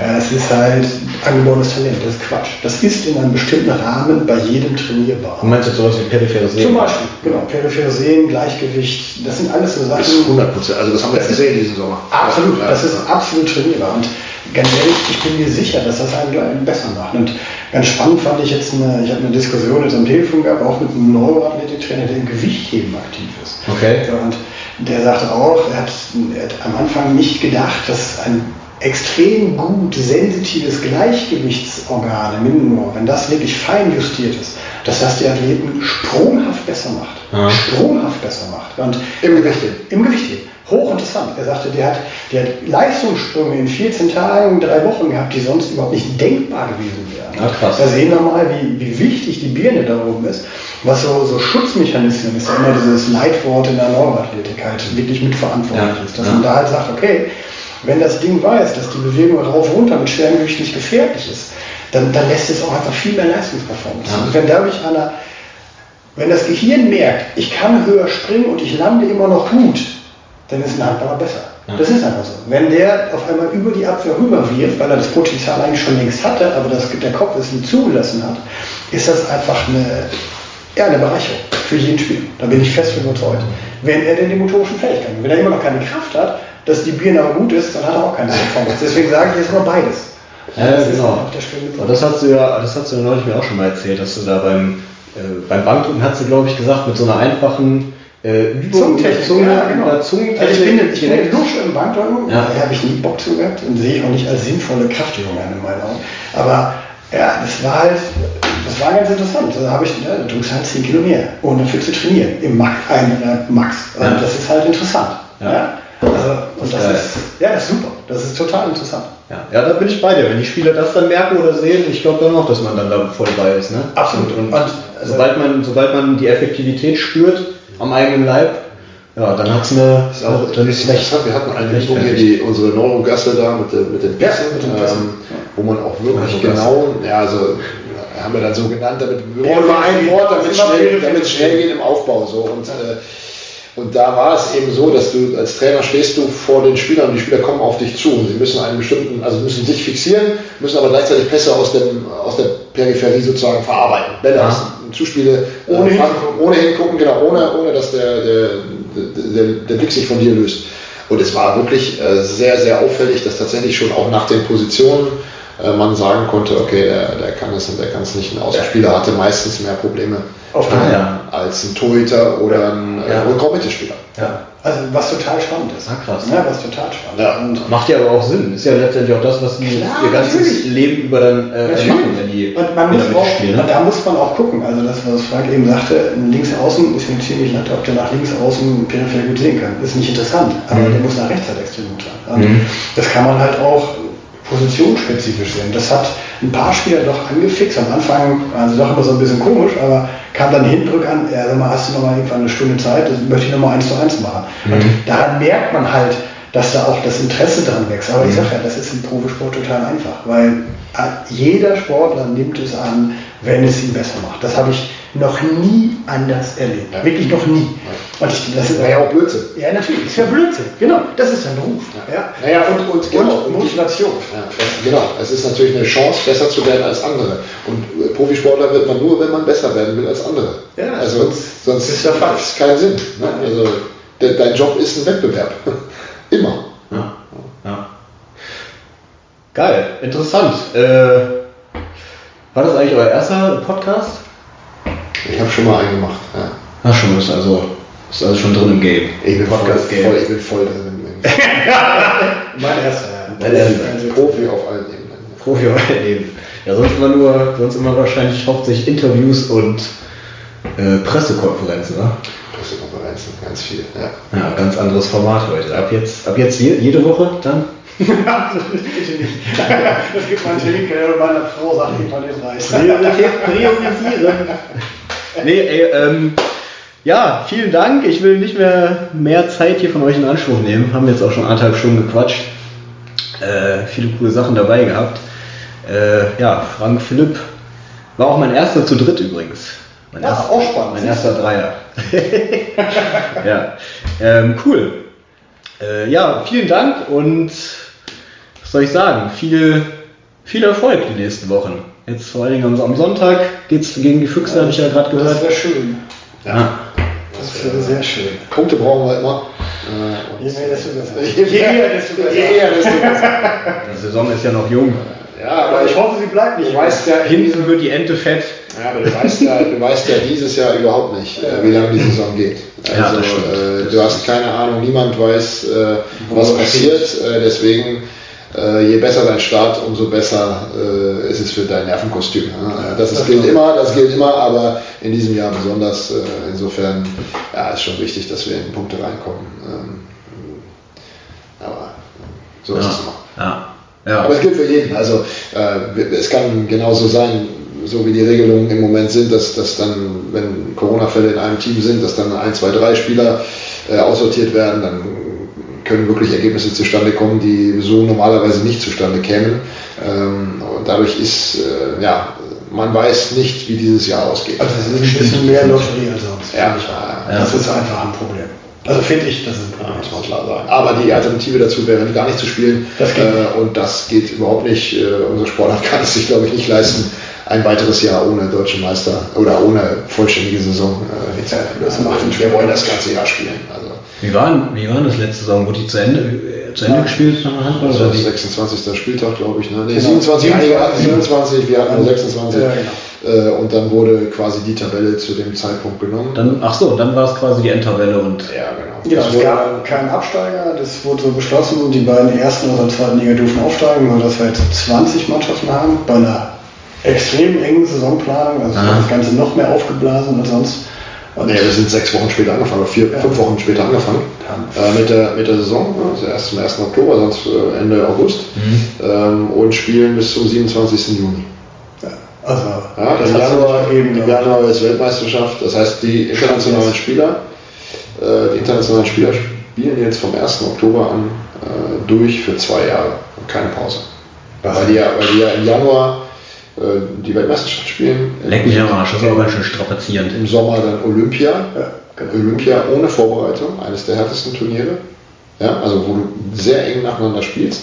es ist halt angeborenes Talent, das ist Quatsch. Das ist in einem bestimmten Rahmen bei jedem trainierbar. Du meinst jetzt sowas wie periphere Sehen? Zum Beispiel, genau. Periphere Sehen, Gleichgewicht, das sind alles so Sachen. Das ist 100 Prozent, also das haben wir ja gesehen diesen Sommer. Absolut, das ist absolut trainierbar. Und ganz ehrlich, ich bin mir sicher, dass das einen besser macht. Und ganz spannend fand ich jetzt eine, ich habe eine Diskussion jetzt am Telefon gehabt, auch mit einem Neuroathletiktrainer, der im Gewichtheben aktiv ist. Okay. Und der sagte auch, er hat, er hat am Anfang nicht gedacht, dass ein extrem gut sensitives Gleichgewichtsorgan im Innenohr, wenn das wirklich fein justiert ist, dass das die Athleten sprunghaft besser macht. Ja. Sprunghaft besser macht. Und Im Gewicht. Im Gewicht. Hochinteressant. Er sagte, der hat, der hat Leistungssprünge in 14 Tagen, drei Wochen gehabt, die sonst überhaupt nicht denkbar gewesen wären. Ja, krass. Da sehen wir mal, wie, wie wichtig die Birne da oben ist. Was so, so Schutzmechanismen ist ja immer dieses Leitwort in der Neuroathletik halt wirklich mitverantwortlich ja. ist. Dass man da halt sagt, okay, wenn das Ding weiß, dass die Bewegung rauf runter mit schwerem Gewicht nicht gefährlich ist, dann, dann lässt es auch einfach viel mehr Leistungsperformance. Ja. Und wenn dadurch einer, wenn das Gehirn merkt, ich kann höher springen und ich lande immer noch gut, dann ist ein Handballer besser. Ja. Das ist einfach so. Wenn der auf einmal über die Abwehr rüber wirft, weil er das Potenzial eigentlich schon längst hatte, aber das, der Kopf es nicht zugelassen hat, ist das einfach eine, ja, eine Bereicherung für jeden Spieler. Da bin ich fest überzeugt. Wenn er denn die motorischen Fähigkeiten, wenn er immer noch keine Kraft hat, dass die Birne aber gut ist, dann hat er auch keine Performance. Deswegen sage ich jetzt nur beides. Ja, das genau. das hast du ja, das hast du ja neulich mir auch schon mal erzählt, dass du da beim, äh, beim Bankdrücken hast du, glaube ich, gesagt, mit so einer einfachen äh, Übung, Zungentechnik, Zunge, ja, genau. Zungentechnik. Also ich bin, ich bin Lusch im Bankdrücken, ja. da habe ich nie Bock zu gehabt und sehe ich auch nicht als sinnvolle Kraftübung an in meinen Augen. Aber ja, das war halt, das war ganz interessant. Da habe ich, ja, du drückst halt 10 Kilo mehr, ohne dafür zu trainieren, im Max, ein, äh, Max. Ja. das ist halt interessant. Ja. Also, und das ist, ja, das ist super. Das ist total interessant. Ja. ja, da bin ich bei dir. Wenn die Spieler das dann merken oder sehen, ich glaube dann auch, dass man dann da voll bei ist. Ne? Absolut. Und, und, und also, sobald, man, sobald man die Effektivität spürt am eigenen Leib, ja, dann hat es eine. Ist auch, dann ist recht. Wir hatten eine Übung hier, die, unsere Neurogasse da mit, den, mit den Pässen, ja, ähm, wo man auch wirklich ja, genau, ja, also haben wir dann so genannt, damit wir wollen mal ein Wort, damit es schnell, schnell geht im Aufbau. So. Und äh, und da war es eben so, dass du als Trainer stehst du vor den Spielern und die Spieler kommen auf dich zu. Und sie müssen einen bestimmten, also müssen sich fixieren, müssen aber gleichzeitig Pässe aus, dem, aus der Peripherie sozusagen verarbeiten. Bälle ja. Zuspiele äh, ohne, hingucken. ohne hingucken, genau, ohne, ohne dass der, der, der, der Blick sich von dir löst. Und es war wirklich äh, sehr, sehr auffällig, dass tatsächlich schon auch nach den Positionen äh, man sagen konnte, okay, der, der kann es und der kann es nicht. Ein Außenspieler hatte meistens mehr Probleme Auf äh, ja. als ein Torhüter oder ein, ja. äh, ein Mittelspieler. Ja. Also was total spannend ist. Ah, krass. Ja, was total spannend. Ja. Und Macht ja aber auch Sinn. Ist ja letztendlich auch das, was die Klar, ihr ganzes natürlich. Leben über dann äh, machen, wenn die Und man muss auch, spielen, ne? da muss man auch gucken. Also das, was Frank eben sagte, links außen ist mir ziemlich latte, ob der nach links außen peripher gut sehen kann. Ist nicht interessant, aber mhm. der muss nach rechts halt extrem gut sein. Mhm. Das kann man halt auch positionsspezifisch sind. Das hat ein paar Spieler doch angefixt. Am Anfang waren sie doch immer so ein bisschen komisch, aber kam dann hinten an, ja, sag mal, hast du noch mal irgendwann eine Stunde Zeit, das möchte ich noch mal eins zu eins machen. Mhm. Und daran merkt man halt, dass da auch das Interesse dran wächst. Aber mhm. ich sage ja, das ist im Profisport total einfach, weil jeder Sportler nimmt es an, wenn es ihn besser macht. Das habe ich noch nie anders erlebt. Ja. Wirklich noch nie. Und ich, das ist ja auch Blödsinn. Ja, natürlich. Das ist ja Blödsinn. Genau. Das ist ein Beruf. Ja. Ja. Naja, und, und, genau, und Motivation. Ja, genau. Es ist natürlich eine Chance, besser zu werden als andere. Und äh, Profisportler wird man nur, wenn man besser werden will als andere. Ja, also sonst, sonst ist ja es keinen Sinn. Ne? Also de, dein Job ist ein Wettbewerb. Immer. Ja. ja. Geil. Interessant. Äh, war das eigentlich euer erster Podcast? Ich habe schon mal einen gemacht. Ja. Ach schon, ist also, ist also schon drin im Game. Ich bin Podcast voll, voll, ich bin voll drin im Game. mein erster, ja. Mein erster. Profi auf allen Ebenen. Profi auf allen Ebenen. Ja, sonst immer nur, sonst immer wahrscheinlich hauptsächlich Interviews und äh, Pressekonferenzen, oder? Pressekonferenzen, ganz viel, ja. Ja, ganz anderes Format heute. Ab jetzt, ab jetzt jede Woche dann? das gibt man Link, meiner Frau sagt, ich kann nicht reichen. Priorisieren. Nee, ey, ähm, ja, vielen Dank. Ich will nicht mehr mehr Zeit hier von euch in Anspruch nehmen. Haben jetzt auch schon anderthalb Stunden gequatscht. Äh, viele coole Sachen dabei gehabt. Äh, ja, Frank Philipp War auch mein erster zu dritt übrigens. Mein Ja, erster, auch spannend. Mein erster Dreier. ja, ähm, cool. Äh, ja, vielen Dank und was soll ich sagen? Viel, viel Erfolg die nächsten Wochen. Jetzt vor allen Dingen am- am Sonntag geht's gegen die Füchse, habe ich ja gerade Das gehört. wäre schön. Ja. Das wäre sehr schön. Punkte brauchen wir immer. Äh, Je mehr, desto besser. Je mehr, desto besser. Je mehr, desto besser. Die Saison ist ja noch jung. Ja, Aber ich hoffe, sie bleibt nicht. du weißt ja, Hinten wird die Ente fett. Ja, aber du weißt ja, du weißt ja dieses Jahr überhaupt nicht, äh, wie lange die Saison geht. Ja, Also das stimmt. äh, Das du hast keine Ahnung, niemand weiß, äh, was er passiert. Äh, deswegen, je besser dein Start, umso besser äh, ist es für dein Nervenkostüm. Ja? Das, ist, Das gilt immer, das gilt immer, aber in diesem Jahr besonders. Äh, insofern, ja, ist schon wichtig, dass wir in Punkte reinkommen. Ähm, aber so ist es immer. Ja. Ja. Aber es gilt für jeden. Also äh, es kann genauso sein, so wie die Regelungen im Moment sind, dass, dass dann, wenn Corona-Fälle in einem Team sind, dass dann ein, zwei, drei Spieler äh, aussortiert werden, dann können wirklich Ergebnisse zustande kommen, die so normalerweise nicht zustande kämen. Ähm, und dadurch ist, äh, ja, man weiß nicht, wie dieses Jahr ausgeht. Also es ist ein bisschen mehr Lotterie als sonst. Ja. Ja. Das ist einfach ein Problem. Also finde ich, das ist ein Ja, Problem. muss man klar sagen. Aber die Alternative dazu wäre gar nicht zu spielen. Das geht äh, und das geht überhaupt nicht. Äh, unser Sportart kann es sich, glaube ich, nicht leisten, ein weiteres Jahr ohne deutschen Meister oder ohne vollständige Saison äh, hinzuhalten. das macht Und wir wollen das ganze Jahr spielen. Also, Wie war, wie war das letzte Saison? Wurde die zu Ende, äh, zu Ende gespielt nach dem Handball? also Oder wie? 26. Spieltag, glaube ich. Ne? Nee, Genau. 27, einige hatten 27, wir hatten nur 26. Ja, genau. äh, und dann wurde quasi die Tabelle zu dem Zeitpunkt genommen. Dann, ach so, dann war es quasi die Endtabelle und ja, genau. Das es gab keinen Absteiger, das wurde so beschlossen, die beiden ersten aus der zweiten Liga durften aufsteigen, weil das wir jetzt 20 Mannschaften haben, bei einer extrem engen Saisonplanung, also Ah. das Ganze noch mehr aufgeblasen als sonst. Nee, wir sind sechs Wochen später angefangen, oder vier, Ja. fünf Wochen später angefangen äh, mit, der, mit der Saison. Also erst zum 1. Oktober, sonst äh, Ende August. Ähm, und spielen bis zum 27. Juni. ja, also Ja, das Im Januar, ergeben, im. Januar ist Weltmeisterschaft. Das heißt, die internationalen Spieler, äh, die internationalen Spieler spielen jetzt vom 1. Oktober an äh, durch für zwei Jahre und keine Pause. Weil die, ja, weil die ja im Januar die Weltmeisterschaft spielen. leck mich am Arsch, das ist aber ganz schön strapazierend. Im Sommer dann Olympia. Ja, genau. Olympia ohne Vorbereitung, eines der härtesten Turniere. Ja, also wo du sehr eng nacheinander spielst.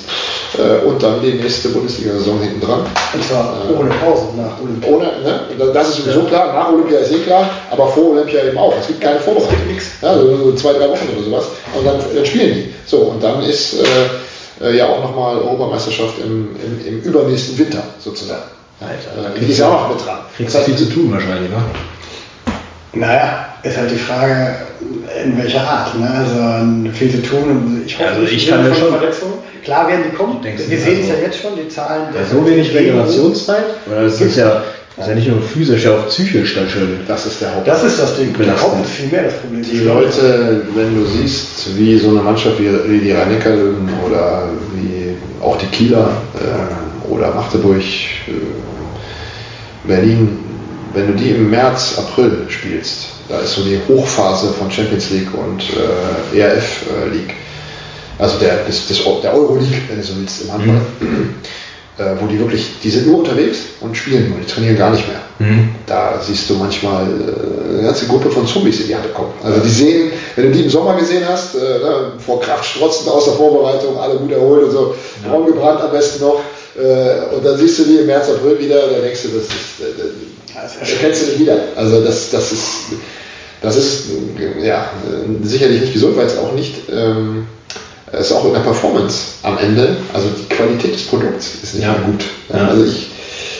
Äh, und dann die nächste Bundesliga-Saison hinten dran. Und zwar ohne Pause nach Olympia. Ohne, ne? Das ist sowieso klar, nach Olympia ist eh klar, aber vor Olympia eben auch. Es gibt keine Vorbereitung. Ja, also so zwei, drei Wochen oder sowas. Und dann, dann spielen die. So, und dann ist äh, äh, ja auch nochmal Europameisterschaft im, im, im übernächsten Winter sozusagen. Äh, die ist ja auch mit dran. kriegst du viel zu tun wahrscheinlich, wa? Naja, ist halt die Frage, in welcher Art. Ne? Also viel zu tun. Ich hoffe, Also ich kann schon- Verletzungen. Klar werden die kommen. Denkst Wir sehen es also- ja jetzt schon, die Zahlen. Ja, so wenig Regulationszeit? Oder das ist ja, das ist ja nicht nur physisch, ja auch psychisch dann schön. Das ist der Haupt. Das ist das Ding. Der Belastend. Kopf ist viel mehr das Problem. Die Leute, wenn du siehst, wie so eine Mannschaft wie, wie die rhein löwen oder wie auch die Kieler äh, oder Magdeburg, äh, Berlin, wenn du die im März, April spielst, da ist so die Hochphase von Champions League und äh, ERF äh, League, also der, des, des, der Euroleague, wenn du so willst, im Handball, äh, wo die wirklich, die sind nur unterwegs und spielen nur, die trainieren gar nicht mehr. Da siehst du manchmal äh, eine ganze Gruppe von Zombies in die Halle kommen. Also die sehen, wenn du die im Sommer gesehen hast, äh, ne, vor Kraft strotzend aus der Vorbereitung, alle gut erholt und so, braun gebrannt am besten noch, äh, und dann siehst du die im März, April wieder, da denkst du, das ist, äh, Das das kennst du nicht wieder. Also das, das ist, das ist ja sicherlich nicht gesund, weil es auch nicht, ähm, es ist auch in der Performance am Ende, also die Qualität des Produkts ist nicht Ja. mehr gut. Ja. Also ich,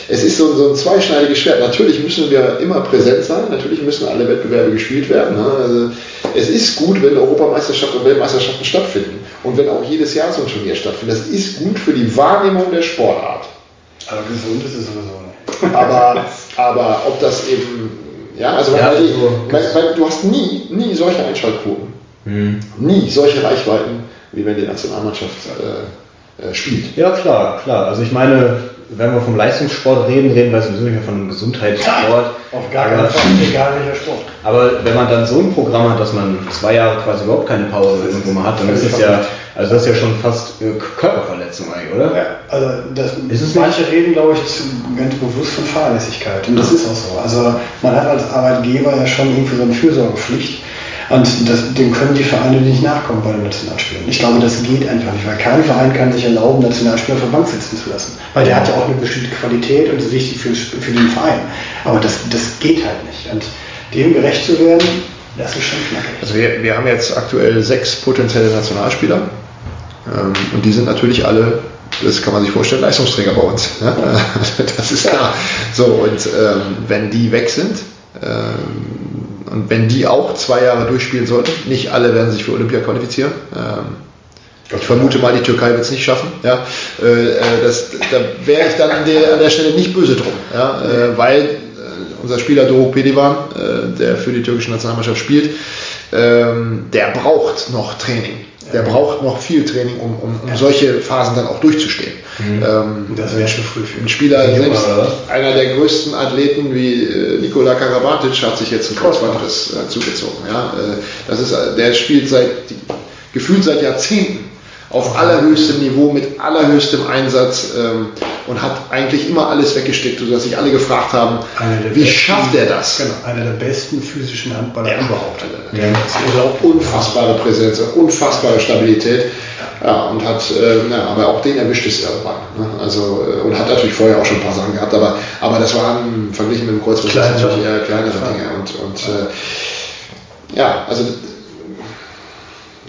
es ist so, so ein zweischneidiges Schwert. Natürlich müssen wir immer präsent sein, natürlich müssen alle Wettbewerbe gespielt werden. Ne? Also es ist gut, wenn Europameisterschaften und Weltmeisterschaften stattfinden und wenn auch jedes Jahr so ein Turnier stattfindet. Das ist gut für die Wahrnehmung der Sportart. Aber gesund ist es sowieso nicht. Aber, aber ob das eben, ja, also Ja, weil, so- weil, weil du hast nie, nie solche Einschaltquoten, nie solche Reichweiten, wie wenn die Nationalmannschaft äh, äh, spielt. Ja, klar, klar. Also ich meine, wenn wir vom Leistungssport reden, reden wir sowieso nicht mehr von einem Gesundheitssport. Auf gar keinen Fall, egal welcher Sport. aber wenn man dann so ein Programm hat, dass man zwei Jahre quasi überhaupt keine Pause irgendwo mal hat, dann ist das ja, also das ist ja schon fast äh, Körperverletzung eigentlich, oder? Ja, also das, Ist es manche reden, glaube ich, zu, ganz bewusst von Fahrlässigkeit. Und das ist auch so. Also man hat als Arbeitgeber ja schon irgendwie so eine Fürsorgepflicht. Und das, dem können die Vereine nicht nachkommen bei den Nationalspielen. Ich glaube, das geht einfach nicht, weil kein Verein kann sich erlauben, Nationalspieler auf der Bank sitzen zu lassen. Weil der hat ja auch eine bestimmte Qualität und ist wichtig für, für den Verein. Aber das, das geht halt nicht. Und dem gerecht zu werden, das ist schon knackig. Also wir, wir haben jetzt aktuell sechs potenzielle Nationalspieler ähm, und die sind natürlich alle, das kann man sich vorstellen, Leistungsträger bei uns. Ne? Das ist klar. So, und ähm, wenn die weg sind ähm, und wenn die auch zwei Jahre durchspielen sollten, nicht alle werden sich für Olympia qualifizieren. Ähm, ich vermute mal, die Türkei wird es nicht schaffen. Ja, äh, äh, das, da wäre ich dann an der, an der Stelle nicht böse drum, ja, äh, weil äh, unser Spieler Doruk Pedivan, äh, der für die türkische Nationalmannschaft spielt, ähm, der braucht noch Training. Der braucht noch viel Training, um, um, um solche Phasen dann auch durchzustehen. Ähm, Das wäre schon früh für ein Spieler, Ein Junge, selbst oder einer der größten Athleten wie äh, Nikola Karabatic hat sich jetzt einen Kreuzbandriss äh, zugezogen. Ja? Äh, das ist, äh, der spielt seit gefühlt seit Jahrzehnten auf allerhöchstem Niveau mit allerhöchstem Einsatz ähm, und hat eigentlich immer alles weggesteckt, sodass sich alle gefragt haben, wie besten- schafft er das? Genau, einer der besten physischen Handballer Ja. überhaupt. Ja. Unfassbare Präsenz, unfassbare Stabilität. Ja, und hat, äh, ja, aber auch den erwischt es irgendwann. Ne? Also, äh, und hat natürlich vorher auch schon ein paar Sachen gehabt, aber, aber das waren verglichen mit dem Kleinere. natürlich eher kleinere Dinge. Und, und äh, ja, also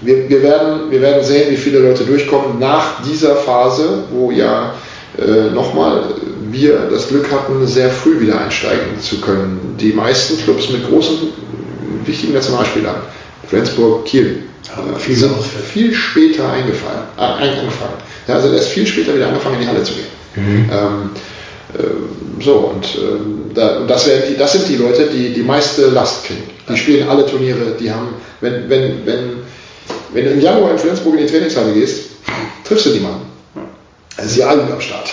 wir, wir, werden, wir werden sehen, wie viele Leute durchkommen nach dieser Phase, wo ja äh, nochmal wir das Glück hatten, sehr früh wieder einsteigen zu können. Die meisten Clubs mit großen, wichtigen Nationalspielern, Flensburg, Kiel, Ja, äh, viele sind viel später eingefallen, äh, angefangen. Ja, also erst viel später wieder angefangen, in die Halle zu gehen. Ähm, ähm, so, und da, und das, die, das sind die Leute, die die meiste Last kriegen. Die spielen alle Turniere, die haben, wenn, wenn, wenn, wenn du im Januar in Flensburg in die Trainingshalle gehst, triffst du niemanden. Da ist die A-Jugend am Start.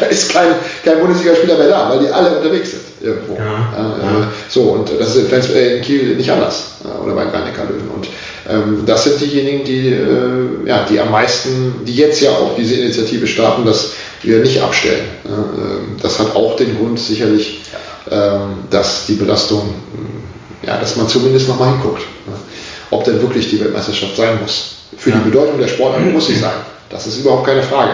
da ist kein, kein Bundesligaspieler mehr da, weil die alle unterwegs sind irgendwo. Ja, Äh, ja. So, und das ist in, äh, in Kiel nicht anders. äh, Oder beim rhein löwen Und ähm, das sind diejenigen, die, äh, ja, die am meisten, die jetzt ja auch diese Initiative starten, dass wir nicht abstellen. Äh, ähm, das hat auch den Grund sicherlich, ähm, dass die Belastung, ja, dass man zumindest nochmal hinguckt. Ob denn wirklich die Weltmeisterschaft sein muss. Für die Bedeutung der Sportart muss sie sein. Das ist überhaupt keine Frage.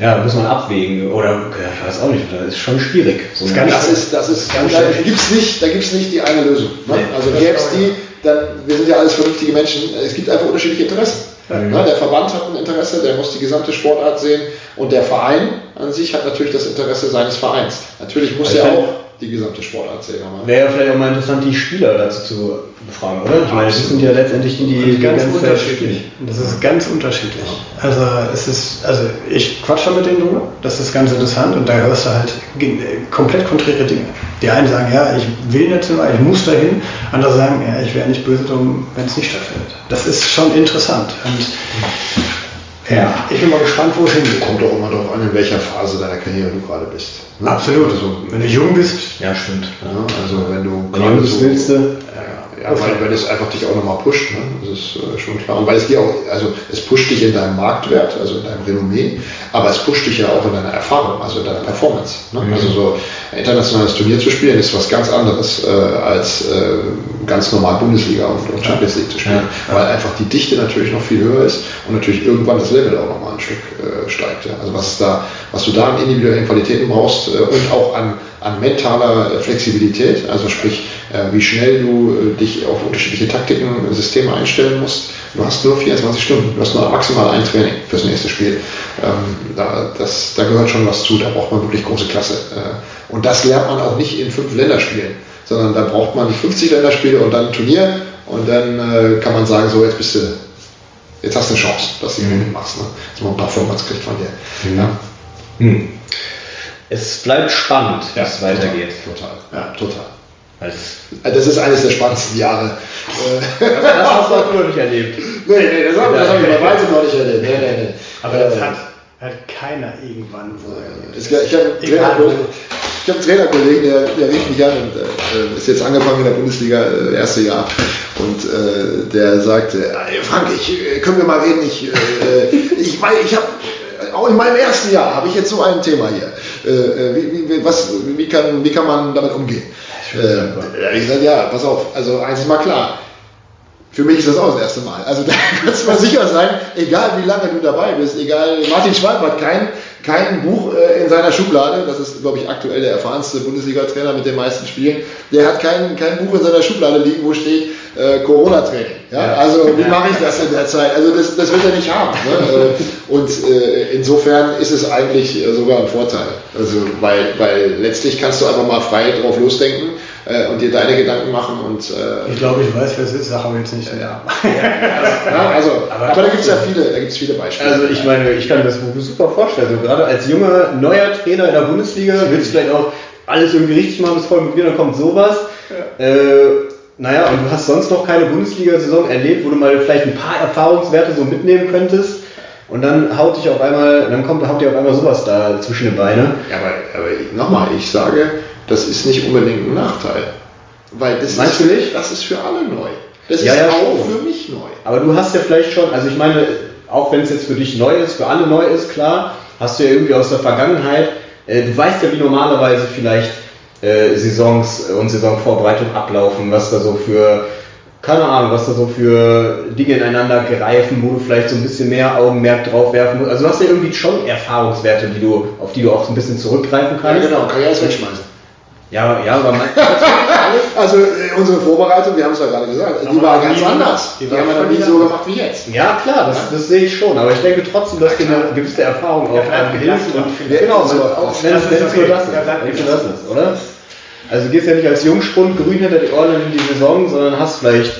Ja, muss man abwägen. Oder, ja, ich weiß auch nicht, das ist schon schwierig. So Ist ganz- Das ist, das ist, Ganz da schwierig. gibt's nicht, da gibt's nicht die eine Lösung. Ne? Nee, also das gäbe es die, dann, wir sind ja alles vernünftige Menschen, es gibt einfach unterschiedliche Interessen. Mhm. Ne? Der Verband hat ein Interesse, der muss die gesamte Sportart sehen und der Verein an sich hat natürlich das Interesse seines Vereins. Natürlich muss Also er auch die gesamte Sportart sehen. Aber Wäre ja vielleicht auch mal interessant, die Spieler dazu zu befragen, oder? Ich meine, das sind ja letztendlich die, die, die ganz Zeit unterschiedlich. Das ist ganz unterschiedlich. Also es ist, also ich quatsche mit denen drüber, das ist ganz interessant und da hörst du halt komplett konträre Dinge. Die einen sagen, ja, ich will national, ich muss dahin, andere sagen, ja, ich wäre nicht böse drum, wenn es nicht stattfindet. Das ist schon interessant. Und ja, ich bin mal gespannt, wo es hingeht. kommt auch immer darauf an, in welcher Phase deiner Karriere du gerade bist. Ne? Absolut. Also, Wenn du jung bist, Ja, stimmt. ja, also wenn du Wenn du jung bist, willst du. Ja, ja weil, weil es einfach dich auch nochmal pusht, ne? das ist äh, schon klar. Und weil es dir auch, also es pusht dich in deinem Marktwert, also in deinem Renommee, aber es pusht dich ja auch in deiner Erfahrung, also in deiner Performance. Ne? Also so ein internationales Turnier zu spielen ist was ganz anderes äh, als äh, ganz normal Bundesliga und, und Champions League zu spielen, weil einfach die Dichte natürlich noch viel höher ist und natürlich irgendwann das Level auch nochmal ein Stück äh, steigt. Ja? Also was da, was du da an individuellen Qualitäten brauchst äh, und auch an, an mentaler Flexibilität, also sprich, äh, wie schnell du äh, dich auf unterschiedliche Taktiken, Systeme einstellen musst. Du hast nur 24 Stunden, du hast nur maximal ein Training fürs nächste Spiel. Ähm, da, das, da gehört schon was zu, da braucht man wirklich große Klasse. Und das lernt man auch nicht in fünf Länderspielen, sondern da braucht man 50 Länderspiele und dann ein Turnier und dann kann man sagen, so jetzt bist du, jetzt hast du eine Chance, dass du mhm. machst, ne? dass man ein paar Formats kriegt von dir. Mhm. Ja. Hm. Es bleibt spannend, wie es weitergeht. Total, ja, total. Es- Das ist eines der spannendsten Jahre. Äh, Das hast du auch noch nicht erlebt. Nee, nee, das habe hab ich bei weitem noch nicht erlebt. Nee, nee, nee. aber das hat Hat keiner irgendwann wo er Ich, habe einen, Egal Trainer, wo. ich hab einen Trainerkollegen, der, der rief mich an und äh, ist jetzt angefangen in der Bundesliga, äh, erste Jahr. Und äh, der sagte, "Ey, Frank, ich, äh, können wir mal reden? Ich, äh, ich, mein, ich habe auch in meinem ersten Jahr habe ich jetzt so ein Thema hier. Äh, äh, wie, wie, was, wie, kann, wie kann man damit umgehen? Äh, ich gesagt, ja, pass auf, also eins ist mal klar, für mich ist das auch das erste Mal. Also da kannst du mal sicher sein, egal wie lange du dabei bist, egal, Martin Schwalb hat kein, kein Buch äh, in seiner Schublade, das ist, glaube ich, aktuell der erfahrenste Bundesliga-Trainer mit den meisten Spielen, der hat kein, kein Buch in seiner Schublade liegen, wo steht äh, Corona-Training. Ja? Also wie mache ich das in der Zeit? Also das, das wird er nicht haben. Ne? Äh, Und äh, insofern ist es eigentlich äh, sogar ein Vorteil. Also weil, weil letztlich kannst du einfach mal frei drauf losdenken äh, und dir deine Gedanken machen und äh, Ich glaube, ich weiß, wer es ist, sag aber jetzt nicht. ja. Ja, also, aber, da gibt es ja viele, da gibt's viele Beispiele. Also ich meine, ich kann mir das super vorstellen. So, gerade als junger, neuer Trainer in der Bundesliga willst du vielleicht auch alles irgendwie richtig machen, bis voll mit mir, dann kommt sowas. Äh, naja, und du hast sonst noch keine Bundesliga-Saison erlebt, wo du mal vielleicht ein paar Erfahrungswerte so mitnehmen könntest. Und dann haut dich auf einmal, dann kommt, haut dir auf einmal sowas da zwischen die Beine. Ja, aber, aber nochmal, ich sage, das ist nicht unbedingt ein Nachteil. Weil das Meinst ist, du nicht? Das ist für alle neu. Das Ja, ist ja, auch schon. für mich neu. Aber du hast ja vielleicht schon, also ich meine, auch wenn es jetzt für dich neu ist, für alle neu ist, klar, hast du ja irgendwie aus der Vergangenheit, äh, du weißt ja, wie normalerweise vielleicht äh, Saisons und Saisonvorbereitung ablaufen, was da so für, keine Ahnung, was da so für Dinge ineinander greifen, wo du vielleicht so ein bisschen mehr Augenmerk drauf werfen musst. Also du hast ja irgendwie schon Erfahrungswerte, die du, auf die du auch so ein bisschen zurückgreifen Ja, kannst. genau, kann ich alles wegschmeißen. Ja, ja, aber Also äh, unsere Vorbereitung, wir haben es ja gerade gesagt, die war ganz anders. die Die, haben wir noch nie so gemacht wie jetzt. Ja, klar, das, das sehe ich schon, aber ich denke trotzdem, dass dir eine gewisse Erfahrung auch. Und, Ja, genau, so, auch wenn das es nur das ist, oder? Also du gehst ja nicht als Jungspund grün hinter die Ohren in die Saison, sondern hast vielleicht,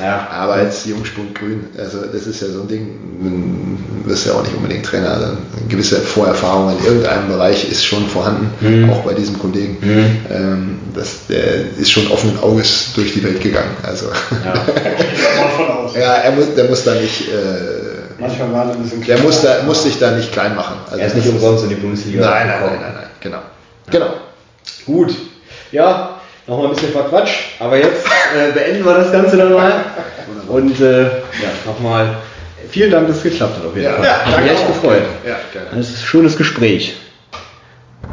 naja, Aber als Jungspund grün, also das ist ja so ein Ding, du wirst ja auch nicht unbedingt Trainer, also eine gewisse Vorerfahrung in irgendeinem Bereich ist schon vorhanden, Mhm. auch bei diesem Kollegen. Mhm. Ähm, das, der ist schon offenen Auges durch die Welt gegangen. Also ja. Mal von aus. ja, er muss, der muss da nicht, äh, Manchmal war er ein bisschen der muss, da, muss sich da nicht klein machen. Also er ist nicht umsonst in die Bundesliga Nein, nein, gekommen. nein, nein, nein, genau. Genau. Gut, ja, nochmal ein bisschen verquatscht, aber jetzt äh, beenden wir das Ganze dann mal. Und äh, ja, nochmal vielen Dank, dass es geklappt hat. Auf jeden Ja. Fall. Ja, Hat danke mich echt gefreut. Ja, gerne. Ein schönes Gespräch.